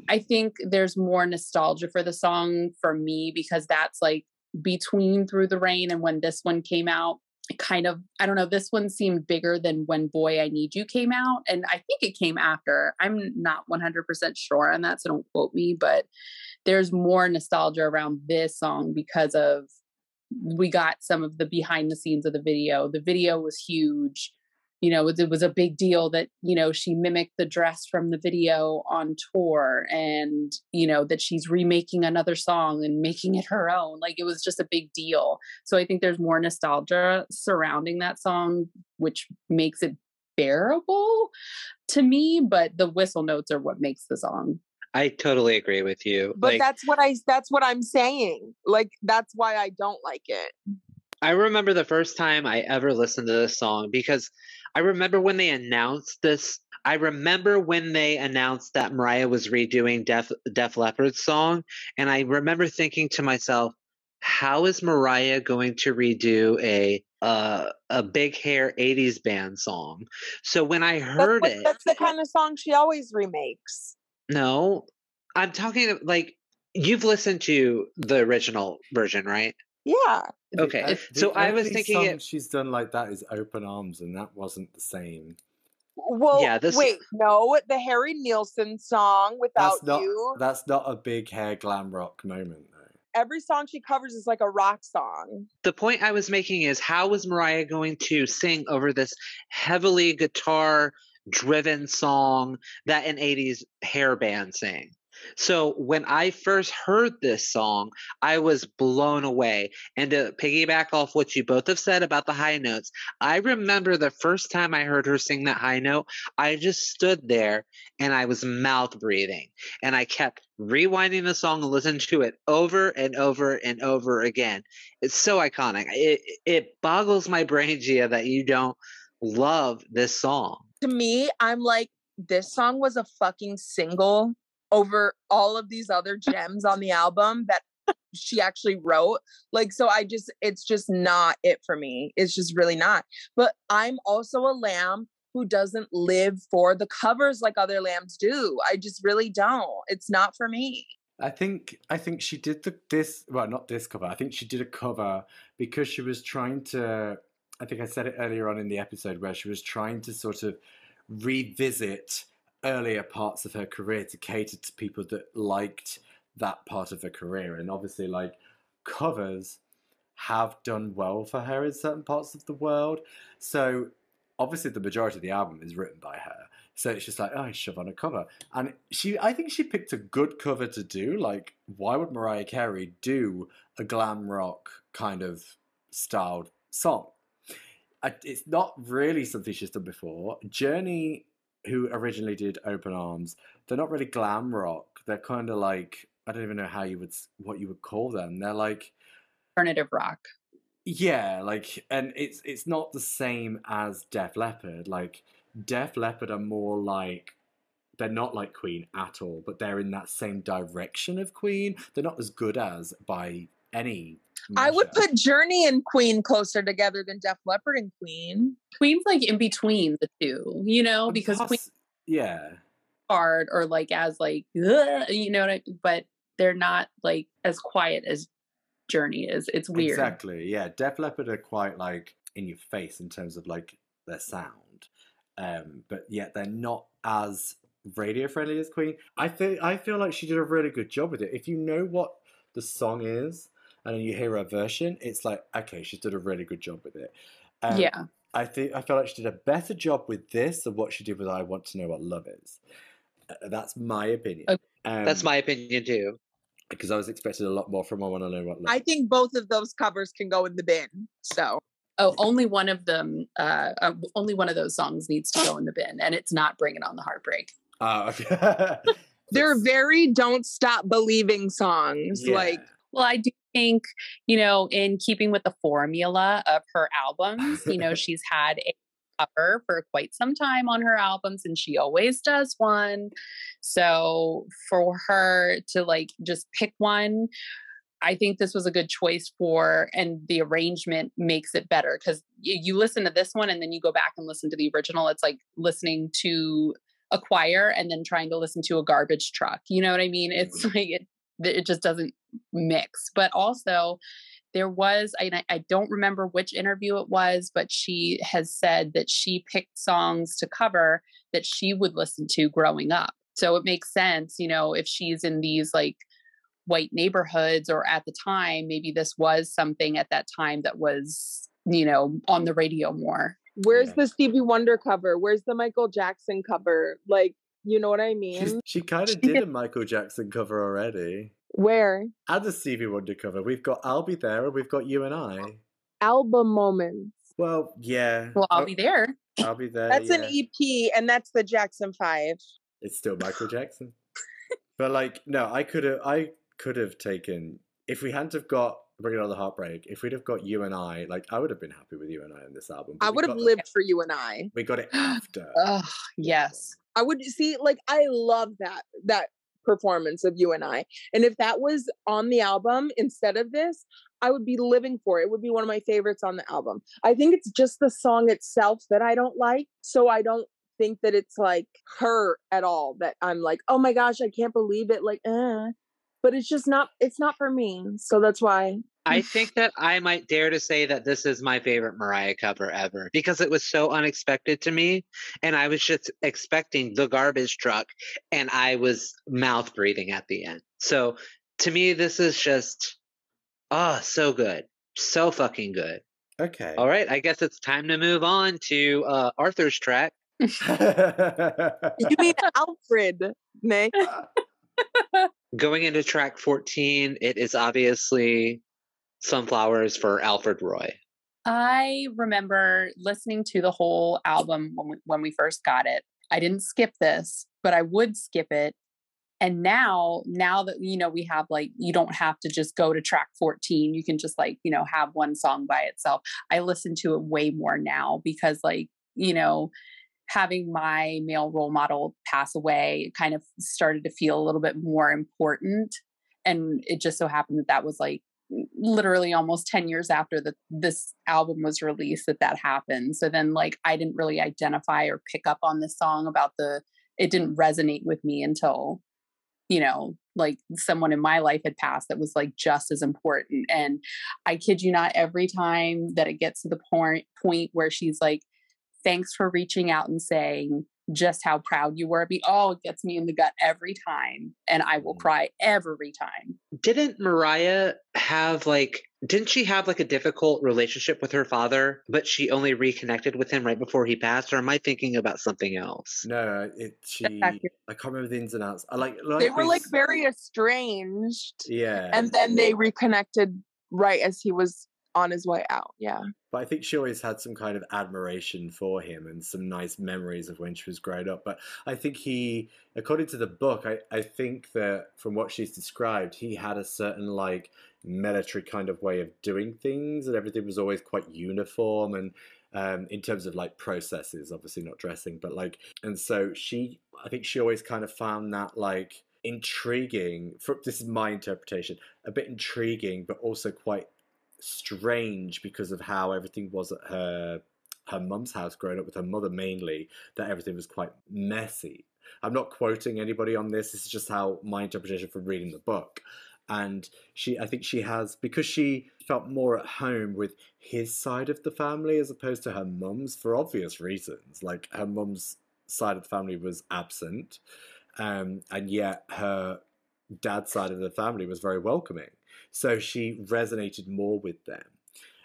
I think there's more nostalgia for the song for me because that's like between Through the Rain and when this one came out. Kind of, I don't know, this one seemed bigger than when Boy I Need You came out. And I think it came after. I'm not 100% sure on that, so don't quote me, but there's more nostalgia around this song because of we got some of the behind the scenes of the video. The video was huge you know, it was a big deal that, you know, she mimicked the dress from the video on tour and, you know, that she's remaking another song and making it her own. Like it was just a big deal. So I think there's more nostalgia surrounding that song, which makes it bearable to me, but the whistle notes are what makes the song. I totally agree with you. but like, that's what i that's what i'm saying like that's why i don't like it I remember the first time I ever listened to this song because I remember when they announced this. I remember when they announced that Mariah was redoing Def, Def Leppard's song, and I remember thinking to myself, "How is Mariah going to redo a uh, a big hair '80s band song?" So when I that's, heard what- it, that's the kind of song she always remakes no, I'm talking like you've listened to the original version, right? Yeah The- Okay, uh, so I was thinking song it- she's done like that is "Open Arms," and that wasn't the same. well Yeah, this- wait no the harry nilsson song without That's not. you That's not a big hair glam rock moment, though. every song she covers is like a rock song the point I was making is how was Mariah going to sing over this heavily guitar driven song that an 80s hair band sang? So when I first heard this song, I was blown away. And to piggyback off what you both have said about the high notes, I remember the first time I heard her sing that high note, I just stood there and I was mouth breathing. And I kept rewinding the song and listening to it over and over and over again. It's so iconic. It it boggles my brain, Gia, that you don't love this song. to me i'm like this song was a fucking single over all of these other gems on the album that she actually wrote like so i just it's just not it for me it's just really not but i'm also a lamb who doesn't live for the covers like other lambs do i just really don't it's not for me I think I think she did the this well not this cover. I think she did a cover because she was trying to. I think I said it earlier on in the episode where she was trying to sort of revisit earlier parts of her career to cater to people that liked that part of her career, and obviously like covers have done well for her in certain parts of the world. So obviously the majority of the album is written by her. So it's just like, oh, shove on a cover. And she I think she picked a good cover to do. Like, why would Mariah Carey do a glam rock kind of styled song? I, it's not really something she's done before. Journey, who originally did Open Arms, they're not really glam rock. They're kind of like I don't even know how you would what you would call them. They're like Alternative rock. yeah, like, and it's it's not the same as Def Leppard. Like, Def Leppard are more like they're not like Queen at all, but they're in that same direction of Queen. They're not as good as by any. i would put journey and queen closer together than def leppard and queen Queen's like in between the two, you know, because Poss- Queen yeah, hard or like as like you know what I but they're not like as quiet as Journey is. It's weird. exactly. Yeah, Def Leppard are quite like in your face in terms of like their sound, um, but yet they're not as radio friendly as Queen. I think I feel like she did a really good job with it. If you know what the song is and then you hear her version, it's like okay, she's done a really good job with it. Um, yeah. I think I feel like she did a better job with this than what she did with "I Want to Know What Love Is." Uh, That's my opinion. Okay. Um, That's my opinion too. because I was expecting a lot more from "I Want to Know What Love." I think both of those covers can go in the bin. So Oh, only one of them. Uh, uh, only one of those songs needs to go in the bin, and it's not "Bringing On the Heartbreak." Ah, okay. [LAUGHS] they're very "Don't Stop Believing" songs. yeah. Like Well, I do think, you know, in keeping with the formula of her albums, you know, [LAUGHS] she's had a cover for quite some time on her albums and she always does one. So for her to like just pick one, I think this was a good choice for, and the arrangement makes it better because you, listen to this one and then you go back and listen to the original. It's like listening to a choir and then trying to listen to a garbage truck. You know what I mean? It's mm-hmm. [LAUGHS] like it, it just doesn't mix. But also, there was, I, I don't remember which interview it was, but she has said that she picked songs to cover that she would listen to growing up. So it makes sense, you know, if she's in these like white neighborhoods or at the time, maybe this was something at that time that was, you know, on the radio more. where's Yeah. the Stevie Wonder cover? Where's the Michael Jackson cover? Like, you know what I mean? She's, she kind of did did- a Michael Jackson cover already. Where? And a Stevie Wonder cover. We've got I'll Be There and we've got You and I. Album moments. Well, yeah. Well, I'll Oh, be there. I'll be there. That's an. EP, and that's the Jackson Five. It's still Michael Jackson. [LAUGHS] but like, no, I could have I could have taken if we hadn't have got Bring It On the Heartbreak, if we'd have got You and I, like I would have been happy with You and I on this album. I would have got- lived for you and I. We got it [GASPS] after. Oh, yes. I would see like I love that that performance of you and I. And if that was on the album instead of this, I would be living for it. It would be one of my favorites on the album. I think it's just the song itself that I don't like. So I don't think that it's like her at all that I'm like, "Oh my gosh, I can't believe it." Like, eh. But it's just not it's not for me. So that's why I think that I might dare to say that this is my favorite Mariah cover ever because it was so unexpected to me. And I was just expecting the garbage truck and I was mouth breathing at the end. So to me, this is just, oh, so good. So fucking good. Okay. All right. I guess it's time to move on to uh, Arthur's track. [LAUGHS] [LAUGHS] you mean Alfred, Nick. Going into track 14, it is obviously Sunflowers for Alfred Roy. I remember listening to the whole album when we, when we first got it. I didn't skip this, but I would skip it. And now, now that you know we have like you don't have to just go to track 14, you can just like, you know, have one song by itself. I listen to it way more now because like, you know, having my male role model pass away kind of started to feel a little bit more important and it just so happened that that was like literally almost 10 years after that this album was released that that happened. So then like i didn't really identify or pick up on this song about the it didn't resonate with me until you know like someone in my life had passed that was like just as important. And i kid you not every time that it gets to the point point where she's like thanks for reaching out and saying just how proud you were of me oh it gets me in the gut every time and i will Mm. cry every time didn't Mariah have like didn't she have like a difficult relationship with her father, but she only reconnected with him right before he passed? Or am I thinking about something else? no, it she. I can't remember the ins and outs. I like, like They were we like very estranged. Yeah. And then they reconnected right as he was on his way out. Yeah. But I think she always had some kind of admiration for him and some nice memories of when she was growing up. But I think he, according to the book, I, I think that from what she's described, he had a certain like military kind of way of doing things, and everything was always quite uniform and um, in terms of like processes, obviously not dressing, but like, and so she, I think she always kind of found that like intriguing. For, this is my interpretation, a bit intriguing, but also quite strange because of how everything was at her her mum's house growing up with her mother mainly that everything was quite messy i'm not quoting anybody on this this is just how my interpretation from reading the book and she i think she has because she felt more at home with his side of the family as opposed to her mum's for obvious reasons like her mum's side of the family was absent, um, and yet her dad's side of the family was very welcoming. So she resonated more with them.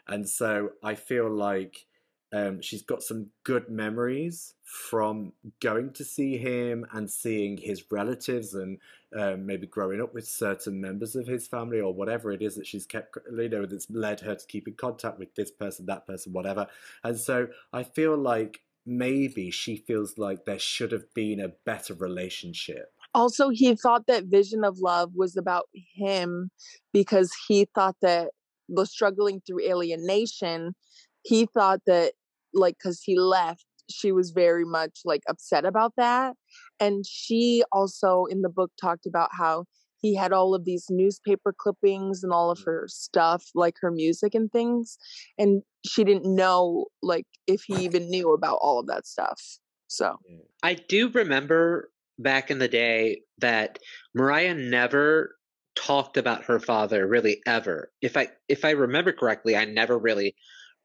And so I feel like um, she's got some good memories from going to see him and seeing his relatives and um, maybe growing up with certain members of his family or whatever it is that she's kept, you know, that's led her to keep in contact with this person, that person, whatever. And so I feel like maybe she feels like there should have been a better relationship also he thought that vision of love was about him because he thought that was struggling through alienation he thought that like because he left she was very much like upset about that. And she also in the book talked about how he had all of these newspaper clippings and all of mm. her stuff like her music and things and she didn't know like if he even knew about all of that stuff so. I do remember back in the day that mariah never talked about her father really ever if i if i remember correctly i never really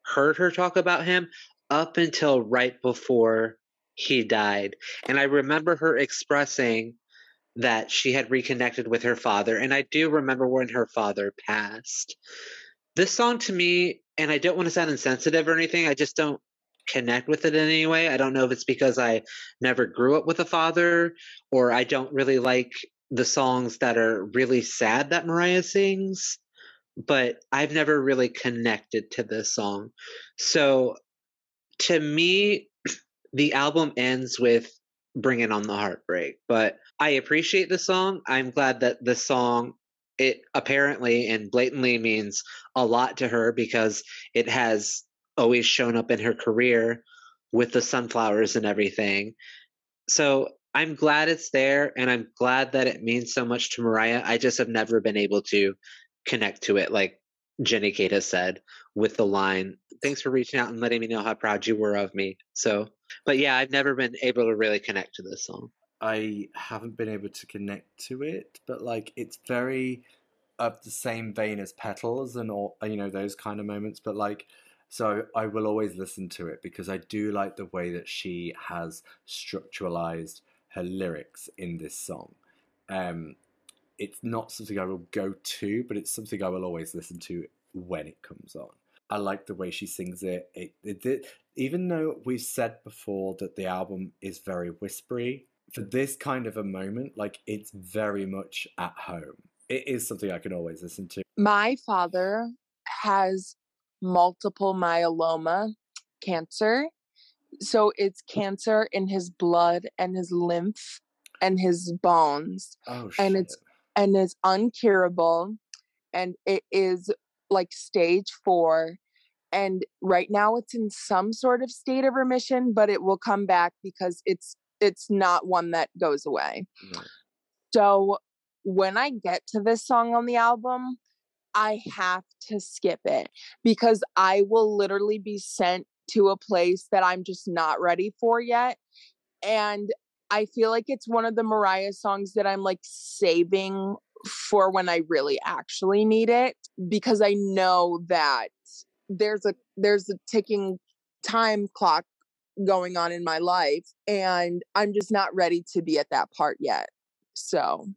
heard her talk about him up until right before he died. And I remember her expressing that she had reconnected with her father. And I do remember when her father passed. This song to me, and I don't want to sound insensitive or anything, I just don't connect with it in any way. I don't know if it's because I never grew up with a father or I don't really like the songs that are really sad that Mariah sings, but I've never really connected to this song. So to me, [CLEARS THROAT] the album ends with bringing on the heartbreak. But I appreciate the song. I'm glad that the song it apparently and blatantly means a lot to her because it has always shown up in her career with the sunflowers and everything. So I'm glad it's there and I'm glad that it means so much to Mariah. I just have never been able to connect to it like Jenny Kate has said with the line, Thanks for reaching out and letting me know how proud you were of me. So, but yeah, I've never been able to really connect to this song. I haven't been able to connect to it, but like it's very of the same vein as Petals and all, you know, those kind of moments. But like, so I will always listen to it because I do like the way that she has structuralized her lyrics in this song. Um, it's not something I will go to, but it's something I will always listen to when it comes on. I like the way she sings it. It, it, it. Even though we've said before that the album is very whispery, for this kind of a moment, like it's very much at home. It is something I can always listen to. My father has multiple myeloma cancer. So it's cancer in his blood and his lymph and his bones. Oh, and it's and it's uncurable and it is like stage four and right now it's in some sort of state of remission but it will come back because it's it's not one that goes away so when i get to this song on the album i have to skip it because i will literally be sent to a place that i'm just not ready for yet and i feel like it's one of the mariah songs that i'm like saving for when I really actually need it because I know that there's a there's a ticking time clock going on in my life and I'm just not ready to be at that part yet. So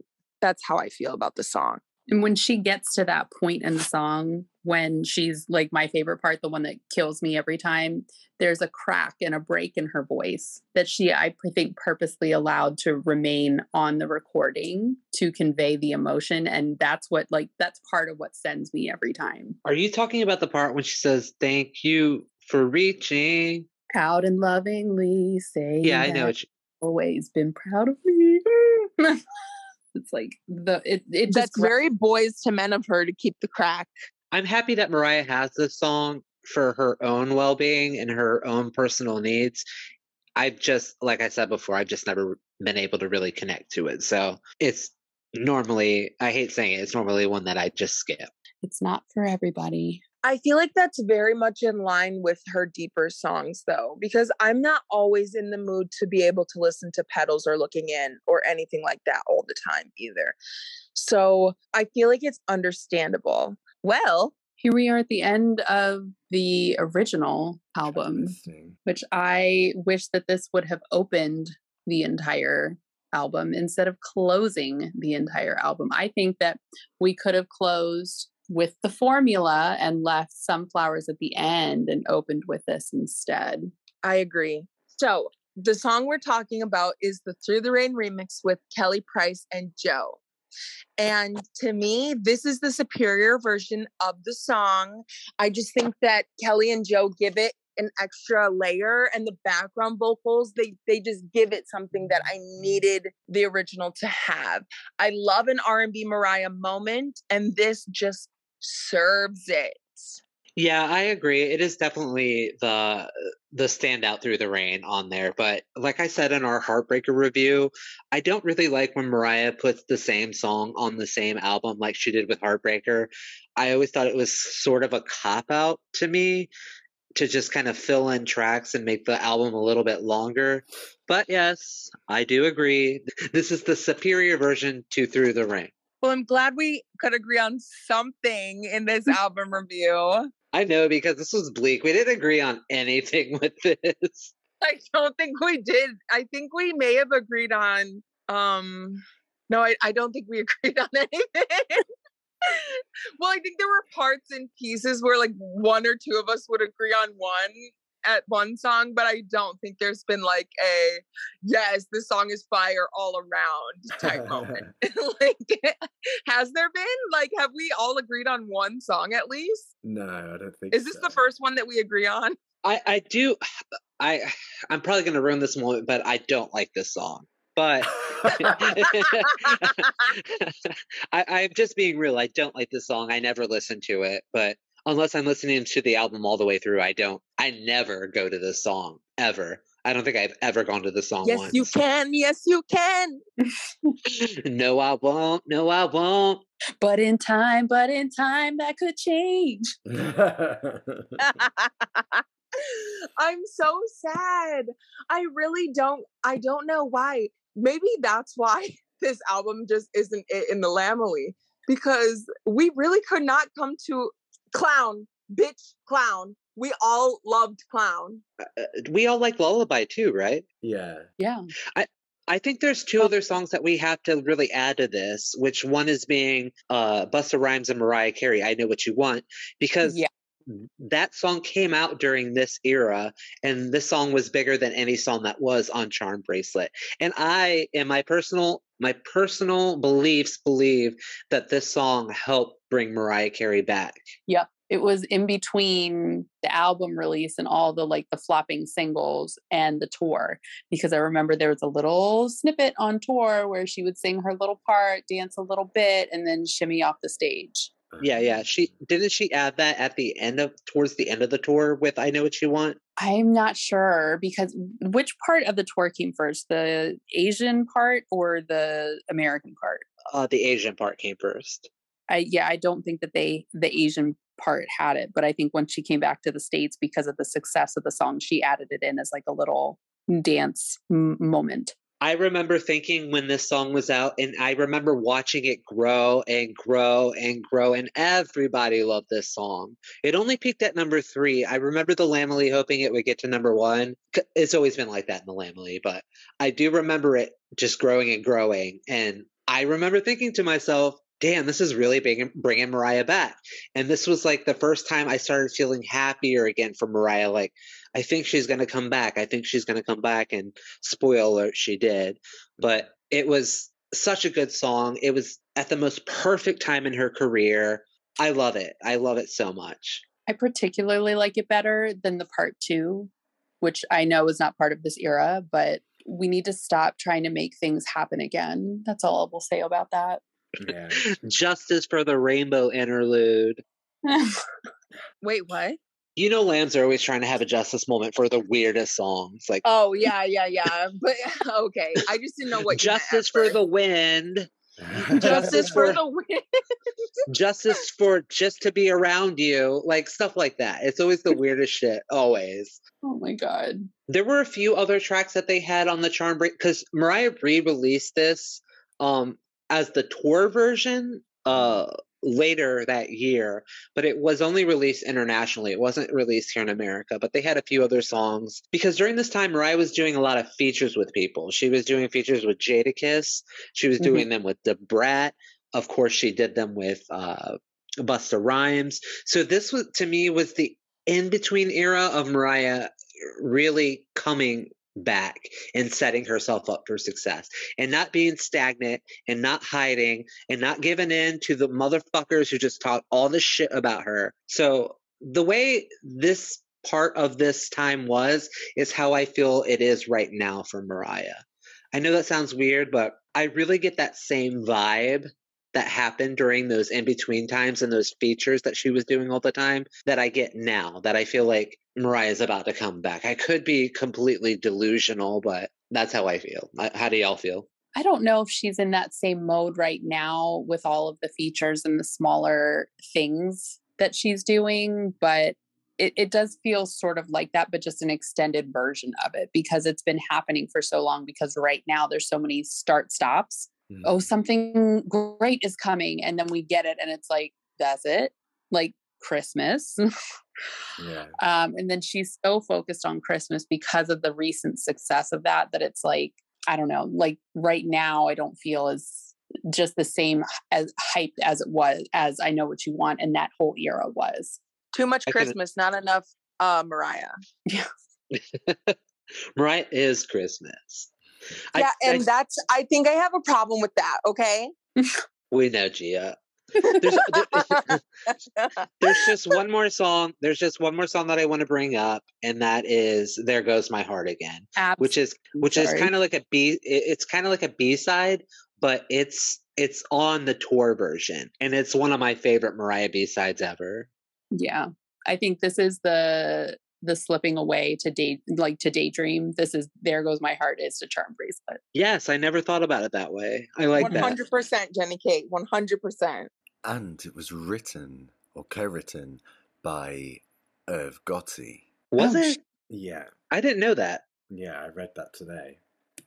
that's how I feel about the song. And when she gets to that point in the song, when she's like my favorite part, the one that kills me every time, there's a crack and a break in her voice that she, I think, purposely allowed to remain on the recording to convey the emotion. And that's what, like, that's part of what sends me every time. Are you talking about the part when she says, Thank you for reaching? Proud and lovingly say, Yeah, I know. You- always been proud of me. [LAUGHS] It's like the it it that's very Boyz II Men of her to keep the crack. I'm happy that Mariah has this song for her own well being and her own personal needs. I've just like I said before, I've just never been able to really connect to it. So it's normally I hate saying it, it's normally one that I just skip. It's not for everybody. I feel like that's very much in line with her deeper songs, though, because I'm not always in the mood to be able to listen to Petals or Looking In or anything like that all the time either. So I feel like it's understandable. Well, Here we are at the end of the original album, which I wish that this would have opened the entire album instead of closing the entire album. I think that we could have closed with the formula and left sunflowers at the end and opened with this instead. I agree. So, the song we're talking about is the Through the Rain remix with Kelly Price and Joe. And to me, this is the superior version of the song. I just think that Kelly and Joe give it an extra layer and the background vocals they they just give it something that I needed the original to have. I love an R&B Mariah moment and this just serves it. Yeah, I agree. It is definitely the the standout through the rain on there. But like I said in our Heartbreaker review, I don't really like when Mariah puts the same song on the same album like she did with Heartbreaker. I always thought it was sort of a cop out to me to just kind of fill in tracks and make the album a little bit longer. But yes, I do agree. This is the superior version to Through the Rain. Well, I'm glad we could agree on something in this [LAUGHS] album review. I know because this was bleak. We didn't agree on anything [LAUGHS] with this. I don't think we did. I think we may have agreed on um no, I, I don't think we [LAUGHS] agreed on anything. well, I think there were parts and pieces where like one or two of us would agree on one at one song, but I don't think there's been like a yes, this song is fire all around type moment. [LAUGHS] [LAUGHS] like, has there been? Like, have we all agreed on one song at least? No, I don't think. Is this so. the first one that we agree on? I I do. I I'm probably gonna ruin this moment, but I don't like this song. But [LAUGHS] I, I'm just being real. I don't like this song. I never listen to it, but unless I'm listening to the album all the way through, I don't. I never go to this song ever. I don't think I've ever gone to the song yes, once. you can. Yes, you can. [LAUGHS] no, I won't. No, I won't. But in time, but in time, that could change. [LAUGHS] [LAUGHS] I'm so sad. I really don't. I don't know why. Maybe that's why this album just isn't it in the Lambily because we really could not come to clown, bitch, clown. We all loved clown. Uh, we all like Lullaby too, right? yeah. Yeah. I I think there's two other songs that we have to really add to this, which one is being uh Busta Rhymes and Mariah Carey, I Know What You Want, because Yeah. That song came out during this era and this song was bigger than any song that was on Charmbracelet. And I in my personal my personal beliefs believe that this song helped bring Mariah Carey back. Yep. It was in between the album release and all the like the flopping singles and the tour because I remember there was a little snippet on tour where she would sing her little part, dance a little bit, and then shimmy off the stage. Yeah, yeah. She didn't she add that at the end of towards the end of the tour with I Know What You Want? I'm not sure because which part of the tour came first, the Asian part or the American part? Uh the Asian part came first. I yeah, I don't think that they the Asian part had it, but I think when she came back to the states because of the success of the song, she added it in as like a little dance m- moment. I remember thinking when this song was out, and I remember watching it grow and grow and grow, and everybody loved this song. It only peaked at number three. I remember the Lambily hoping it would get to number one. It's always been like that in the Lambily, but I do remember it just growing and growing. And I remember thinking to myself, damn, this is really big, bringing Mariah back. And this was like the first time I started feeling happier again for Mariah. Like, I think she's going to come back. I think she's going to come back. And spoiler alert, she did. But it was such a good song. It was at the most perfect time in her career. I love it. I love it so much. I particularly like it better than the part two, which I know is not part of this era, but we need to stop trying to make things happen again. That's all I will say about that. Yeah. [LAUGHS] Justice for the Rainbow interlude. [LAUGHS] Wait, what? You know, lambs are always trying to have a justice moment for the weirdest songs. Like, Oh yeah, yeah, yeah. But [LAUGHS] okay, I just didn't know what justice for the wind. [LAUGHS] justice for for- the wind justice for just to be around you, like stuff like that. It's always the weirdest shit, always. [LAUGHS] oh my god. There were a few other tracks that they had on the Charm Break because Mariah re released this um as the tour version uh later that year, but it was only released internationally. It wasn't released here in America, but they had a few other songs because during this time, Mariah was doing a lot of features with people. She was doing features with Jadakiss. She was Mhm. doing them with Da Brat. Of course, she did them with uh, Busta Rhymes. So this was to me was the in between era of Mariah really coming back and setting herself up for success and not being stagnant and not hiding and not giving in to the motherfuckers who just talk all this shit about her. So the way this part of this time was is how I feel it is right now for Mariah. I know that sounds weird, but I really get that same vibe that happened during those in between times and those features that she was doing all the time that I get now that I feel like Mariah's about to come back. I could be completely delusional, but that's how I feel. Uh, how do y'all feel? I don't know if she's in that same mode right now with all of the features and the smaller things that she's doing, but it, it does feel sort of like that, but just an extended version of it because it's been happening for so long. Because right now there's so many start stops. Mm. Oh, something great is coming. And then we get it, and it's like, that's it. Like Christmas. Yeah. [LAUGHS] Um, and then she's so focused on Christmas because of the recent success of that that it's like, I don't know, like right now, I don't feel as just the same as hyped as it was as I know what you want and that whole era was. Too much Christmas, not enough uh Mariah. [LAUGHS] Yeah. [LAUGHS] Mariah is Christmas. I- yeah, I- and that's I think I have a problem with that, okay? we know Gia. There's, there- [LAUGHS] there's just one more song. There's just one more song that I want to bring up, and that is "There Goes My Heart Again," which is which is kind of like a B. It's kind of like a B side, but it's it's on the tour version, and it's one of my favorite Mariah B sides ever. yeah. I think this is the the slipping away to day like to daydream. This is there goes my heart is to charmbracelet. Yes, I never thought about it that way. I like One that. hundred percent, Jenny Kate. One hundred percent. And it was written or co-written by Irv Gotti. Was Oh, it? Yeah. I didn't know that. Yeah, I read that today.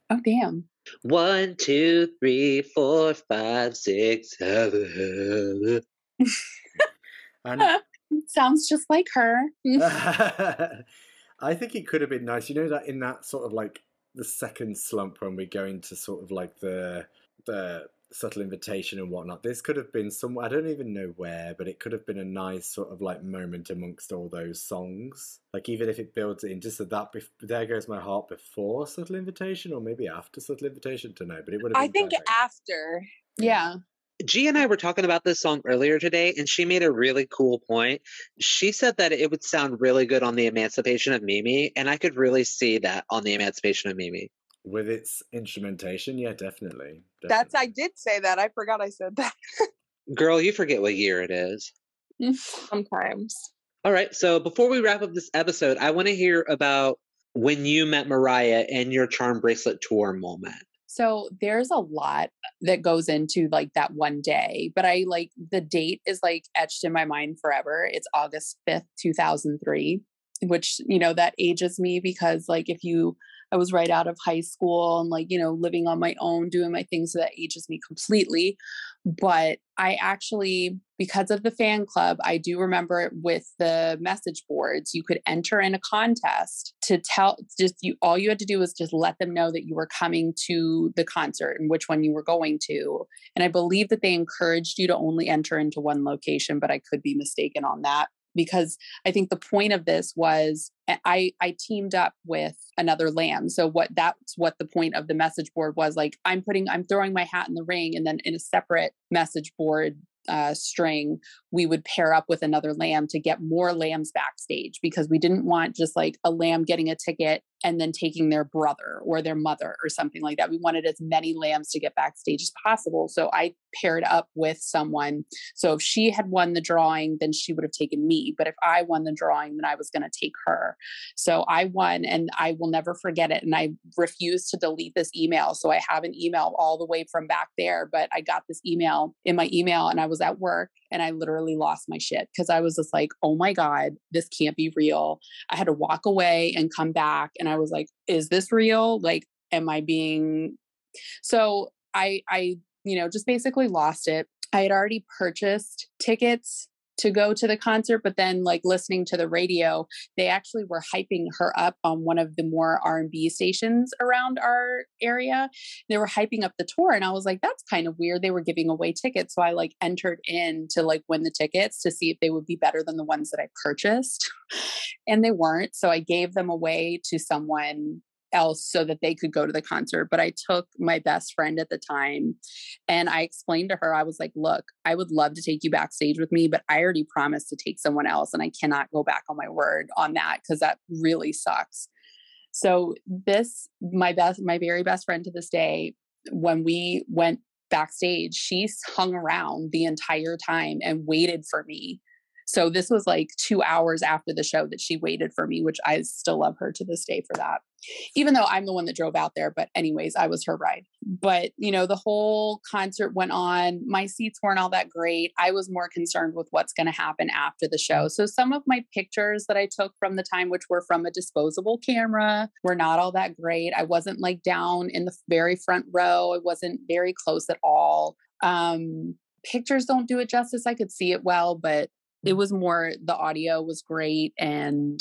Oh damn. One, two, three, four, five, six, seven. [LAUGHS] And Sounds just like her. [LAUGHS] [LAUGHS] I think it could have been nice. You know that in that sort of like the second slump when we go into sort of like the the subtle invitation and whatnot. This could have been somewhere I don't even know where, but it could have been a nice sort of like moment amongst all those songs. Like even if it builds it in just so that bef- there goes my heart before subtle invitation or maybe after subtle invitation to know, but it would have. I think perfect. after. Yeah. G and I were talking about this song earlier today, and she made a really cool point. She said that it would sound really good on the Emancipation of Mimi, and I could really see that on the Emancipation of Mimi. with its instrumentation. Yeah, definitely. That's I did say that. I forgot I said that. Girl, you forget what year it is. [LAUGHS] Sometimes. All right, so before we wrap up this episode, I want to hear about when you met Mariah and your charmbracelet tour moment. So there's a lot that goes into like that one day, but I like the date is like etched in my mind forever. It's August 5th, 2003, which, you know, that ages me because like if you, I was right out of high school and like, you know, living on my own, doing my things, so that ages me completely. But I actually, because of the fan club, I do remember it with the message boards. You could enter in a contest to tell just you all you had to do was just let them know that you were coming to the concert and which one you were going to. And I believe that they encouraged you to only enter into one location, but I could be mistaken on that because I think the point of this was I I teamed up with another lamb. So what that's what the point of the message board was like I'm putting I'm throwing my hat in the ring and then in a separate message board uh, string, we would pair up with another lamb to get more lambs backstage because we didn't want just like a lamb getting a ticket and then taking their brother or their mother or something like that. We wanted as many lambs to get backstage as possible. So I paired up with someone. So if she had won the drawing, then she would have taken me. But if I won the drawing, then I was going to take her. So I won and I will never forget it. And I refused to delete this email. So I have an email all the way from back there, but I got this email in my email and I was at work and I literally lost my shit because I was just like, oh my God, this can't be real. I had to walk away and come back. And I was like, is this real? Like, am I being so I I you know just basically lost it I had already purchased tickets to go to the concert but then like listening to the radio they actually were hyping her up on one of the more r&b stations around our area. They were hyping up the tour and i was like that's kind of weird. They were giving away tickets. So i like entered in to like win the tickets to see if they would be better than the ones that i purchased [LAUGHS] and they weren't. So i gave them away to someone else so that they could go to the concert. But I took my best friend at the time and I explained to her, I was like, look, I would love to take you backstage with me, but I already promised to take someone else and I cannot go back on my word on that because that really sucks. So this, my best, my very best friend to this day, when we went backstage, she hung around the entire time and waited for me so this was like two hours after the show that she waited for me, which I still love her to this day for that. Even though I'm the one that drove out there, but anyways, I was her ride. But you know, the whole concert went on. My seats weren't all that great. I was more concerned with what's going to happen after the show. So some of my pictures that I took from the time, which were from a disposable camera, were not all that great. I wasn't like down in the very front row. I wasn't very close at all. Um, pictures don't do it justice. I could see it well, but it was more the audio was great and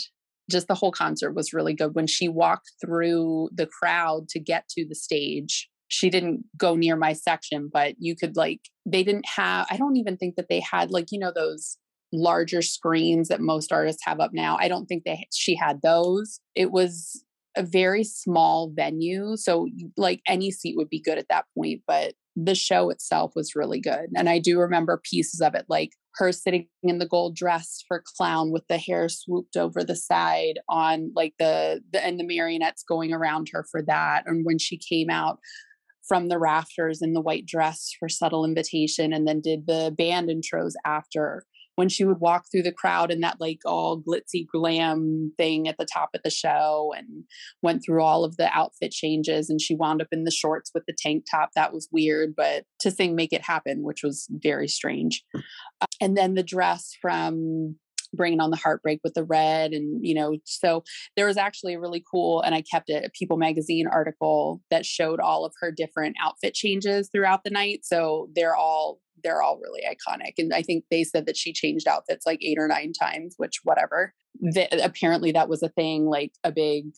just the whole concert was really good when she walked through the crowd to get to the stage she didn't go near my section but you could like they didn't have i don't even think that they had like you know those larger screens that most artists have up now i don't think they she had those it was a very small venue so like any seat would be good at that point but the show itself was really good. And I do remember pieces of it, like her sitting in the gold dress for clown with the hair swooped over the side on like the, the and the marionettes going around her for that. And when she came out from the rafters in the white dress for subtle invitation and then did the band intros after when she would walk through the crowd in that like all glitzy glam thing at the top of the show and went through all of the outfit changes and she wound up in the shorts with the tank top that was weird but to sing make it happen which was very strange and then the dress from bringing on the heartbreak with the red and you know so there was actually a really cool and i kept it a people magazine article that showed all of her different outfit changes throughout the night so they're all they're all really iconic. And I think they said that she changed outfits like eight or nine times, which whatever. The, apparently that was a thing, like a big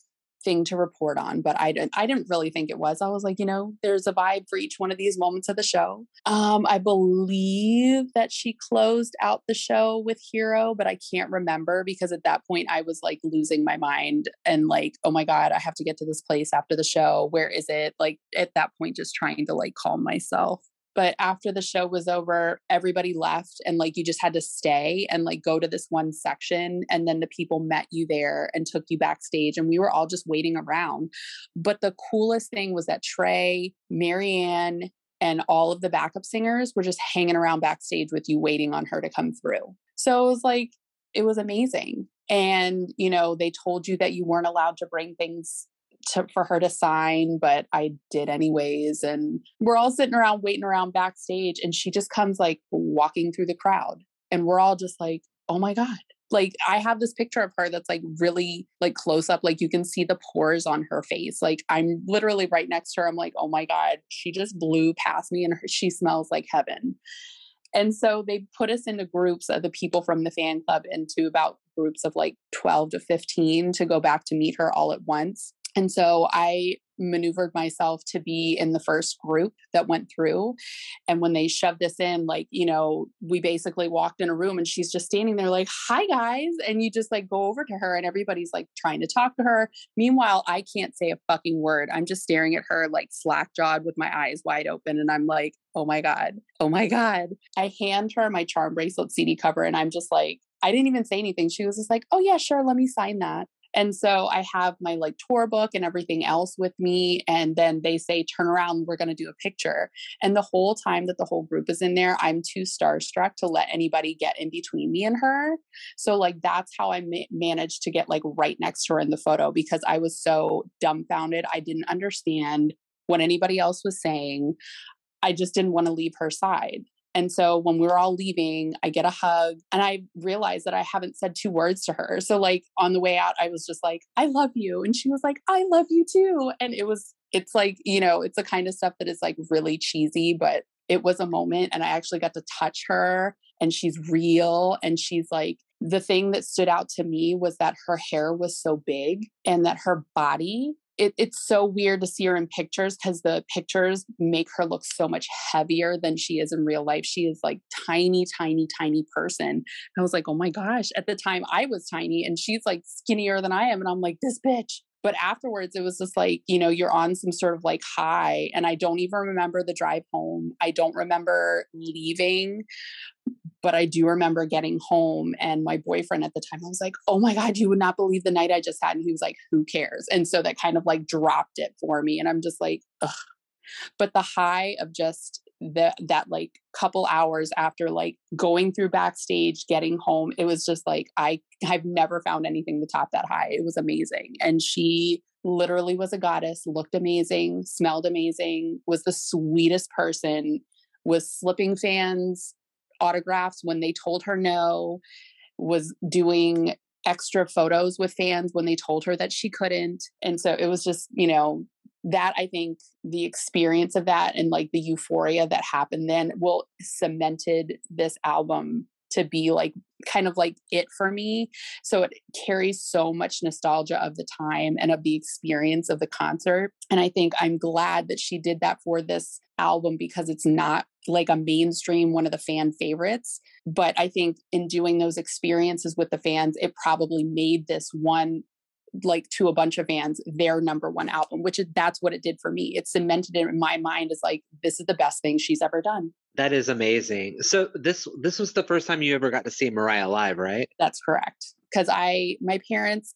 thing to report on, but I didn't I didn't really think it was. I was like, you know, there's a vibe for each one of these moments of the show. Um, I believe that she closed out the show with Hero, but I can't remember because at that point I was like losing my mind and like, oh my God, I have to get to this place after the show. Where is it? Like at that point, just trying to like calm myself but after the show was over everybody left and like you just had to stay and like go to this one section and then the people met you there and took you backstage and we were all just waiting around. But the coolest thing was that trey marianne and all of the backup singers were just hanging around backstage with you waiting on her to come through. So it was like it was amazing. And you know they told you that you weren't allowed to bring things to, for her to sign, but I did anyways. And we're all sitting around waiting around backstage, and she just comes like walking through the crowd, and we're all just like, "Oh my god!" Like I have this picture of her that's like really like close up, like you can see the pores on her face. Like I'm literally right next to her. I'm like, "Oh my god!" She just blew past me, and her, she smells like heaven. And so they put us into groups of the people from the fan club into about groups of like 12 to 15 to go back to meet her all at once. And so I maneuvered myself to be in the first group that went through. And when they shoved us in, like, you know, we basically walked in a room and she's just standing there, like, hi, guys. And you just like go over to her and everybody's like trying to talk to her. Meanwhile, I can't say a fucking word. I'm just staring at her like slack jawed with my eyes wide open. And I'm like, oh my God, oh my God. I hand her my charmbracelet CD cover and I'm just like, I didn't even say anything. She was just like, oh, yeah, sure, let me sign that. And so I have my like tour book and everything else with me. And then they say, turn around, we're going to do a picture. And the whole time that the whole group is in there, I'm too starstruck to let anybody get in between me and her. So, like, that's how I ma- managed to get like right next to her in the photo because I was so dumbfounded. I didn't understand what anybody else was saying. I just didn't want to leave her side. And so when we were all leaving, I get a hug and I realize that I haven't said two words to her. So, like, on the way out, I was just like, I love you. And she was like, I love you too. And it was, it's like, you know, it's the kind of stuff that is like really cheesy, but it was a moment and I actually got to touch her and she's real and she's like the thing that stood out to me was that her hair was so big and that her body it, it's so weird to see her in pictures because the pictures make her look so much heavier than she is in real life. She is like tiny, tiny, tiny person. I was like, oh my gosh. At the time, I was tiny and she's like skinnier than I am. And I'm like, this bitch. But afterwards, it was just like, you know, you're on some sort of like high. And I don't even remember the drive home. I don't remember leaving, but I do remember getting home. And my boyfriend at the time, I was like, oh my God, you would not believe the night I just had. And he was like, who cares? And so that kind of like dropped it for me. And I'm just like, ugh. But the high of just that that like couple hours after like going through backstage getting home it was just like i i've never found anything to top that high it was amazing and she literally was a goddess looked amazing smelled amazing was the sweetest person was slipping fans autographs when they told her no was doing extra photos with fans when they told her that she couldn't and so it was just you know that I think the experience of that and like the euphoria that happened then will cemented this album to be like kind of like it for me. So it carries so much nostalgia of the time and of the experience of the concert. And I think I'm glad that she did that for this album because it's not like a mainstream one of the fan favorites. But I think in doing those experiences with the fans, it probably made this one like to a bunch of fans their number one album which is that's what it did for me it cemented it in my mind as like this is the best thing she's ever done that is amazing. So this this was the first time you ever got to see mariah live right? That's correct. Because i my parents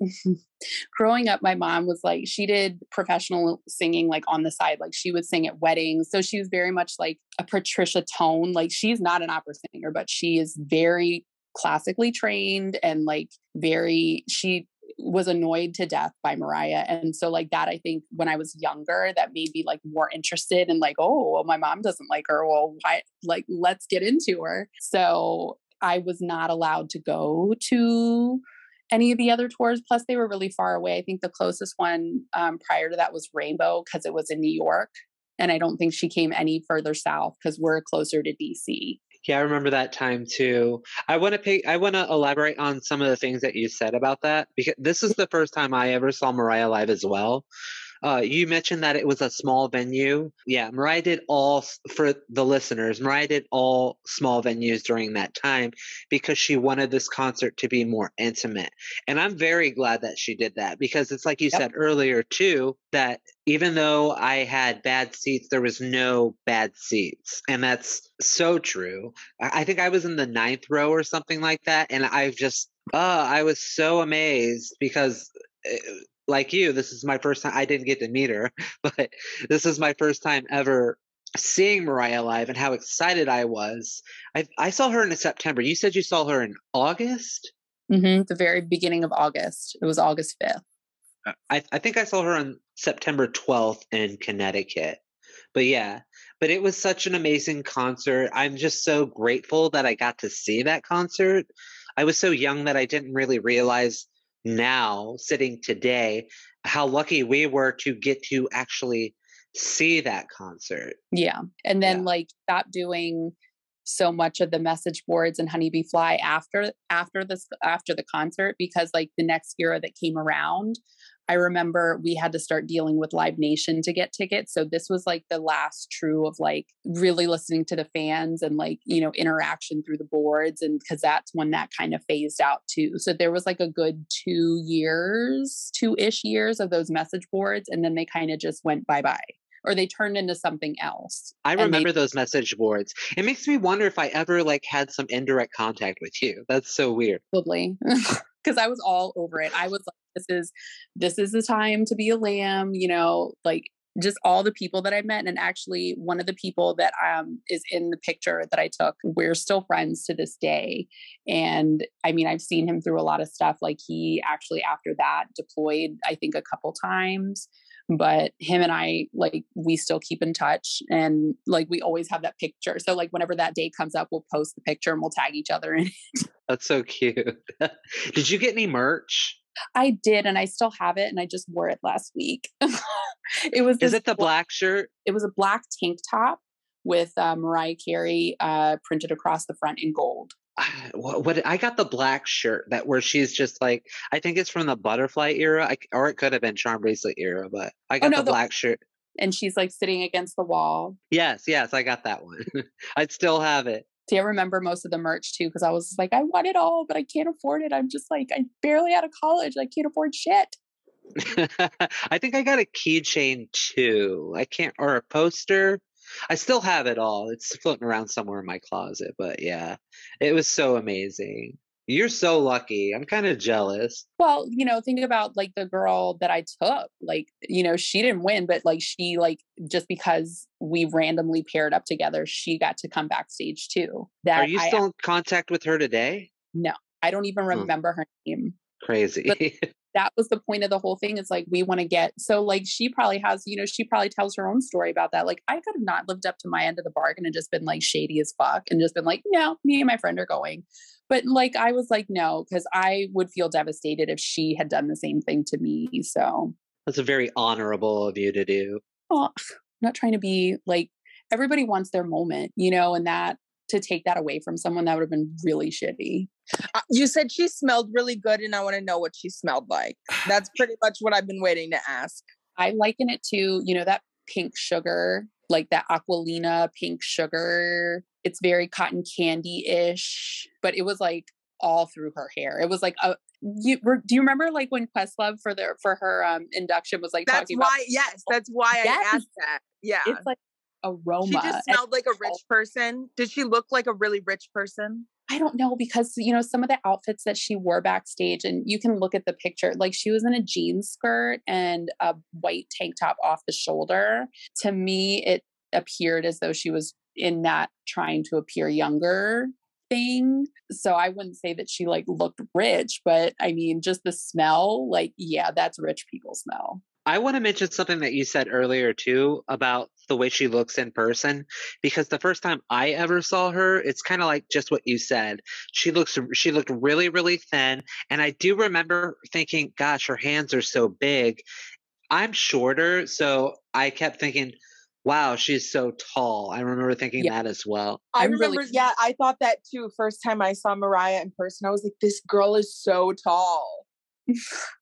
[LAUGHS] growing up my mom was like she did professional singing like on the side. Like she would sing at weddings. So she was very much like a patricia tone. Like she's not an opera singer but she is very classically trained and like very she was annoyed to death by Mariah. And so like that, I think when I was younger, that made me like more interested in like, oh, well, my mom doesn't like her. Well, why like let's get into her. So I was not allowed to go to any of the other tours. Plus, they were really far away. I think the closest one um, prior to that was Rainbow because it was in New York. And I don't think she came any further south because we're closer to DC. Yeah, I remember that time too. I want to pay. I want to elaborate on some of the things that you said about that because this is the first time I ever saw Mariah live as well. Uh, you mentioned that it was a small venue. Yeah, Mariah did all for the listeners. Mariah did all small venues during that time because she wanted this concert to be more intimate. And I'm very glad that she did that because it's like you yep. said earlier too that even though I had bad seats, there was no bad seats. And that's so true. I think I was in the ninth row or something like that. And I just, uh, I was so amazed because eh, like you, this is my first time. I didn't get to meet her, [LAUGHS] but this is my first time ever seeing Mariah live and how excited I was. I, I saw her in September. You said you saw her in August? Mm-hmm, the very beginning of August. It was August 5th. Uh, I, I think I saw her on September 12th in Connecticut. But yeah, but it was such an amazing concert. I'm just so grateful that I got to see that concert. I was so young that I didn't really realize now, sitting today, how lucky we were to get to actually see that concert. Yeah. And then yeah. like stop doing so much of the message boards and Honey B. Fly after after this after the concert because like the next era that came around I remember we had to start dealing with Live Nation to get tickets. So this was like the last true of like really listening to the fans and like, you know, interaction through the boards. And because that's when that kind of phased out too. So there was like a good two years, two ish years of those message boards. And then they kind of just went bye bye or they turned into something else. I remember they, those message boards. It makes me wonder if I ever like had some indirect contact with you. That's so weird. Probably. [LAUGHS] Because I was all over it. I was like, this is this is the time to be a lamb, you know, like just all the people that I met. And actually, one of the people that um, is in the picture that I took, we're still friends to this day. And I mean, I've seen him through a lot of stuff. Like he actually, after that, deployed, I think, a couple times but him and I like we still keep in touch and like we always have that picture. So like whenever that day comes up, we'll post the picture and we'll tag each other in it. That's so cute. [LAUGHS] did you get any merch? I did, and I still have it, and I just wore it last week. [LAUGHS] it was. Is it the black shirt? It was a black tank top with uh, Mariah Carey uh, printed across the front in gold. what, what I got the black shirt that where she's just like I think it's from the butterfly era, I, or it could have been charmbracelet era, but I got Oh, no, the the- black shirt. And she's like sitting against the wall. Yes, yes, I got that one. [LAUGHS] I'd still have it. See, I remember most of the merch too because I was like, I want it all, but I can't afford it. I'm just like, I'm barely out of college. I can't afford shit. [LAUGHS] I think I got a keychain too. I can't, or a poster. I still have it all. It's floating around somewhere in my closet, but yeah, it was so amazing. You're so lucky. I'm kind of jealous. Well, you know, think about like the girl that I took. Like, you know, she didn't win, but like she like just because we randomly paired up together, she got to come backstage too. That Are you I, still in contact with her today? No. I don't even Hmm. remember her name. Crazy. [LAUGHS] that was the point of the whole thing. It's like we want to get so like she probably has, you know, she probably tells her own story about that. Like I could have not lived up to my end of the bargain and just been like shady as fuck and just been like, no, me and my friend are going. But like I was like, no, because I would feel devastated if she had done the same thing to me. So That's a very honorable of you to do. well, I'm not trying to be like everybody wants their moment, you know, and that to take that away from someone that would have been really shitty. Uh, You said she smelled really good, and I want to know what she smelled like. That's [SIGHS] pretty much what I've been waiting to ask. I liken it to, you know, that pink sugar, like that Aquolina pink sugar. It's very cotton candy ish, but it was like all through her hair. It was like a. You, do you remember like when Questlove for their for her um induction was like That's talking why, yes, [LAUGHS] that's why Yes. I asked that. Yeah. it's like aroma. She just smelled like a rich person. Did she look like a really rich person? I don't know because you know some of the outfits that she wore backstage, and you can look at the picture. Like she was in a jean skirt and a white tank top off the shoulder. To me, it appeared as though she was in that trying to appear younger thing. So I wouldn't say that she like looked rich, but I mean, just the smell, like, yeah, that's rich people smell. I want to mention something that you said earlier too about the way she looks in person because the first time I ever saw her it's kind of like just what you said. She looks she looked really really thin and I do remember thinking gosh her hands are so big. I'm shorter so I kept thinking wow she's so tall. I remember thinking Yeah. that as well. I I'm really- remember, yeah, I thought that too. First time I saw Mariah in person, I was like, this girl is so tall. [LAUGHS]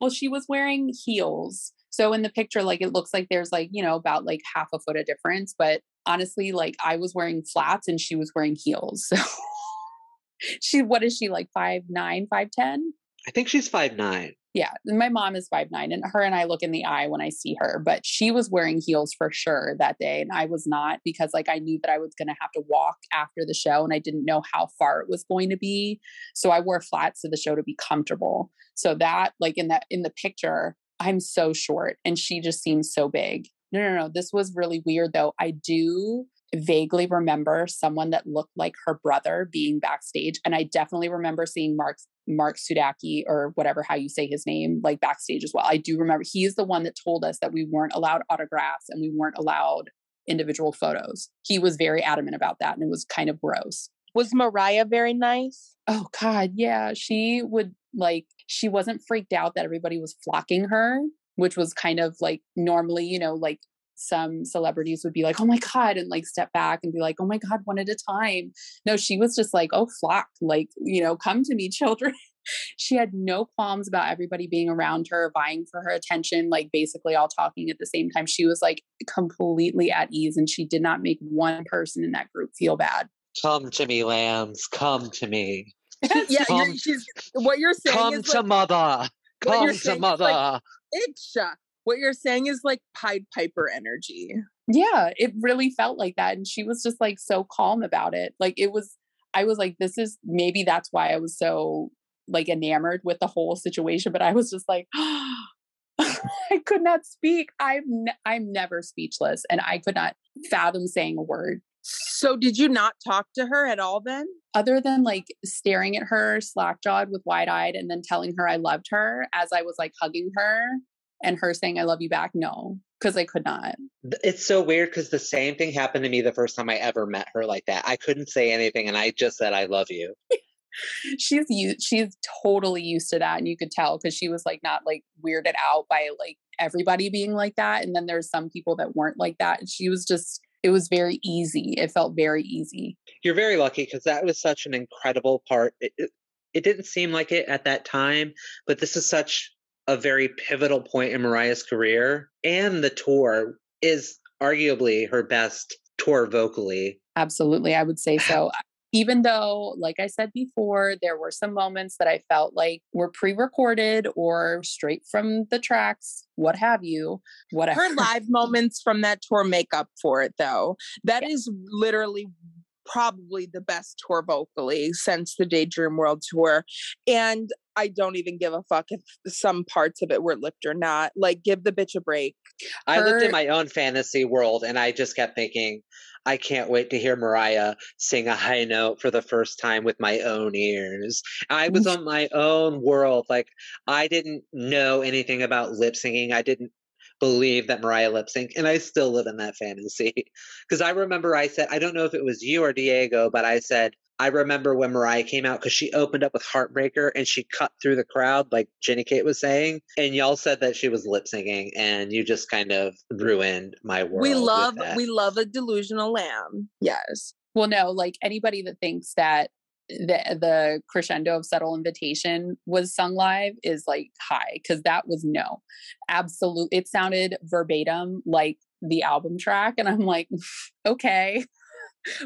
Well, she was wearing heels. So in the picture, like it looks like there's like, you know, about like half a foot of difference. But honestly, like I was wearing flats and she was wearing heels. So [LAUGHS] she what is she like five nine, five ten? I think she's five nine. Yeah. My mom is five nine and her and I look in the eye when I see her, but she was wearing heels for sure that day. And I was not because like I knew that I was gonna have to walk after the show and I didn't know how far it was going to be. So I wore flats to the show to be comfortable. So that like in that in the picture, I'm so short and she just seems so big. No, no, no. This was really weird though. I do vaguely remember someone that looked like her brother being backstage. And I definitely remember seeing Mark Mark Sudaki or whatever how you say his name, like backstage as well. I do remember he's the one that told us that we weren't allowed autographs and we weren't allowed individual photos. He was very adamant about that and it was kind of gross. Was Mariah very nice? Oh God, yeah. She would like she wasn't freaked out that everybody was flocking her, which was kind of like normally, you know, like some celebrities would be like, oh my God, and like step back and be like, oh my God, one at a time. No, she was just like, oh, flock, like, you know, come to me, [LAUGHS] children. she had no qualms about everybody being around her, vying for her attention, like basically all talking at the same time. She was like completely at ease and she did not make one person in that group feel bad. Come to me, lambs. Come to me. [LAUGHS] yeah, you're, she's what you're saying Come is to like, mother. Come to mother. like- Itcha. What you're saying is like Pied Piper energy. Yeah, it really felt like that. And she was just like so calm about it. Like it was, I was like, this is maybe that's why I was so like enamored with the whole situation. But I was just like, [GASPS] I could not speak. I'm ne- I'm never speechless, and I could not fathom saying a word So did you not talk to her at all then? other than like staring at her slack jawed with wide eyed, and then telling her I loved her as I was like hugging her, and her saying I love you back. No, because I could not. It's so weird because the same thing happened to me the first time I ever met her like that. I couldn't say anything and I just said, I love you. [LAUGHS] she's used she's totally used to that and you could tell because she was like not like weirded out by like everybody being like that and then there's some people that weren't like that and she was just it was very easy. It felt very easy. You're very lucky because that was such an incredible part. It, it, it didn't seem like it at that time, but this is such a very pivotal point in Mariah's career. And the tour is arguably her best tour vocally. Absolutely. I would say so. [LAUGHS] Even though, like I said before, there were some moments that I felt like were pre recorded or straight from the tracks, what have you. Whatever. Her live moments from that tour make up for it, though. That Yeah. is literally probably the best tour vocally since the Daydream World Tour. And I don't even give a fuck if some parts of it were lipped or not. Like, give the bitch a break. I lived Her- in my own fantasy world and I just kept thinking, I can't wait to hear Mariah sing a high note for the first time with my own ears. I was on my own world. Like, I didn't know anything about lip syncing. I didn't believe that Mariah lip sync, and I still live in that fantasy. [LAUGHS] Because I remember I said, I don't know if it was you or Diego, but I said, I remember when Mariah came out because she opened up with Heartbreaker and she cut through the crowd, like Jenny Kate was saying. And y'all said that she was lip syncing, and you just kind of ruined my world. we love we love a delusional lamb. Yes. Well, no, like anybody that thinks that the the crescendo of subtle invitation was sung live is like high because that was no absolute it sounded verbatim like the album track and i'm like [LAUGHS] okay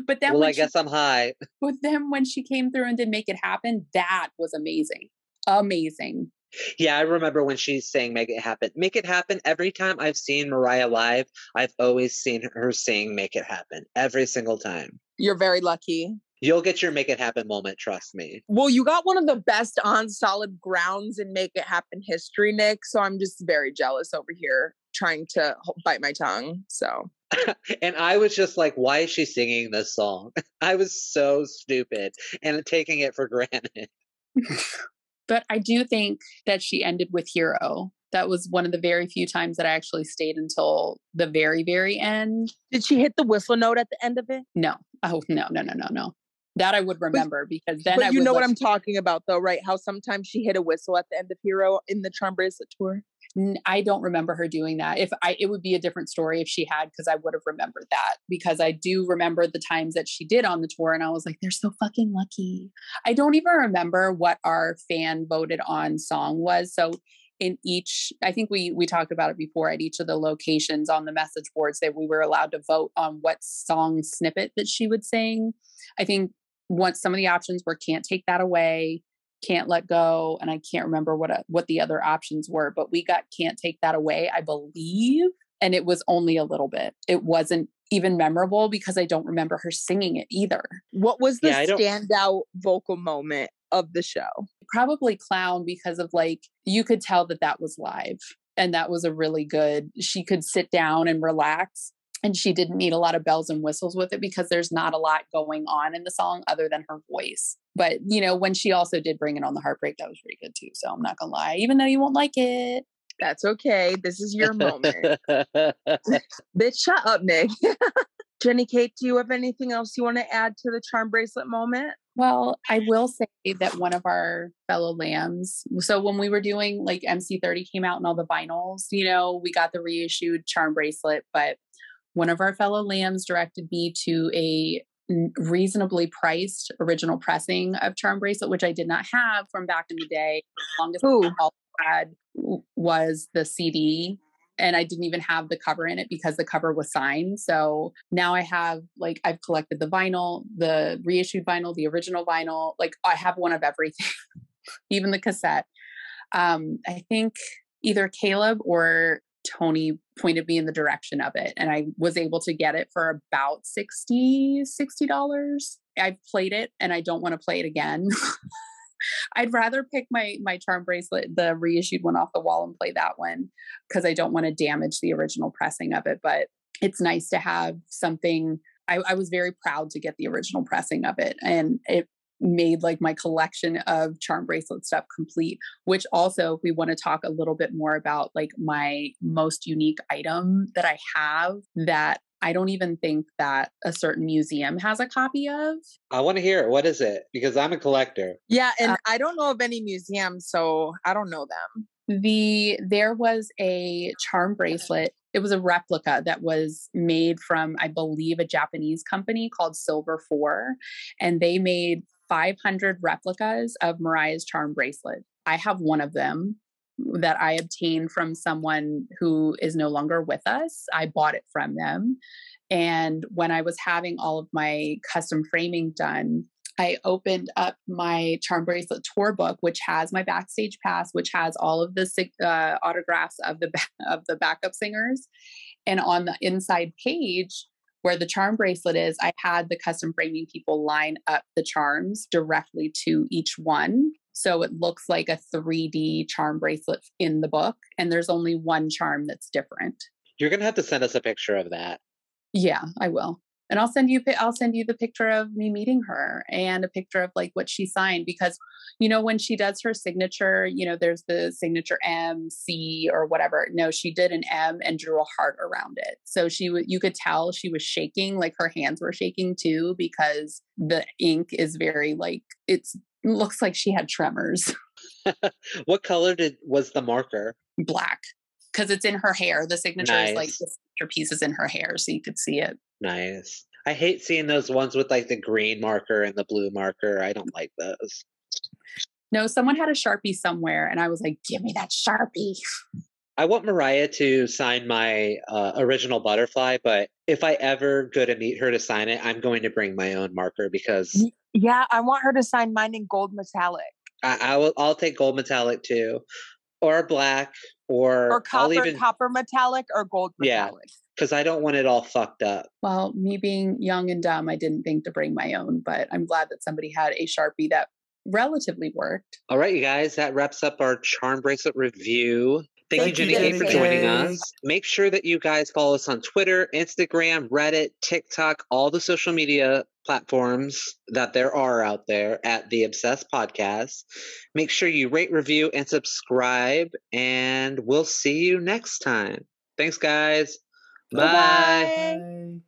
but then well, when I she, guess I'm high. [LAUGHS] but then when she came through and did make it happen that was amazing amazing Yeah, I remember when she's saying "Make It Happen." Make it happen. Every time I've seen Mariah live, I've always seen her sing "Make It Happen" every single time. You're very lucky. You'll get your "Make It Happen" moment. Trust me. Well, you got one of the best on solid grounds in Make It Happen history, Nick. So I'm just very jealous over here trying to bite my tongue. So [LAUGHS] and I was just like, "Why is she singing this song?" [LAUGHS] I was so stupid and taking it for granted. [LAUGHS] but i do think that she ended with hero that was one of the very few times that i actually stayed until the very very end did she hit the whistle note at the end of it? no oh no no no no no that i would remember because then I you know what I'm talking about, though, right? How sometimes she hit a whistle at the end of Hero in the Charmbracelet tour. I don't remember her doing that. If I, it would be a different story if she had, because I would have remembered that. Because I do remember the times that she did on the tour, and I was like, they're so fucking lucky. I don't even remember what our fan voted on song was. So in each, I think we we talked about it before at each of the locations on the message boards that we were allowed to vote on what song snippet that she would sing. I think once some of the options were can't take that away can't let go and i can't remember what uh, what the other options were but we got can't take that away i believe and it was only a little bit it wasn't even memorable because i don't remember her singing it either What was the Yeah, standout vocal moment of the show? probably clown because of like you could tell that that was live and that was a really good she could sit down and relax and she didn't need a lot of bells and whistles with it because there's not a lot going on in the song other than her voice but you know when she also did bring it on the heartbreak that was pretty good too so i'm not gonna lie even though you won't like it That's okay. This is your moment. [LAUGHS] [LAUGHS] Bitch, shut up, Nick. [LAUGHS] Jenny Kate, do you have anything else you want to add to the Charmbracelet moment? Well, I will say that one of our fellow lambs, so when we were doing like MC30 came out and all the vinyls, you know, we got the reissued charmbracelet, but one of our fellow lambs directed me to a reasonably priced original pressing of charmbracelet, which I did not have from back in the day. Longest Ooh. I had was the CD and I didn't even have the cover in it because the cover was signed. So now I have like I've collected the vinyl, the reissued vinyl, the original vinyl. Like I have one of everything, [LAUGHS] even the cassette. Um, I think either Caleb or Tony pointed me in the direction of it, and I was able to get it for about 60 dollars. I've played it, and I don't want to play it again. [LAUGHS] I'd rather pick my my charmbracelet, the reissued one off the wall, and play that one because I don't want to damage the original pressing of it. But it's nice to have something. I, I was very proud to get the original pressing of it, and it made like my collection of charmbracelet stuff complete. Which also, if we want to talk a little bit more about like my most unique item that I have that I don't even think that a certain museum has a copy of. I want to hear it. What is it? Because I'm a collector. Yeah, and Uh, I don't know of any museums, so I don't know them. The there was a charm bracelet. It was a replica that was made from, I believe, a Japanese company called Silver Four, and they made 500 replicas of Mariah's charm bracelet. I have one of them that I obtained from someone who is no longer with us. I bought it from them. And when I was having all of my custom framing done, I opened up my charmbracelet tour book, which has my backstage pass, which has all of the uh, autographs of the of the backup singers, and on the inside page where the charm bracelet is, I had the custom framing people line up the charms directly to each one. So it looks like a 3D charm bracelet in the book, and there's only one charm that's different. You're gonna have to send us a picture of that. Yeah, I will and I'll send you I'll send you the picture of me meeting her and a picture of like what she signed because you know when she does her signature you know there's the signature M C or whatever. No she did an M and drew a heart around it. So she you could tell she was shaking like her hands were shaking too because the ink is very like it's looks like she had tremors. [LAUGHS] What color did was the marker? Black because it's in her hair the signature nice. is like the signature piece is in her hair so you could see it Nice. I hate seeing those ones with like the green marker and the blue marker. I don't like those. No, someone had a Sharpie somewhere and I was like, give me that Sharpie. I want Mariah to sign my uh, original butterfly, but if I ever go to meet her to sign it, I'm going to bring my own marker because. Yeah, I want her to sign mine in gold metallic. I, I will. I'll take gold metallic too, or black, or or copper, even, copper metallic, or gold metallic. Yeah, because I don't want it all fucked up. Well, me being young and dumb, I didn't think to bring my own, but I'm glad that somebody had a Sharpie that relatively worked. All right, you guys, that wraps up our charmbracelet review. Thank, Thank you, Jenny Kate, for joining us. Make sure that you guys follow us on Twitter, Instagram, Reddit, TikTok, all the social media platforms that there are out there at the Obsessed Podcast. Make sure you rate, review, and subscribe, and we'll see you next time. Thanks, guys. Bye. Bye.